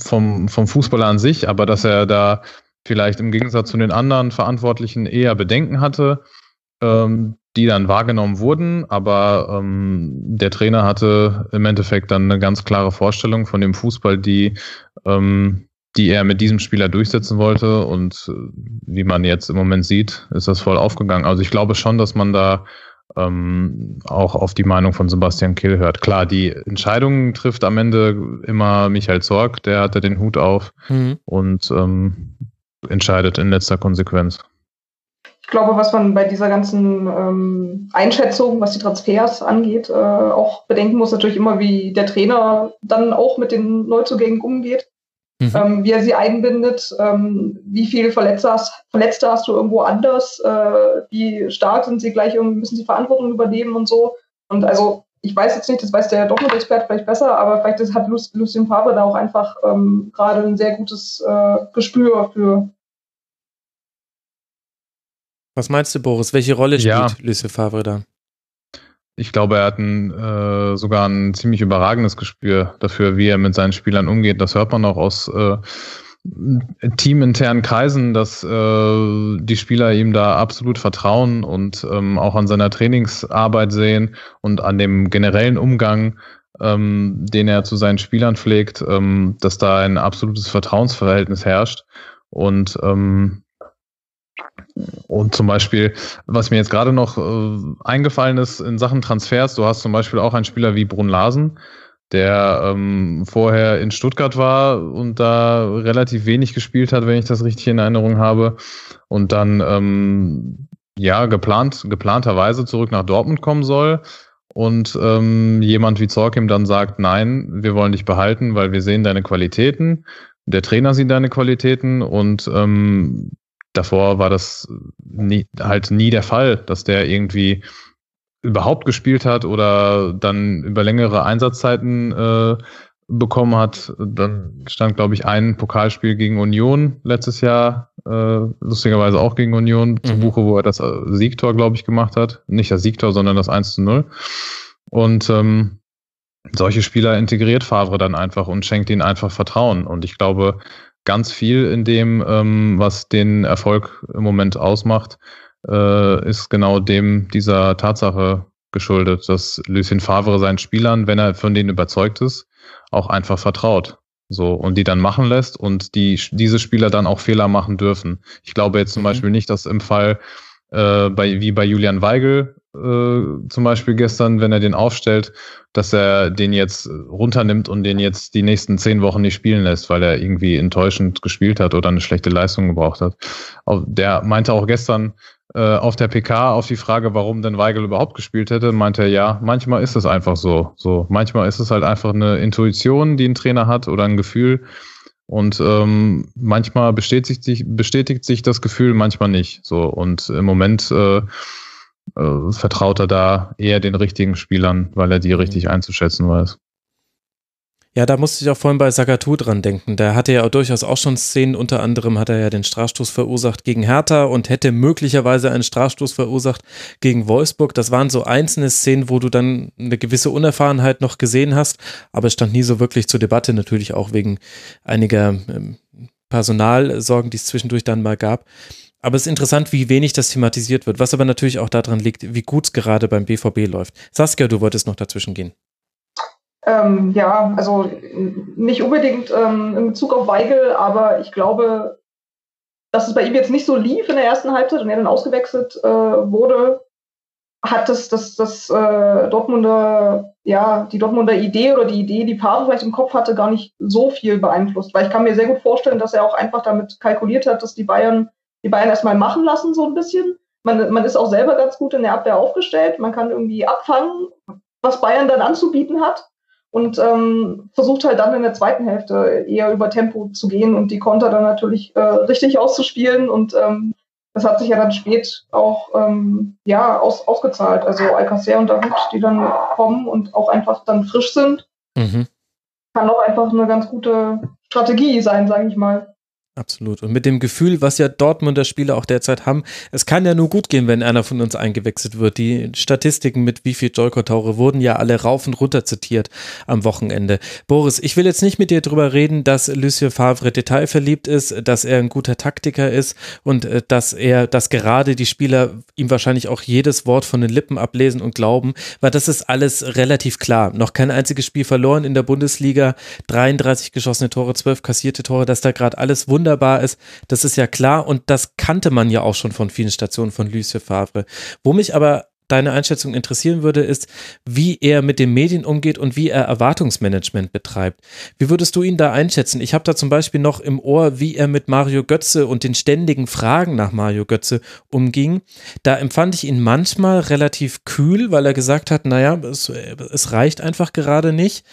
vom, vom Fußballer an sich, aber dass er da vielleicht im Gegensatz zu den anderen Verantwortlichen eher Bedenken hatte, ähm, die dann wahrgenommen wurden. Aber ähm, der Trainer hatte im Endeffekt dann eine ganz klare Vorstellung von dem Fußball, die, ähm, die er mit diesem Spieler durchsetzen wollte. Und äh, wie man jetzt im Moment sieht, ist das voll aufgegangen. Also ich glaube schon, dass man da ähm, auch auf die Meinung von Sebastian Kehl hört. Klar, die Entscheidungen trifft am Ende immer Michael Zorg, der hatte den Hut auf mhm. und ähm, entscheidet in letzter Konsequenz. Ich glaube, was man bei dieser ganzen ähm, Einschätzung, was die Transfers angeht, äh, auch bedenken muss, natürlich immer, wie der Trainer dann auch mit den Neuzugängen umgeht mhm. ähm, wie er sie einbindet, ähm, wie viele Verletzte hast, Verletzte hast du irgendwo anders, äh, wie stark sind sie gleich irgendwie, müssen sie Verantwortung übernehmen und so. Und also ich weiß jetzt nicht, das weiß der Dortmund-Experte vielleicht besser, aber vielleicht hat Lucien Favre da auch einfach ähm, gerade ein sehr gutes äh, Gespür für. Was meinst du, Boris? Welche Rolle spielt ja. Lucien Favre da? Ich glaube, er hat ein, äh, sogar ein ziemlich überragendes Gespür dafür, wie er mit seinen Spielern umgeht. Das hört man auch aus äh, teaminternen Kreisen, dass äh, die Spieler ihm da absolut vertrauen und ähm, auch an seiner Trainingsarbeit sehen und an dem generellen Umgang, ähm, den er zu seinen Spielern pflegt, ähm, dass da ein absolutes Vertrauensverhältnis herrscht. Und ähm, und zum Beispiel, was mir jetzt gerade noch äh, eingefallen ist in Sachen Transfers, du hast zum Beispiel auch einen Spieler wie Brun Larsen, der ähm, vorher in Stuttgart war und da relativ wenig gespielt hat, wenn ich das richtig in Erinnerung habe. Und dann ähm, ja geplant, geplanterweise zurück nach Dortmund kommen soll. Und ähm, jemand wie Zorkim dann sagt, nein, wir wollen dich behalten, weil wir sehen deine Qualitäten. Der Trainer sieht deine Qualitäten und ähm, davor war das nie, halt nie der Fall, dass der irgendwie überhaupt gespielt hat oder dann über längere Einsatzzeiten äh, bekommen hat. Dann stand, glaube ich, ein Pokalspiel gegen Union letztes Jahr, äh, lustigerweise auch gegen Union, mhm. zu Buche, wo er das äh, Siegtor, glaube ich, gemacht hat. Nicht das Siegtor, sondern das 1 zu 0. Und ähm, solche Spieler integriert Favre dann einfach und schenkt ihnen einfach Vertrauen. Und ich glaube, ganz viel in dem, ähm, was den Erfolg im Moment ausmacht, äh, ist genau dem dieser Tatsache geschuldet, dass Lucien Favre seinen Spielern, wenn er von denen überzeugt ist, auch einfach vertraut. So, und die dann machen lässt und die, diese Spieler dann auch Fehler machen dürfen. Ich glaube jetzt zum mhm. Beispiel nicht, dass im Fall äh, bei, wie bei Julian Weigel äh, zum Beispiel gestern, wenn er den aufstellt, dass er den jetzt runternimmt und den jetzt die nächsten zehn Wochen nicht spielen lässt, weil er irgendwie enttäuschend gespielt hat oder eine schlechte Leistung gebraucht hat. Der meinte auch gestern äh, auf der PK auf die Frage, warum denn Weigel überhaupt gespielt hätte, meinte er, ja, manchmal ist es einfach so. So, manchmal ist es halt einfach eine Intuition, die ein Trainer hat oder ein Gefühl. Und ähm, manchmal bestätigt sich, bestätigt sich das Gefühl, manchmal nicht. So, und im Moment äh, äh, vertraut er da eher den richtigen Spielern, weil er die richtig einzuschätzen weiß. Ja, da musste ich auch vorhin bei Sagatu dran denken. Der hatte ja durchaus auch schon Szenen, unter anderem hat er ja den Strafstoß verursacht gegen Hertha und hätte möglicherweise einen Strafstoß verursacht gegen Wolfsburg. Das waren so einzelne Szenen, wo du dann eine gewisse Unerfahrenheit noch gesehen hast, aber es stand nie so wirklich zur Debatte, natürlich auch wegen einiger ähm, Personalsorgen, die es zwischendurch dann mal gab. Aber es ist interessant, wie wenig das thematisiert wird, was aber natürlich auch daran liegt, wie gut es gerade beim BVB läuft. Saskia, du wolltest noch dazwischen gehen. Ähm, ja, also nicht unbedingt ähm, in Bezug auf Weigel, aber ich glaube, dass es bei ihm jetzt nicht so lief in der ersten Halbzeit und er dann ausgewechselt äh, wurde, hat das, das, das äh, Dortmunder, ja, die Dortmunder Idee oder die Idee, die Paare vielleicht im Kopf hatte, gar nicht so viel beeinflusst. Weil ich kann mir sehr gut vorstellen, dass er auch einfach damit kalkuliert hat, dass die Bayern die Bayern erstmal machen lassen, so ein bisschen. Man, man ist auch selber ganz gut in der Abwehr aufgestellt. Man kann irgendwie abfangen, was Bayern dann anzubieten hat. Und ähm, versucht halt dann in der zweiten Hälfte eher über Tempo zu gehen und die Konter dann natürlich äh, richtig auszuspielen. Und ähm, das hat sich ja dann spät auch ähm, ja, aus, ausgezahlt. Also Alcacer und David, die dann kommen und auch einfach dann frisch sind, mhm. kann auch einfach eine ganz gute Strategie sein, sage ich mal. Absolut. Und mit dem Gefühl, was ja Dortmunder Spieler auch derzeit haben, es kann ja nur gut gehen, wenn einer von uns eingewechselt wird. Die Statistiken mit wie viel Joyko-Taure wurden ja alle rauf und runter zitiert am Wochenende. Boris, ich will jetzt nicht mit dir drüber reden, dass Lucien Favre detailverliebt ist, dass er ein guter Taktiker ist und äh, dass er, dass gerade die Spieler ihm wahrscheinlich auch jedes Wort von den Lippen ablesen und glauben, weil das ist alles relativ klar. Noch kein einziges Spiel verloren in der Bundesliga, 33 geschossene Tore, 12 kassierte Tore, dass da gerade alles wunderbar wunderbar ist, das ist ja klar und das kannte man ja auch schon von vielen Stationen von Lucien Favre. Wo mich aber deine Einschätzung interessieren würde, ist, wie er mit den Medien umgeht und wie er Erwartungsmanagement betreibt. Wie würdest du ihn da einschätzen? Ich habe da zum Beispiel noch im Ohr, wie er mit Mario Götze und den ständigen Fragen nach Mario Götze umging. Da empfand ich ihn manchmal relativ kühl, weil er gesagt hat, naja, es, es reicht einfach gerade nicht.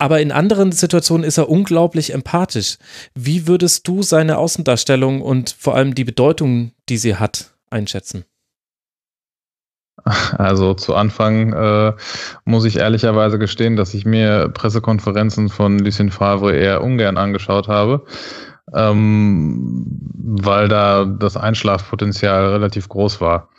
Aber in anderen Situationen ist er unglaublich empathisch. Wie würdest du seine Außendarstellung und vor allem die Bedeutung, die sie hat, einschätzen? Also zu Anfang äh, muss ich ehrlicherweise gestehen, dass ich mir Pressekonferenzen von Lucien Favre eher ungern angeschaut habe, ähm, weil da das Einschlafpotenzial relativ groß war.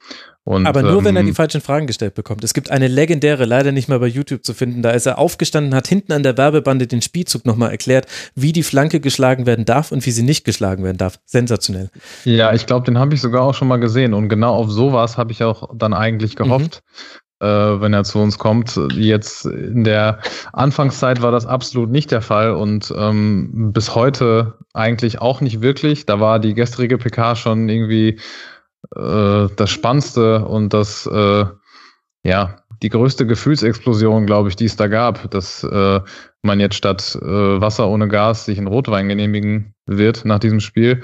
Und, Aber nur, ähm, wenn er ähm, die falschen Fragen gestellt bekommt. Es gibt eine legendäre, leider nicht mehr bei YouTube zu finden. Da ist er aufgestanden, hat hinten an der Werbebande den Spielzug nochmal erklärt, wie die Flanke geschlagen werden darf und wie sie nicht geschlagen werden darf. Sensationell. Ja, ich glaube, den habe ich sogar auch schon mal gesehen. Und genau auf sowas habe ich auch dann eigentlich gehofft. Mhm. Wenn er zu uns kommt. Jetzt in der Anfangszeit war das absolut nicht der Fall und ähm, bis heute eigentlich auch nicht wirklich. Da war die gestrige PK schon irgendwie äh, das Spannendste und das, äh, ja, die größte Gefühlsexplosion, glaube ich, die es da gab, dass äh, man jetzt statt äh, Wasser ohne Gas sich einen Rotwein genehmigen wird nach diesem Spiel.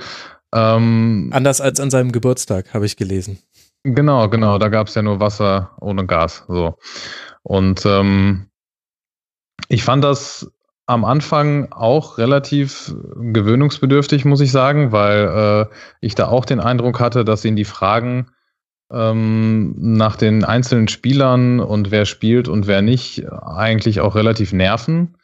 Ähm, Anders als an seinem Geburtstag, habe ich gelesen. Genau, genau, da gab es ja nur Wasser ohne Gas. So. Und ähm, ich fand das am Anfang auch relativ gewöhnungsbedürftig, muss ich sagen, weil äh, ich da auch den Eindruck hatte, dass ihn die Fragen ähm, nach den einzelnen Spielern und wer spielt und wer nicht eigentlich auch relativ nerven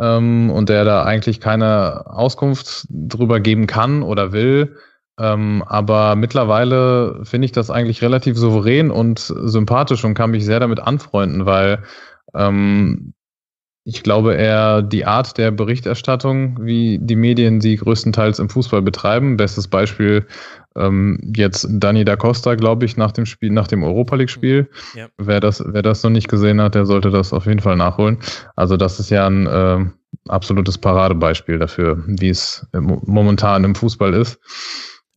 ähm, und der da eigentlich keine Auskunft drüber geben kann oder will. Ähm, aber mittlerweile finde ich das eigentlich relativ souverän und sympathisch und kann mich sehr damit anfreunden, weil ähm, ich glaube eher die Art der Berichterstattung, wie die Medien sie größtenteils im Fußball betreiben. Bestes Beispiel ähm, jetzt Dani da Costa, glaube ich, nach dem Spiel, nach dem Europa League-Spiel. Ja. Wer das, wer das noch nicht gesehen hat, der sollte das auf jeden Fall nachholen. Also das ist ja ein äh, absolutes Paradebeispiel dafür, wie es momentan im Fußball ist.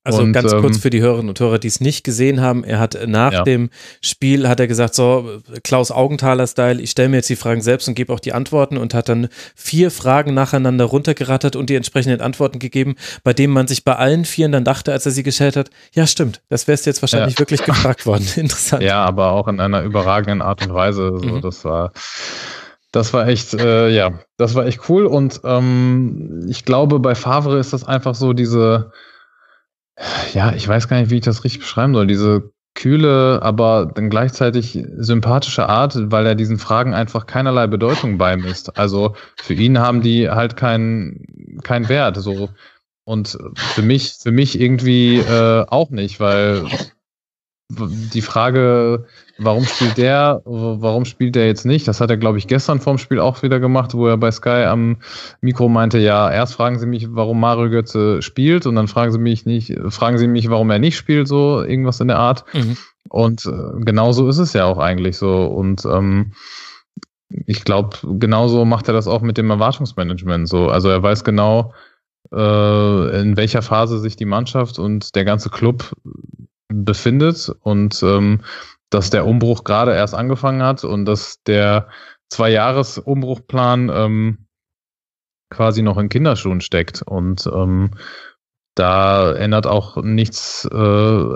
Also und, ganz kurz ähm, für die Hörerinnen und Hörer, die es nicht gesehen haben, er hat nach ja. dem Spiel, hat er gesagt, so Klaus Augenthaler-Style, ich stelle mir jetzt die Fragen selbst und gebe auch die Antworten und hat dann vier Fragen nacheinander runtergerattert und die entsprechenden Antworten gegeben, bei denen man sich bei allen vieren dann dachte, als er sie gestellt hat, ja stimmt, das wärst jetzt wahrscheinlich ja. wirklich gefragt worden. Interessant. Ja, aber auch in einer überragenden Art und Weise. So, mhm. Das war das war echt, äh, ja, das war echt cool und ähm, ich glaube, bei Favre ist das einfach so diese ja, ich weiß gar nicht, wie ich das richtig beschreiben soll. Diese kühle, aber dann gleichzeitig sympathische Art, weil er diesen Fragen einfach keinerlei Bedeutung beimisst. Also für ihn haben die halt keinen keinen Wert. So und für mich für mich irgendwie äh, auch nicht, weil die Frage, warum spielt der, warum spielt der jetzt nicht, das hat er, glaube ich, gestern vorm Spiel auch wieder gemacht, wo er bei Sky am Mikro meinte, ja, erst fragen Sie mich, warum Mario Götze spielt und dann fragen Sie mich nicht, fragen Sie mich, warum er nicht spielt, so irgendwas in der Art. Mhm. Und äh, genauso ist es ja auch eigentlich so. Und ähm, ich glaube, genauso macht er das auch mit dem Erwartungsmanagement so. Also er weiß genau, äh, in welcher Phase sich die Mannschaft und der ganze Club befindet und ähm, dass der Umbruch gerade erst angefangen hat und dass der Zwei-Jahres-Umbruchplan ähm, quasi noch in Kinderschuhen steckt. Und ähm, da ändert auch nichts, äh,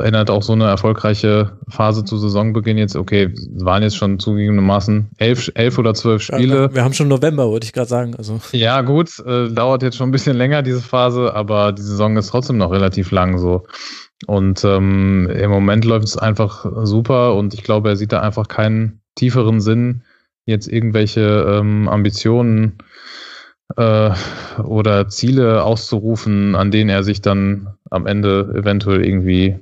ändert auch so eine erfolgreiche Phase zu Saisonbeginn jetzt, okay, es waren jetzt schon zugegebenermaßen elf, elf oder zwölf Spiele. Wir haben schon November, wollte ich gerade sagen. Also. Ja, gut, äh, dauert jetzt schon ein bisschen länger, diese Phase, aber die Saison ist trotzdem noch relativ lang so. Und ähm, im Moment läuft es einfach super und ich glaube, er sieht da einfach keinen tieferen Sinn, jetzt irgendwelche ähm, Ambitionen äh, oder Ziele auszurufen, an denen er sich dann am Ende eventuell irgendwie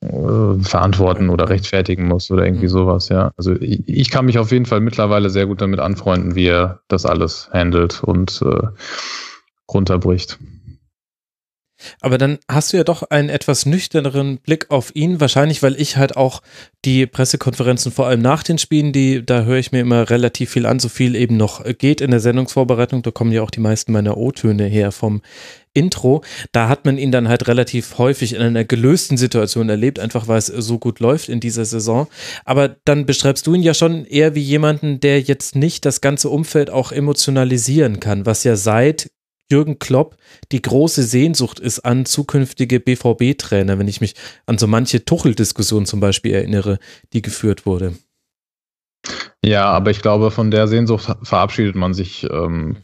äh, verantworten oder rechtfertigen muss oder irgendwie mhm. sowas, ja. Also ich, ich, kann mich auf jeden Fall mittlerweile sehr gut damit anfreunden, wie er das alles handelt und äh, runterbricht. Aber dann hast du ja doch einen etwas nüchterneren Blick auf ihn, wahrscheinlich, weil ich halt auch die Pressekonferenzen vor allem nach den Spielen, die, da höre ich mir immer relativ viel an, so viel eben noch geht in der Sendungsvorbereitung, da kommen ja auch die meisten meiner O-Töne her vom Intro. Da hat man ihn dann halt relativ häufig in einer gelösten Situation erlebt, einfach weil es so gut läuft in dieser Saison. Aber dann beschreibst du ihn ja schon eher wie jemanden, der jetzt nicht das ganze Umfeld auch emotionalisieren kann, was ja seit Jürgen Klopp die große Sehnsucht ist an zukünftige BVB-Trainer, wenn ich mich an so manche Tuchel-Diskussion zum Beispiel erinnere, die geführt wurde. Ja, aber ich glaube, von der Sehnsucht verabschiedet man sich ähm,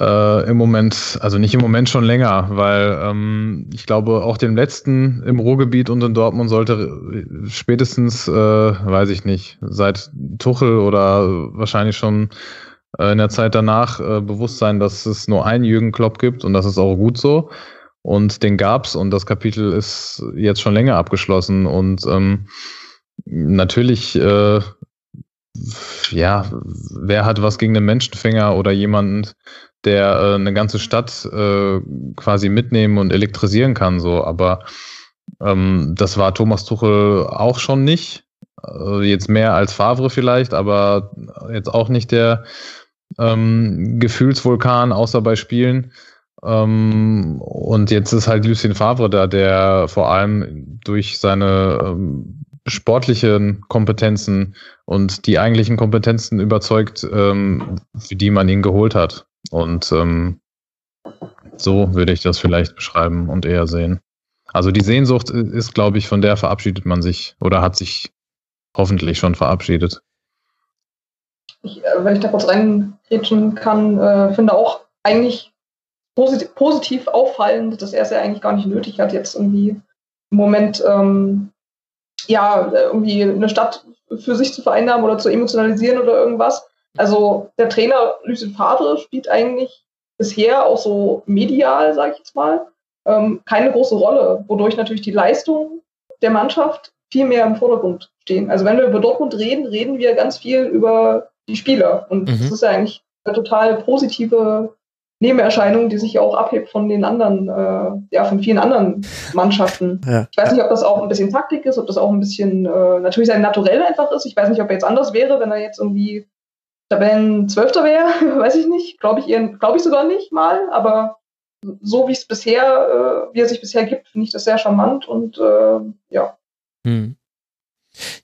äh, im Moment, also nicht im Moment schon länger, weil ähm, ich glaube, auch den letzten im Ruhrgebiet und in Dortmund sollte spätestens, äh, weiß ich nicht, seit Tuchel oder wahrscheinlich schon äh, in der Zeit danach äh, bewusst sein, dass es nur einen Jürgen Klopp gibt und das ist auch gut so. Und den gab's und das Kapitel ist jetzt schon länger abgeschlossen und ähm, natürlich, äh, ja, wer hat was gegen einen Menschenfänger oder jemanden, der äh, eine ganze Stadt äh, quasi mitnehmen und elektrisieren kann, so, aber ähm, das war Thomas Tuchel auch schon nicht. Äh, jetzt mehr als Favre vielleicht, aber jetzt auch nicht der ähm, Gefühlsvulkan, außer bei Spielen. Ähm, und jetzt ist halt Lucien Favre da, der vor allem durch seine ähm, sportlichen Kompetenzen und die eigentlichen Kompetenzen überzeugt, ähm, für die man ihn geholt hat. Und ähm, so würde ich das vielleicht beschreiben und eher sehen. Also die Sehnsucht ist, glaube ich, von der verabschiedet man sich oder hat sich hoffentlich schon verabschiedet ich, äh, wenn ich da kurz reingrätschen kann, äh, finde auch eigentlich posit positiv auffallend, dass er es ja eigentlich gar nicht nötig hat, jetzt irgendwie im Moment ähm, ja irgendwie eine Stadt für sich zu vereinnahmen oder zu emotionalisieren oder irgendwas. Also der Trainer Lucien Favre spielt eigentlich bisher auch so medial, sage ich jetzt mal, ähm, keine große Rolle, wodurch natürlich die Leistung der Mannschaft viel mehr im Vordergrund stehen. Also wenn wir über Dortmund reden, reden wir ganz viel über die Spieler. Und mhm. das ist ja eigentlich eine total positive Nebenerscheinung, die sich auch abhebt von den anderen, äh, ja, von vielen anderen Mannschaften. Ja. Ich weiß nicht, ob das auch ein bisschen Taktik ist, ob das auch ein bisschen äh, natürlich sein Naturell einfach ist. Ich weiß nicht, ob er jetzt anders wäre, wenn er jetzt irgendwie Tabellenzwölfter wäre, weiß ich nicht. Glaube ich glaube ich sogar nicht mal, aber so wie es bisher, äh, wie er sich bisher gibt, finde ich das sehr charmant und äh, ja. Hm.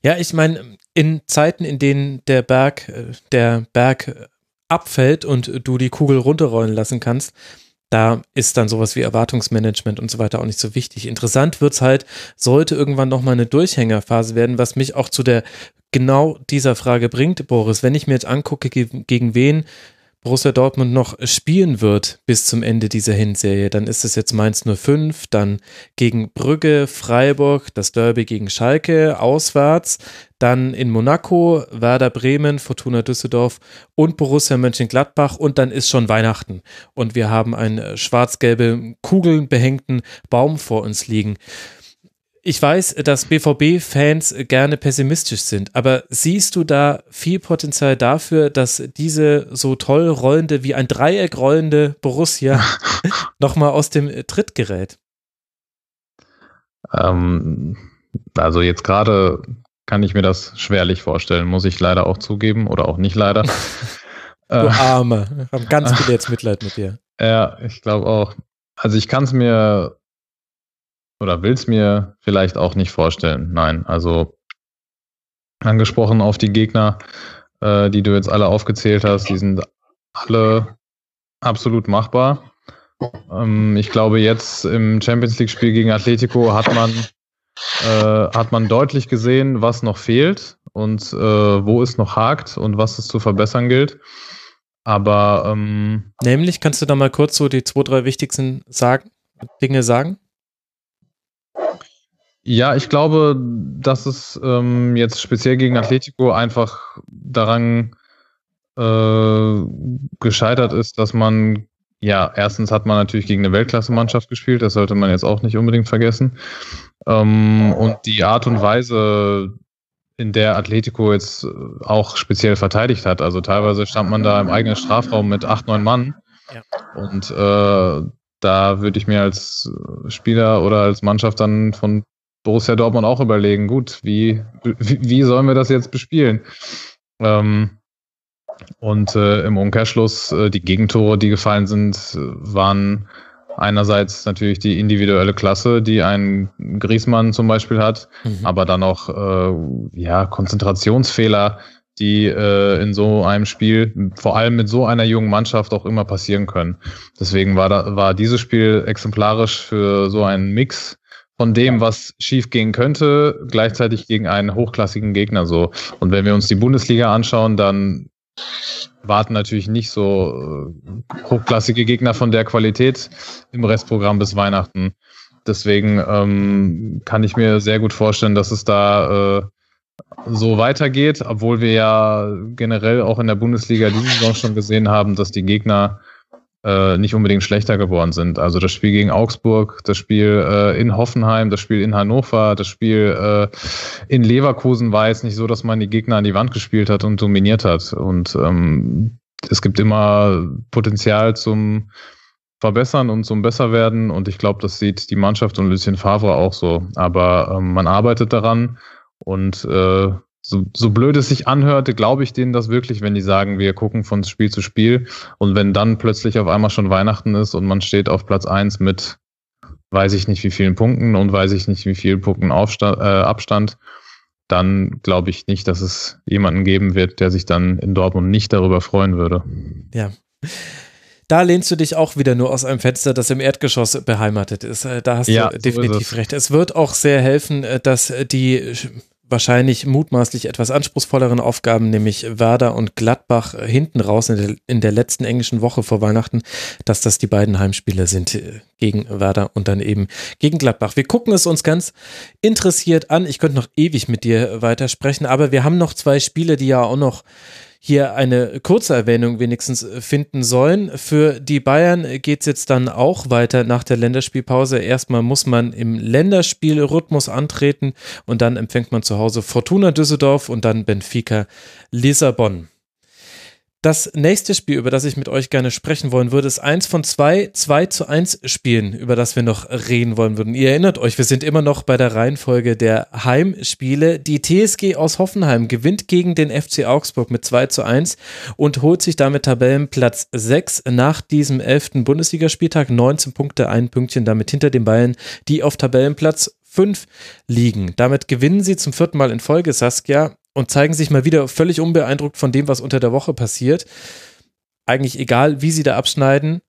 Ja, ich meine, in Zeiten, in denen der Berg, äh, der Berg abfällt und du die Kugel runterrollen lassen kannst, da ist dann sowas wie Erwartungsmanagement und so weiter auch nicht so wichtig. Interessant wird's halt, sollte irgendwann nochmal eine Durchhängerphase werden, was mich auch zu der genau dieser Frage bringt, Boris. Wenn ich mir jetzt angucke, gegen wen Borussia Dortmund noch spielen wird bis zum Ende dieser Hinserie, dann ist es jetzt Mainz 05, dann gegen Brügge, Freiburg, das Derby gegen Schalke, auswärts, dann in Monaco, Werder Bremen, Fortuna Düsseldorf und Borussia Mönchengladbach und dann ist schon Weihnachten. Und wir haben einen schwarz-gelbe Kugeln behängten Baum vor uns liegen ich weiß, dass BVB-Fans gerne pessimistisch sind, aber siehst du da viel Potenzial dafür, dass diese so toll rollende, wie ein Dreieck rollende Borussia nochmal aus dem Tritt gerät? Ähm, also jetzt gerade kann ich mir das schwerlich vorstellen, muss ich leider auch zugeben oder auch nicht leider. du äh, Arme, haben ganz viele jetzt Mitleid mit dir. Ja, ich glaube auch. Also ich kann es mir oder will es mir vielleicht auch nicht vorstellen. Nein, also angesprochen auf die Gegner, äh, die du jetzt alle aufgezählt hast, die sind alle absolut machbar. Ähm, ich glaube, jetzt im Champions League-Spiel gegen Atletico hat man, äh, hat man deutlich gesehen, was noch fehlt und äh, wo es noch hakt und was es zu verbessern gilt. Aber ähm, nämlich, kannst du da mal kurz so die zwei, drei wichtigsten sagen, Dinge sagen? Ja, ich glaube, dass es ähm, jetzt speziell gegen Atletico einfach daran äh, gescheitert ist, dass man, ja, erstens hat man natürlich gegen eine Weltklasse-Mannschaft gespielt, das sollte man jetzt auch nicht unbedingt vergessen. Ähm, und die Art und Weise, in der Atletico jetzt auch speziell verteidigt hat. Also teilweise stand man da im eigenen Strafraum mit acht, neun Mann. Ja. Und äh, da würde ich mir als Spieler oder als Mannschaft dann von Borussia Dortmund auch überlegen, gut, wie, wie, sollen wir das jetzt bespielen? Ähm, und äh, im Umkehrschluss, äh, die Gegentore, die gefallen sind, waren einerseits natürlich die individuelle Klasse, die ein Griesmann zum Beispiel hat, mhm. aber dann auch äh, ja, Konzentrationsfehler, die äh, in so einem Spiel, vor allem mit so einer jungen Mannschaft, auch immer passieren können. Deswegen war, da, war dieses Spiel exemplarisch für so einen Mix von dem, was schief gehen könnte, gleichzeitig gegen einen hochklassigen Gegner so. Und wenn wir uns die Bundesliga anschauen, dann warten natürlich nicht so äh, hochklassige Gegner von der Qualität im Restprogramm bis Weihnachten. Deswegen ähm, kann ich mir sehr gut vorstellen, dass es da äh, so weitergeht, obwohl wir ja generell auch in der Bundesliga diese Saison schon gesehen haben, dass die Gegner äh, nicht unbedingt schlechter geworden sind. Also das Spiel gegen Augsburg, das Spiel äh, in Hoffenheim, das Spiel in Hannover, das Spiel äh, in Leverkusen war jetzt nicht so, dass man die Gegner an die Wand gespielt hat und dominiert hat. Und ähm, es gibt immer Potenzial zum Verbessern und zum Besserwerden. Und ich glaube, das sieht die Mannschaft und Lucien Favre auch so. Aber ähm, man arbeitet daran und äh, so, so blöd es sich anhörte, glaube ich denen das wirklich, wenn die sagen, wir gucken von Spiel zu Spiel. Und wenn dann plötzlich auf einmal schon Weihnachten ist und man steht auf Platz eins mit weiß ich nicht wie vielen Punkten und weiß ich nicht wie vielen Punkten Aufstand, äh, Abstand, dann glaube ich nicht, dass es jemanden geben wird, der sich dann in Dortmund nicht darüber freuen würde. Ja. Da lehnst du dich auch wieder nur aus einem Fenster, das im Erdgeschoss beheimatet ist. Äh, da hast ja, du definitiv so recht. Es wird auch sehr helfen, äh, dass die wahrscheinlich mutmaßlich etwas anspruchsvolleren Aufgaben, nämlich Werder und Gladbach hinten raus in der, in der, letzten englischen Woche vor Weihnachten, dass das die beiden Heimspiele sind äh, gegen Werder und dann eben gegen Gladbach. Wir gucken es uns ganz interessiert an. Ich könnte noch ewig mit dir weitersprechen, aber wir haben noch zwei Spiele, die ja auch noch hier eine kurze Erwähnung wenigstens äh, finden sollen. Für die Bayern geht es jetzt dann auch weiter nach der Länderspielpause. Erstmal muss man im Länderspielrhythmus antreten und dann empfängt man zu Hause Fortuna Düsseldorf und dann Benfica Lissabon. Das nächste Spiel, über das ich mit euch gerne sprechen wollen würde, ist eins von zwei 2 zu 1 Spielen, über das wir noch reden wollen würden. Ihr erinnert euch, wir sind immer noch bei der Reihenfolge der Heimspiele. Die TSG aus Hoffenheim gewinnt gegen den FC Augsburg mit 2 zu 1 und holt sich damit Tabellenplatz 6 nach diesem 11. Bundesligaspieltag. 19 Punkte, ein Pünktchen damit hinter den Bayern, die auf Tabellenplatz 5 liegen. Damit gewinnen sie zum vierten Mal in Folge, Saskia und zeigen sich mal wieder völlig unbeeindruckt von dem, was unter der Woche passiert. Eigentlich egal, wie sie da abschneiden,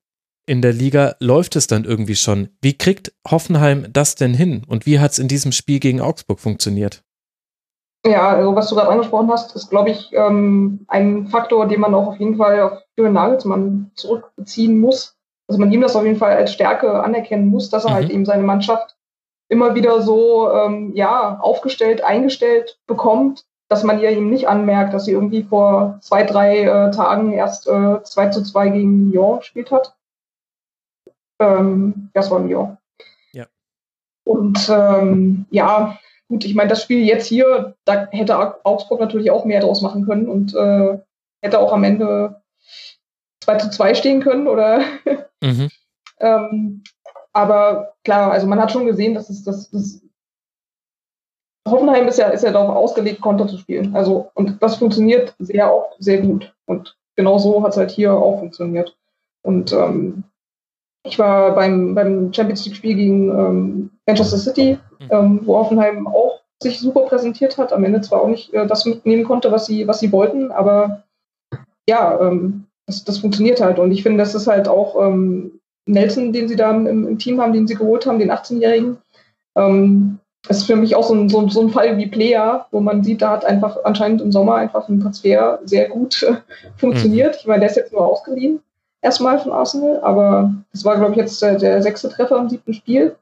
in der Liga läuft es dann irgendwie schon. Wie kriegt Hoffenheim das denn hin? Und wie hat es in diesem Spiel gegen Augsburg funktioniert? Ja, also was du gerade angesprochen hast, ist, glaube ich, ähm, ein Faktor, den man auch auf jeden Fall auf Jürgen Nagelsmann zurückbeziehen muss. Also man ihm das auf jeden Fall als Stärke anerkennen muss, dass er halt mhm. halt eben seine Mannschaft immer wieder so ähm, ja aufgestellt, eingestellt bekommt, dass man ihr eben nicht anmerkt, dass sie irgendwie vor zwei, drei äh, Tagen erst äh, 2 zu 2 gegen Lyon gespielt hat. Ähm, das war Lyon. Ja. Und ähm, ja, gut, ich meine, das Spiel jetzt hier, da hätte Augsburg natürlich auch mehr draus machen können und äh, hätte auch am Ende 2 zu 2 stehen können oder mhm. ähm, aber klar, also man hat schon gesehen, dass es das, das Hoffenheim ist ja, ist ja darauf ausgelegt, Konter zu spielen. Also, und das funktioniert sehr oft sehr gut. Und genau so hat es halt hier auch funktioniert. Und ähm, ich war beim, beim Champions League-Spiel gegen ähm, Manchester City, mhm. ähm, wo Hoffenheim auch sich super präsentiert hat. Am Ende zwar auch nicht äh, das mitnehmen konnte, was sie, was sie wollten, aber ja, ähm, das, das funktioniert halt. Und ich finde, das ist halt auch ähm, Nelson, den sie da im, im Team haben, den sie geholt haben, den 18-Jährigen. Ähm, das ist für mich auch so ein, so, so ein Fall wie Player, wo man sieht, da hat einfach anscheinend im Sommer einfach ein Transfer sehr gut äh, funktioniert. Mhm. Ich meine, der ist jetzt nur ausgeliehen, erstmal von Arsenal, aber es war, glaube ich, jetzt der, der, sechste Treffer im siebten Spiel.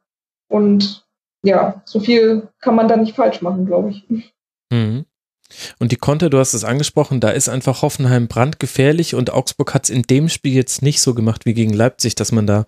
Und ja, so viel kann man da nicht falsch machen, glaube ich. Mhm. Und die Konter, du hast es angesprochen, da ist einfach Hoffenheim brandgefährlich und Augsburg hat es in dem Spiel jetzt nicht so gemacht wie gegen Leipzig, dass man da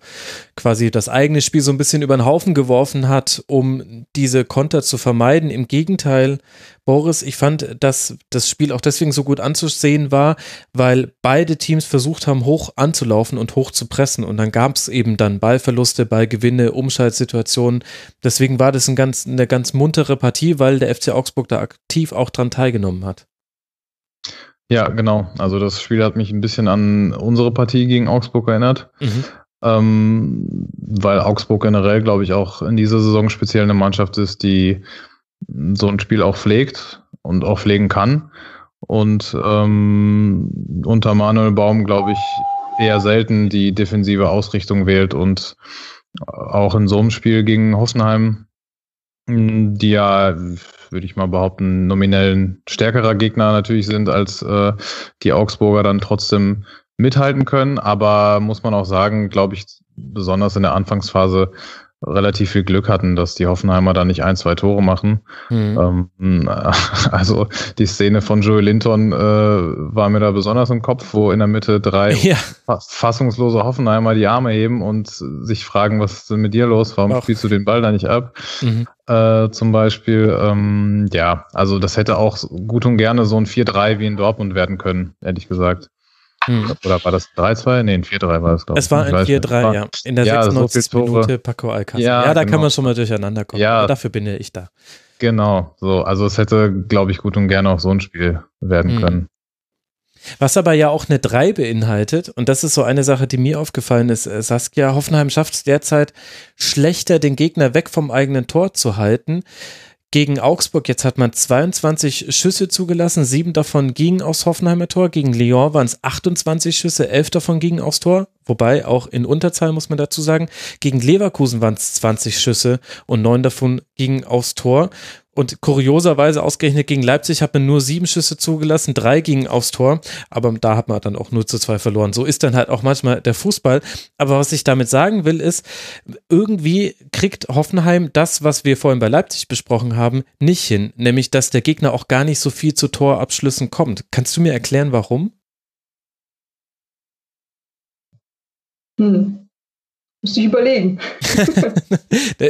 quasi das eigene Spiel so ein bisschen über den Haufen geworfen hat, um diese Konter zu vermeiden. Im Gegenteil, Boris, ich fand, dass das Spiel auch deswegen so gut anzusehen war, weil beide Teams versucht haben, hoch anzulaufen und hoch zu pressen. Und dann gab es eben dann Ballverluste, Ballgewinne, Umschaltsituationen. Deswegen war das ein ganz, eine ganz muntere Partie, weil der FC Augsburg da aktiv auch dran teilgenommen hat. Ja, genau. Also das Spiel hat mich ein bisschen an unsere Partie gegen Augsburg erinnert. Mhm. Ähm, weil Augsburg generell, glaube ich, auch in dieser Saison speziell eine Mannschaft ist, die so ein Spiel auch pflegt und auch pflegen kann. Und ähm, unter Manuel Baum, glaube ich, eher selten die defensive Ausrichtung wählt und auch in so einem Spiel gegen Hoffenheim, die ja, würde ich mal behaupten, nominell ein stärkerer Gegner natürlich sind, als äh, die Augsburger dann trotzdem mithalten können. Aber muss man auch sagen, glaube ich, besonders in der Anfangsphase relativ viel Glück hatten, dass die Hoffenheimer da nicht ein, zwei Tore machen. Mhm. Ähm, also die Szene von Joey Linton äh, war mir da besonders im Kopf, wo in der Mitte drei ja. fassungslose Hoffenheimer die Arme heben und sich fragen, was ist denn mit dir los? Warum Auch. spielst du den Ball da nicht ab? Mhm. Äh, zum Beispiel, ähm, ja, also das hätte auch gut und gerne so ein 4-3 wie in Dortmund werden können, ehrlich gesagt. Hm. Oder war das 3-2? Nee, ein 4-3 war es, glaube ich. Es war ein 4-3, ja. In der ja, 96. So Minute Paco Alcázar. Ja, ja, da genau. kann man schon mal durcheinander kommen. Ja, Aber dafür bin ja ich da. Genau, so. Also es hätte, glaube ich, gut und gerne auch so ein Spiel werden hm. können. Was aber ja auch eine 3 beinhaltet, und das ist so eine Sache, die mir aufgefallen ist, äh, Saskia, Hoffenheim schafft es derzeit schlechter, den Gegner weg vom eigenen Tor zu halten gegen Augsburg. Jetzt hat man 22 Schüsse zugelassen, sieben davon gingen aufs Hoffenheimer Tor. Gegen Lyon waren es 28 Schüsse, elf davon gingen aufs Tor. Wobei auch in Unterzahl muss man dazu sagen. Gegen Leverkusen waren es 20 Schüsse und neun davon gingen aufs Tor. Und kurioserweise ausgerechnet gegen Leipzig hat man nur sieben Schüsse zugelassen, drei gingen aufs Tor, aber da hat man dann auch nur zu zwei verloren. So ist dann halt auch manchmal der Fußball. Aber was ich damit sagen will, ist, irgendwie kriegt Hoffenheim das, was wir vorhin bei Leipzig besprochen haben, nicht hin. Nämlich, dass der Gegner auch gar nicht so viel zu Torabschlüssen kommt. Kannst du mir erklären, warum? Hm. Muss ich überlegen.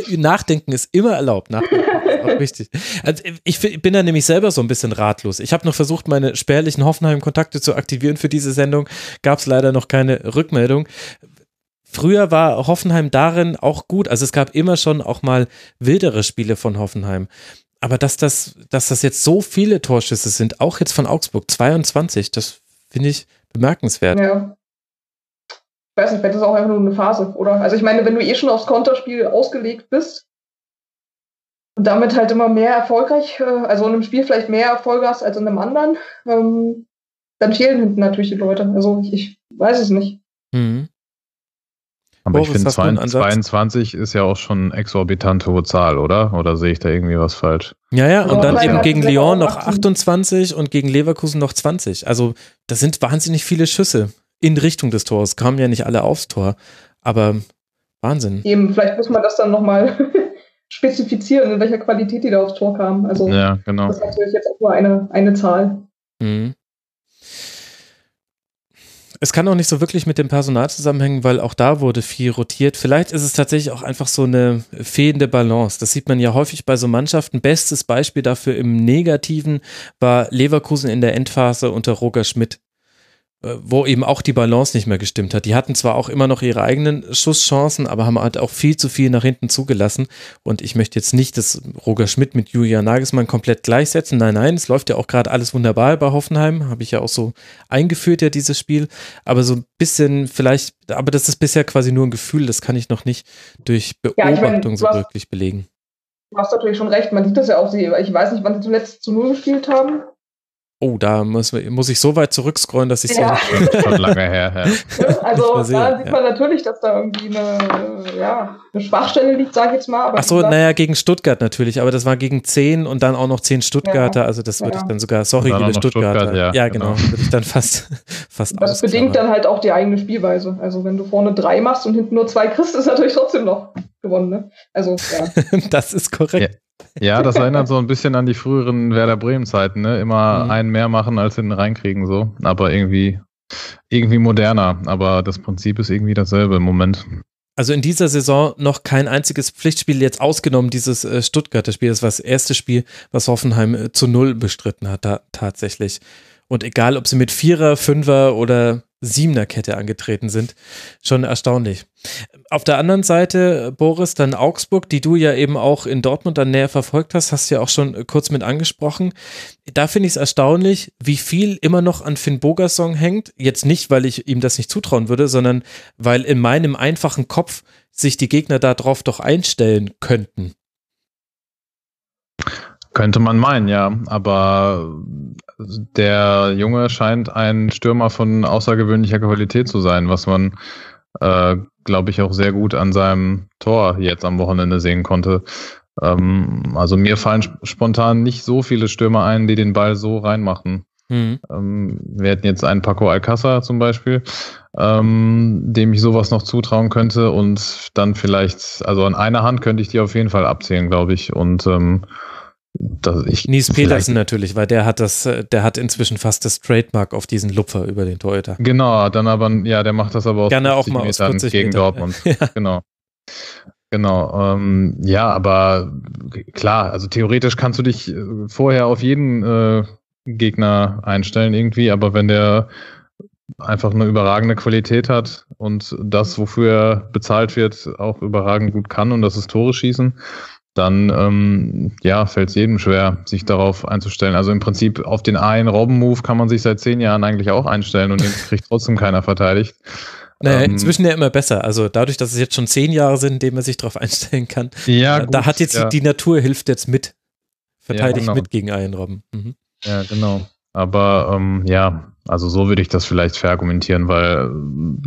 Nachdenken ist immer erlaubt. Nachdenken wichtig. Also ich bin da nämlich selber so ein bisschen ratlos. Ich habe noch versucht, meine spärlichen Hoffenheim-Kontakte zu aktivieren für diese Sendung. Gab es leider noch keine Rückmeldung. Früher war Hoffenheim darin auch gut. Also es gab immer schon auch mal wildere Spiele von Hoffenheim. Aber dass das, dass das jetzt so viele Torschüsse sind, auch jetzt von Augsburg, 22, das finde ich bemerkenswert. Ja ich weiß nicht, vielleicht ist das auch einfach nur eine Phase, oder? Also ich meine, wenn du eh schon aufs Konterspiel ausgelegt bist und damit halt immer mehr erfolgreich, äh, also in einem Spiel vielleicht mehr Erfolge hast als in einem anderen, ähm, dann fehlen hinten natürlich die Leute. Also ich, ich weiß es nicht. Mhm. Aber Boris, ich finde 22 ist ja auch schon exorbitant hohe Zahl, oder? Oder sehe ich da irgendwie was falsch? Ja, ja, und dann eben gegen Lyon noch 28 und gegen Leverkusen noch 20. Also das sind wahnsinnig viele Schüsse in Richtung des Tors. Kamen ja nicht alle aufs Tor, aber Wahnsinn. Eben, vielleicht muss man das dann nochmal spezifizieren, in welcher Qualität die da aufs Tor kamen. Also ja, genau. das ist natürlich jetzt auch nur eine, eine Zahl. Mhm. Es kann auch nicht so wirklich mit dem Personal zusammenhängen, weil auch da wurde viel rotiert. Vielleicht ist es tatsächlich auch einfach so eine fehlende Balance. Das sieht man ja häufig bei so Mannschaften. Bestes Beispiel dafür im Negativen war Leverkusen in der Endphase unter Roger Schmidt. Äh, wo eben auch die Balance nicht mehr gestimmt hat. Die hatten zwar auch immer noch ihre eigenen Schusschancen, aber haben halt auch viel zu viel nach hinten zugelassen. Und ich möchte jetzt nicht das Roger Schmidt mit Julian Nagelsmann komplett gleichsetzen. Nein, nein, es läuft ja auch gerade alles wunderbar bei Hoffenheim. Habe ich ja auch so eingeführt, ja, dieses Spiel. Aber so ein bisschen vielleicht, aber das ist bisher quasi nur ein Gefühl, das kann ich noch nicht durch Beobachtung ja, ich mein, so wirklich belegen. Du hast natürlich schon recht, man sieht das ja auch, ich weiß nicht, wann sie zuletzt zu Null gespielt haben. Oh, da muss, muss ich so weit zurückscrollen, dass ich ja. so. Schon lange her, ja. Also da sieht man natürlich, dass da irgendwie eine, ja, eine Schwachstelle liegt, sage ich jetzt mal. Aber Ach so, naja, gegen Stuttgart natürlich, aber das war gegen 10 und dann auch noch 10 Stuttgarter, ja. also das würde ich dann sogar, sorry, liebe Stuttgarter. Stuttgart, ja, genau, genau. würde ich dann fast, fast Das bedingt dann halt auch die eigene Spielweise. Also wenn du vorne drei machst und hinten nur zwei kriegst, ist natürlich trotzdem noch gewonnen, ne? Also, ja. das ist korrekt. Ja, das erinnert so ein bisschen an die früheren Werder Bremen-Zeiten, ne? Immer mhm. einen mehr machen, als hinten reinkriegen, so. Aber irgendwie, irgendwie moderner. Aber das Prinzip ist irgendwie dasselbe im Moment. Also in dieser Saison noch kein einziges Pflichtspiel jetzt ausgenommen, dieses äh, Stuttgarter Spiel. Das war das erste Spiel, was Hoffenheim äh, zu null bestritten hat, da, tatsächlich. Und egal, ob sie mit Vierer, Fünfer oder Siebener Kette angetreten sind, schon erstaunlich. Auf der anderen Seite, Boris, dann Augsburg, die du ja eben auch in Dortmund dann näher verfolgt hast, hast du ja auch schon kurz mit angesprochen. Da finde ich es erstaunlich, wie viel immer noch an Finn Bogerson hängt. Jetzt nicht, weil ich ihm das nicht zutrauen würde, sondern weil in meinem einfachen Kopf sich die Gegner darauf doch einstellen könnten. Könnte man meinen, ja. Aber der Junge scheint ein Stürmer von außergewöhnlicher Qualität zu sein, was man, äh, glaube ich, auch sehr gut an seinem Tor jetzt am Wochenende sehen konnte. Ähm, also mir fallen spontan nicht so viele Stürmer ein, die den Ball so reinmachen. Mhm. Ähm, wir hätten jetzt einen Paco Alcázar zum Beispiel, ähm, dem ich sowas noch zutrauen könnte und dann vielleicht, also an einer Hand könnte ich die auf jeden Fall abzählen, glaube ich. Und ähm, das, ich, Nies Petersen natürlich, weil der hat das, der hat inzwischen fast das Trademark auf diesen Lupfer über den Torhüter. Genau, dann aber, ja, der macht das aber aus Gerne auch mal aus 40 gegen Meter. Dortmund. ja. Genau. Genau, ähm, ja, aber klar, also theoretisch kannst du dich äh, vorher auf jeden äh, Gegner einstellen irgendwie, aber wenn der einfach eine überragende Qualität hat und das, wofür er bezahlt wird, auch überragend gut kann und das ist Tore schießen, dann ähm, ja, fällt es jedem schwer, sich darauf einzustellen. Also im Prinzip auf den einen Robben-Move kann man sich seit zehn Jahren eigentlich auch einstellen und den kriegt trotzdem keiner verteidigt. Naja, ähm, inzwischen ja immer besser. Also dadurch, dass es jetzt schon zehn Jahre sind, in denen man sich darauf einstellen kann. Ja, äh, gut, da hat jetzt ja. die Natur hilft jetzt mit. Verteidigt ja, genau. mit gegen einen Robben. Mhm. Ja, genau. Aber ähm, ja, also so würde ich das vielleicht verargumentieren, weil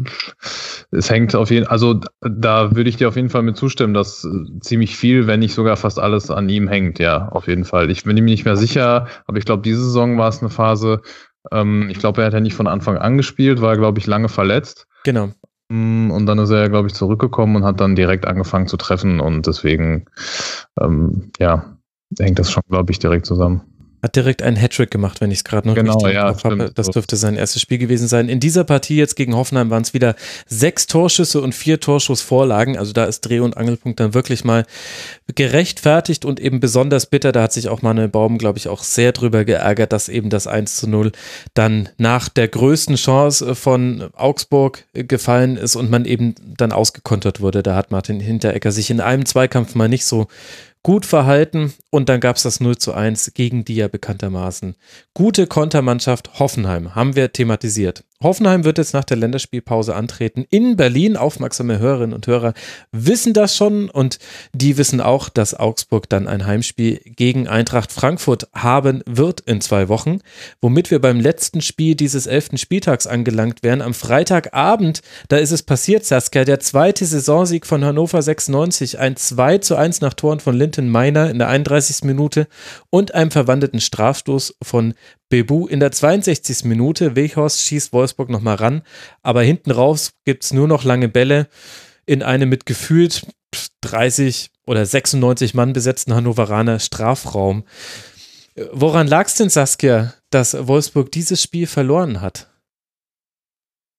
äh, es hängt auf jeden also da würde ich dir auf jeden Fall mit zustimmen, dass äh, ziemlich viel, wenn nicht sogar fast alles an ihm hängt, ja, auf jeden Fall. Ich bin mir nicht mehr sicher, aber ich glaube, diese Saison war es eine Phase, ähm, ich glaube, er hat ja nicht von Anfang an gespielt, war, glaube ich, lange verletzt. Genau. Mm, und dann ist er, glaube ich, zurückgekommen und hat dann direkt angefangen zu treffen und deswegen, ähm, ja, hängt das schon, glaube ich, direkt zusammen. Hat direkt einen Hattrick gemacht, wenn ich es gerade noch genau, richtig ja, habe. Das dürfte sein erstes Spiel gewesen sein. In dieser Partie jetzt gegen Hoffenheim waren es wieder sechs Torschüsse und vier Torschussvorlagen. Also da ist Dreh- und Angelpunkt dann wirklich mal gerechtfertigt und eben besonders bitter. Da hat sich auch Manuel Baum, glaube ich, auch sehr drüber geärgert, dass eben das 1 zu 0 dann nach der größten Chance von Augsburg gefallen ist und man eben dann ausgekontert wurde. Da hat Martin Hinteregger sich in einem Zweikampf mal nicht so gut verhalten und dann gab es das 0 zu 1 gegen die ja bekanntermaßen gute Kontermannschaft Hoffenheim, haben wir thematisiert. Hoffenheim wird jetzt nach der Länderspielpause antreten in Berlin. Aufmerksame Hörerinnen und Hörer wissen das schon und die wissen auch, dass Augsburg dann ein Heimspiel gegen Eintracht Frankfurt haben wird in zwei Wochen, womit wir beim letzten Spiel dieses elften Spieltags angelangt wären. Am Freitagabend, da ist es passiert, Saskia, der zweite Saisonsieg von Hannover 96, ein 2 zu 1 nach Toren von Linton Meiner in der 31. Minute und einem verwandelten Strafstoß von Bebu in der 62. Minute. Weghorst schießt Wolfsburg nochmal ran, aber hinten raus gibt es nur noch lange Bälle in einem mit gefühlt 30 oder 96 Mann besetzten Hannoveraner Strafraum. Woran lag es denn, Saskia, dass Wolfsburg dieses Spiel verloren hat?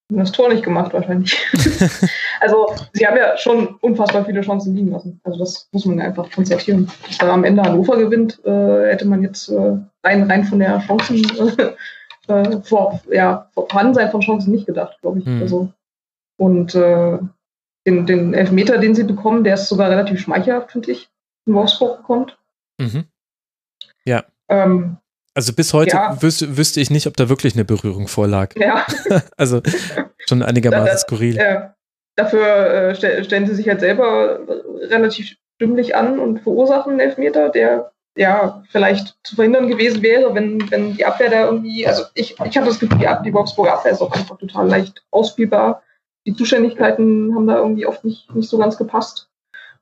Das Tor nicht gemacht wahrscheinlich. also sie haben ja schon unfassbar viele Chancen liegen lassen. Also das muss man einfach konstatieren. Dass da am Ende Hannover gewinnt, äh, hätte man jetzt äh, rein, rein von der Chancen äh, vor, ja, Vorhandensein von Chancen nicht gedacht, glaube ich. Mhm. Also, und äh, den, den Elfmeter, den sie bekommen, der ist sogar relativ schmeichelhaft, finde ich, in Wolfsburg bekommt. Mhm. Ja. Ähm, also bis heute ja. wüs wüsste ich nicht, ob da wirklich eine Berührung vorlag. Ja. also schon einigermaßen da, skurril. Äh, dafür äh, st stellen sie sich halt selber relativ stimmlich an und verursachen einen Elfmeter, der ja vielleicht zu verhindern gewesen wäre, wenn, wenn die Abwehr da irgendwie, also ich, ich habe das Gefühl, die, die Wolfsburger Abwehr ist auch einfach total leicht ausspielbar. Die Zuständigkeiten haben da irgendwie oft nicht, nicht so ganz gepasst.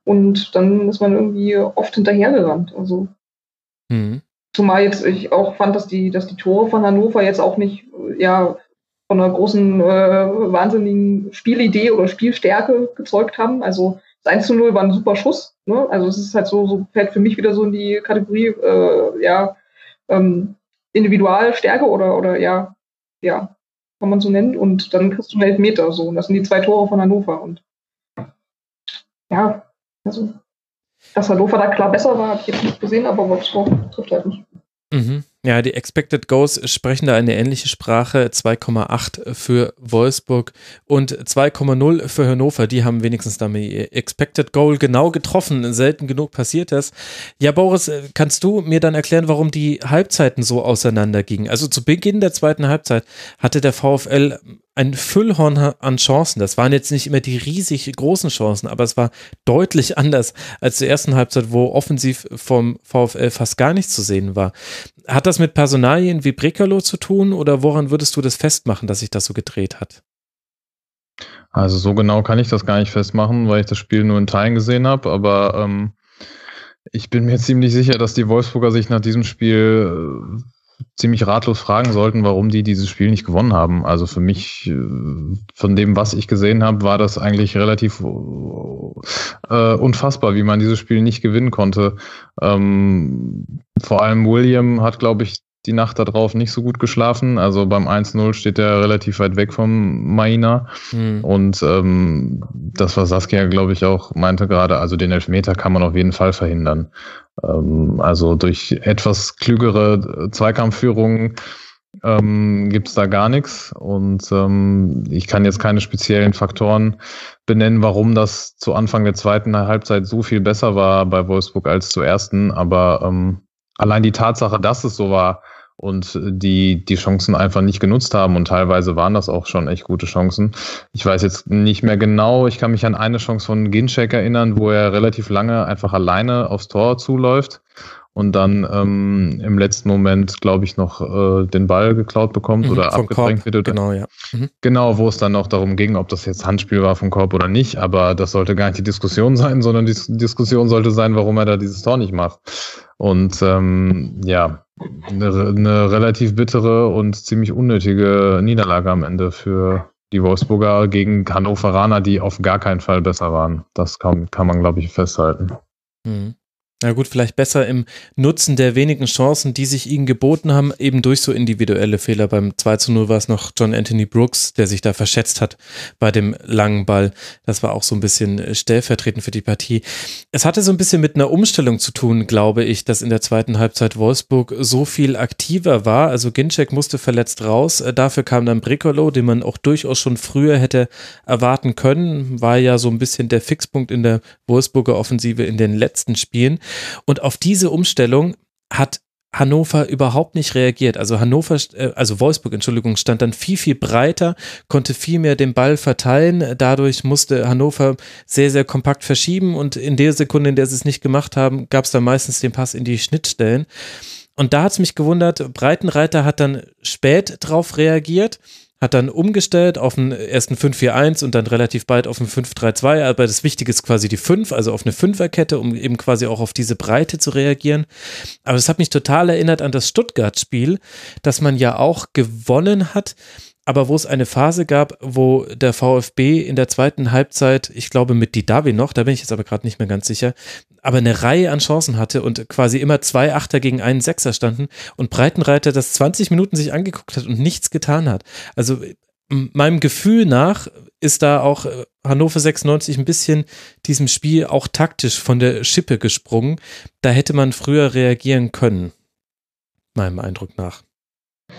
Und dann ist man irgendwie oft hinterhergerannt. Also mhm. Zumal jetzt ich auch fand, dass die, dass die Tore von Hannover jetzt auch nicht ja, von einer großen, äh, wahnsinnigen Spielidee oder Spielstärke gezeugt haben. Also Das 1 zu 0 war ein super Schuss. Ne? Also es ist halt so, so fällt für mich wieder so in die Kategorie, äh, ja, ähm, Individualstärke oder, oder ja, ja, kann man so nennen. Und dann kriegst du einen Elfmeter so. Und das sind die zwei Tore von Hannover. Und ja, also dass Hannover da klar besser war, habe ich jetzt nicht gesehen, aber Wolfsburg trifft halt nicht. Mhm. Ja, die Expected Goals sprechen da eine ähnliche Sprache. 2,8 für Wolfsburg und 2,0 für Hannover. Die haben wenigstens damit ihr Expected Goal genau getroffen. Selten genug passiert das. Ja, Boris, kannst du mir dann erklären, warum die Halbzeiten so auseinandergingen? Also zu Beginn der zweiten Halbzeit hatte der VfL ein Füllhorn an Chancen. Das waren jetzt nicht immer die riesig großen Chancen, aber es war deutlich anders als zur ersten Halbzeit, wo offensiv vom VfL fast gar nichts zu sehen war. Hat das mit Personalien wie Brekalo zu tun oder woran würdest du das festmachen, dass sich das so gedreht hat? Also so genau kann ich das gar nicht festmachen, weil ich das Spiel nur in Teilen gesehen habe, aber ähm, ich bin mir ziemlich sicher, dass die Wolfsburger sich nach diesem Spiel äh, ziemlich ratlos fragen sollten, warum die dieses Spiel nicht gewonnen haben. Also für mich, äh, von dem, was ich gesehen habe, war das eigentlich relativ äh, unfassbar, wie man dieses Spiel nicht gewinnen konnte. Ähm, vor allem William hat, glaube ich, die Nacht darauf nicht so gut geschlafen. Also beim 1-0 steht er relativ weit weg vom Maina. Mhm. Und ähm, das, was Saskia, glaube ich, auch meinte gerade, also den Elfmeter kann man auf jeden Fall verhindern. Ähm, also durch etwas klügere Zweikampfführungen ähm, gibt es da gar nichts. Und ähm, ich kann jetzt keine speziellen Faktoren benennen, warum das zu Anfang der zweiten Halbzeit so viel besser war bei Wolfsburg als zur ersten. Aber ähm, allein die Tatsache, dass es so war, und die die Chancen einfach nicht genutzt haben und teilweise waren das auch schon echt gute Chancen. Ich weiß jetzt nicht mehr genau, ich kann mich an eine Chance von Ginczek erinnern, wo er relativ lange einfach alleine aufs Tor zuläuft und dann ähm, im letzten Moment, glaube ich, noch äh, den Ball geklaut bekommt mhm, oder abgedrängt wird. Genau, ja. Mhm. Genau, wo es dann noch darum ging, ob das jetzt Handspiel war vom Korb oder nicht, aber das sollte gar nicht die Diskussion sein, sondern die Diskussion sollte sein, warum er da dieses Tor nicht macht. Und ähm, ja, eine, eine relativ bittere und ziemlich unnötige Niederlage am Ende für die Wolfsburger gegen Hannoveraner, die auf gar keinen Fall besser waren. Das kann, kann man, glaube ich, festhalten. Mhm. Na gut, vielleicht besser im Nutzen der wenigen Chancen, die sich ihnen geboten haben, eben durch so individuelle Fehler. Beim 2 zu 0 war es noch John Anthony Brooks, der sich da verschätzt hat bei dem langen Ball. Das war auch so ein bisschen stellvertretend für die Partie. Es hatte so ein bisschen mit einer Umstellung zu tun, glaube ich, dass in der zweiten Halbzeit Wolfsburg so viel aktiver war. Also Ginczek musste verletzt raus. Dafür kam dann Bricolo, den man auch durchaus schon früher hätte erwarten können. War ja so ein bisschen der Fixpunkt in der Wolfsburger Offensive in den letzten Spielen. Und auf diese Umstellung hat Hannover überhaupt nicht reagiert. Also Hannover, äh, also Wolfsburg, Entschuldigung, stand dann viel, viel breiter, konnte viel mehr den Ball verteilen. Dadurch musste Hannover sehr, sehr kompakt verschieben und in der Sekunde, in der sie es nicht gemacht haben, gab es dann meistens den Pass in die Schnittstellen. Und da hat es mich gewundert, Breitenreiter hat dann spät drauf reagiert hat dann umgestellt auf einen ersten 5-4-1 und dann relativ bald auf einen 5-3-2, aber das Wichtige ist quasi die 5, also auf eine Fünferkette, um eben quasi auch auf diese Breite zu reagieren. Aber es hat mich total erinnert an das Stuttgart-Spiel, das man ja auch gewonnen hat, aber wo es eine Phase gab, wo der VfB in der zweiten Halbzeit, ich glaube mit Didavi noch, da bin ich jetzt aber gerade nicht mehr ganz sicher, aber eine Reihe an Chancen hatte und quasi immer zwei Achter gegen einen Sechser standen und Breitenreiter das 20 Minuten sich angeguckt hat und nichts getan hat. Also meinem Gefühl nach ist da auch äh, Hannover 96 ein bisschen diesem Spiel auch taktisch von der Schippe gesprungen. Da hätte man früher reagieren können, meinem Eindruck nach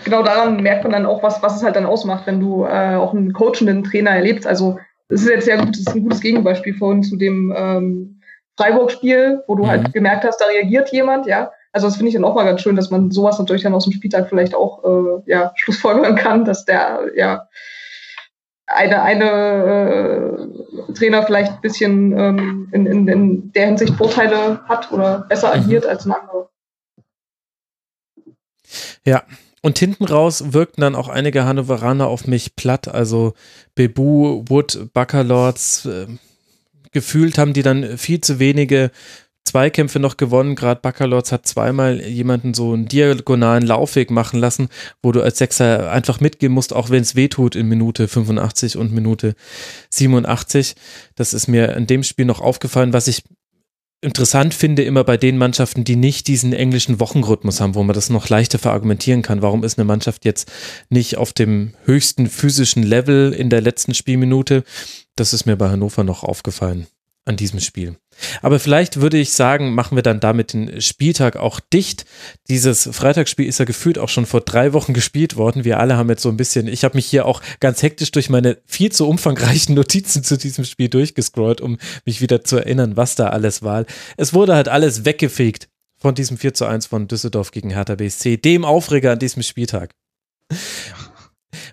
genau daran merkt man dann auch, was, was es halt dann ausmacht, wenn du äh, auch einen coachenden Trainer erlebst. Also das ist jetzt sehr gut, das ist ein gutes Gegenbeispiel vorhin zu dem ähm, Freiburg-Spiel, wo du halt mhm. halt gemerkt hast, da reagiert jemand, ja. Also das finde ich dann auch mal ganz schön, dass man sowas natürlich dann aus dem Spieltag vielleicht auch äh, ja, schlussfolgern kann, dass der ja eine, eine äh, Trainer vielleicht ein bisschen ähm, in, in, in der Hinsicht Vorteile hat oder besser mhm. agiert als ein anderer. Ja, und hinten raus wirkten dann auch einige Hannoveraner auf mich platt. Also Bebu, Wood, Buckerlords. Äh, gefühlt haben die dann viel zu wenige Zweikämpfe noch gewonnen. Gerade Baccalords hat zweimal jemanden so einen diagonalen Laufweg machen lassen, wo du als Sechser einfach mitgehen musst, auch wenn es weh tut in Minute 85 und Minute 87. Das ist mir in dem Spiel noch aufgefallen, was ich interessant finde, immer bei den Mannschaften, die nicht diesen englischen Wochenrhythmus haben, wo man das noch leichter verargumentieren kann. Warum ist eine Mannschaft jetzt nicht auf dem höchsten physischen Level in der letzten Spielminute? Das ist mir bei Hannover noch aufgefallen an diesem Spiel. Aber vielleicht würde ich sagen, machen wir dann damit den Spieltag auch dicht. Dieses Freitagsspiel ist ja gefühlt auch schon vor drei Wochen gespielt worden. Wir alle haben jetzt so ein bisschen, ich habe mich hier auch ganz hektisch durch meine viel zu umfangreichen Notizen zu diesem Spiel durchgescrollt, um mich wieder zu erinnern, was da alles war. Es wurde halt alles weggefegt von diesem 4 zu 1 von Düsseldorf gegen Hertha BSC, dem Aufreger an diesem Spieltag.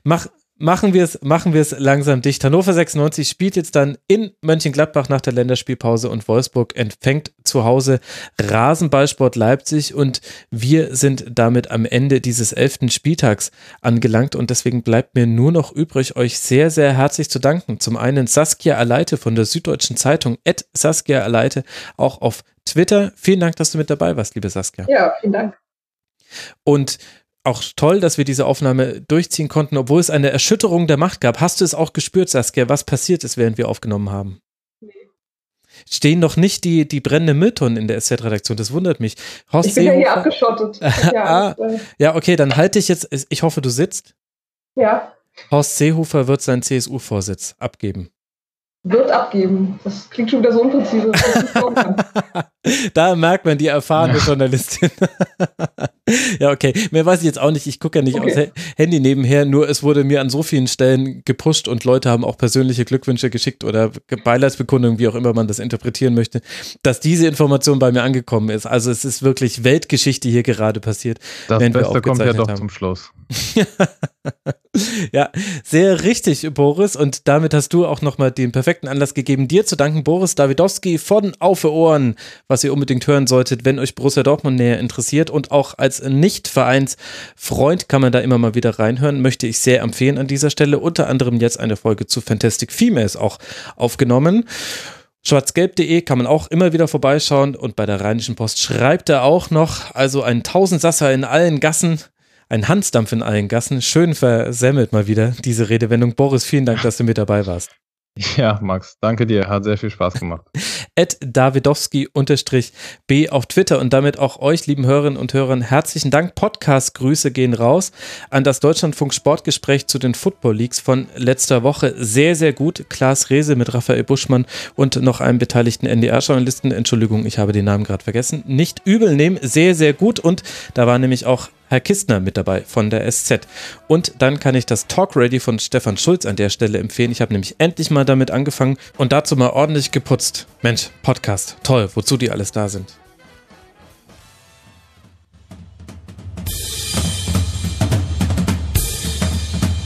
Mach, machen wir es machen wir es langsam dicht. Hannover 96 spielt jetzt dann in Mönchengladbach nach der Länderspielpause und Wolfsburg empfängt zu Hause Rasenballsport Leipzig und wir sind damit am Ende dieses elften Spieltags angelangt und deswegen bleibt mir nur noch übrig, euch sehr, sehr herzlich zu danken. Zum einen Saskia Aleite von der Süddeutschen Zeitung, at Saskia Aleite, auch auf Twitter. Vielen Dank, dass du mit dabei warst, liebe Saskia. Ja, vielen Dank. Und auch toll, dass wir diese Aufnahme durchziehen konnten, obwohl es eine Erschütterung der Macht gab. Hast du es auch gespürt, Saskia, was passiert ist, während wir aufgenommen haben? Nee. Stehen noch nicht die, die brennende Mülltonnen in der SZ-Redaktion, das wundert mich. Horst ich bin Seehofer, ja hier abgeschottet. ja, ah, ja, okay, dann halte ich jetzt, ich hoffe, du sitzt. Ja. Horst Seehofer wird seinen CSU-Vorsitz abgeben wird abgeben. Das klingt schon wieder so unpräzise. da merkt man die erfahrene ja. Journalistin. ja, okay. Mehr weiß ich jetzt auch nicht. Ich gucke ja nicht okay. aufs Handy nebenher. Nur es wurde mir an so vielen Stellen gepusht und Leute haben auch persönliche Glückwünsche geschickt oder Beileidsbekundungen, wie auch immer man das interpretieren möchte, dass diese Information bei mir angekommen ist. Also es ist wirklich Weltgeschichte hier gerade passiert. Das Beste kommt ja doch haben. zum Schluss. ja, sehr richtig, Boris. Und damit hast du auch nochmal den perfekten Anlass gegeben, dir zu danken, Boris Davidowski von Auf Ohren, was ihr unbedingt hören solltet, wenn euch Borussia Dortmund näher interessiert. Und auch als Nicht-Vereinsfreund kann man da immer mal wieder reinhören. Möchte ich sehr empfehlen an dieser Stelle. Unter anderem jetzt eine Folge zu Fantastic Females auch aufgenommen. Schwarzgelb.de kann man auch immer wieder vorbeischauen und bei der Rheinischen Post schreibt er auch noch, also ein Tausendsasser in allen Gassen ein Hansdampf in allen Gassen. Schön versemmelt mal wieder diese Redewendung. Boris, vielen Dank, dass du mit dabei warst. Ja, Max, danke dir. Hat sehr viel Spaß gemacht. Ed Davidowski-B auf Twitter und damit auch euch, lieben Hörerinnen und Hörern, herzlichen Dank. Podcast-Grüße gehen raus an das Deutschlandfunk Sportgespräch zu den Football Leagues von letzter Woche. Sehr, sehr gut. Klaas Rehse mit Raphael Buschmann und noch einem beteiligten NDR-Journalisten. Entschuldigung, ich habe den Namen gerade vergessen. Nicht übel nehmen. Sehr, sehr gut. Und da war nämlich auch Herr Kistner mit dabei von der SZ. Und dann kann ich das Talk Ready von Stefan Schulz an der Stelle empfehlen. Ich habe nämlich endlich mal damit angefangen und dazu mal ordentlich geputzt. Mensch, Podcast, toll, wozu die alles da sind.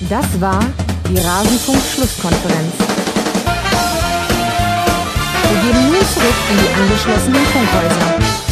Das war die Rasenfunk-Schlusskonferenz. Wir gehen nun zurück in die angeschlossenen Funkhäuser.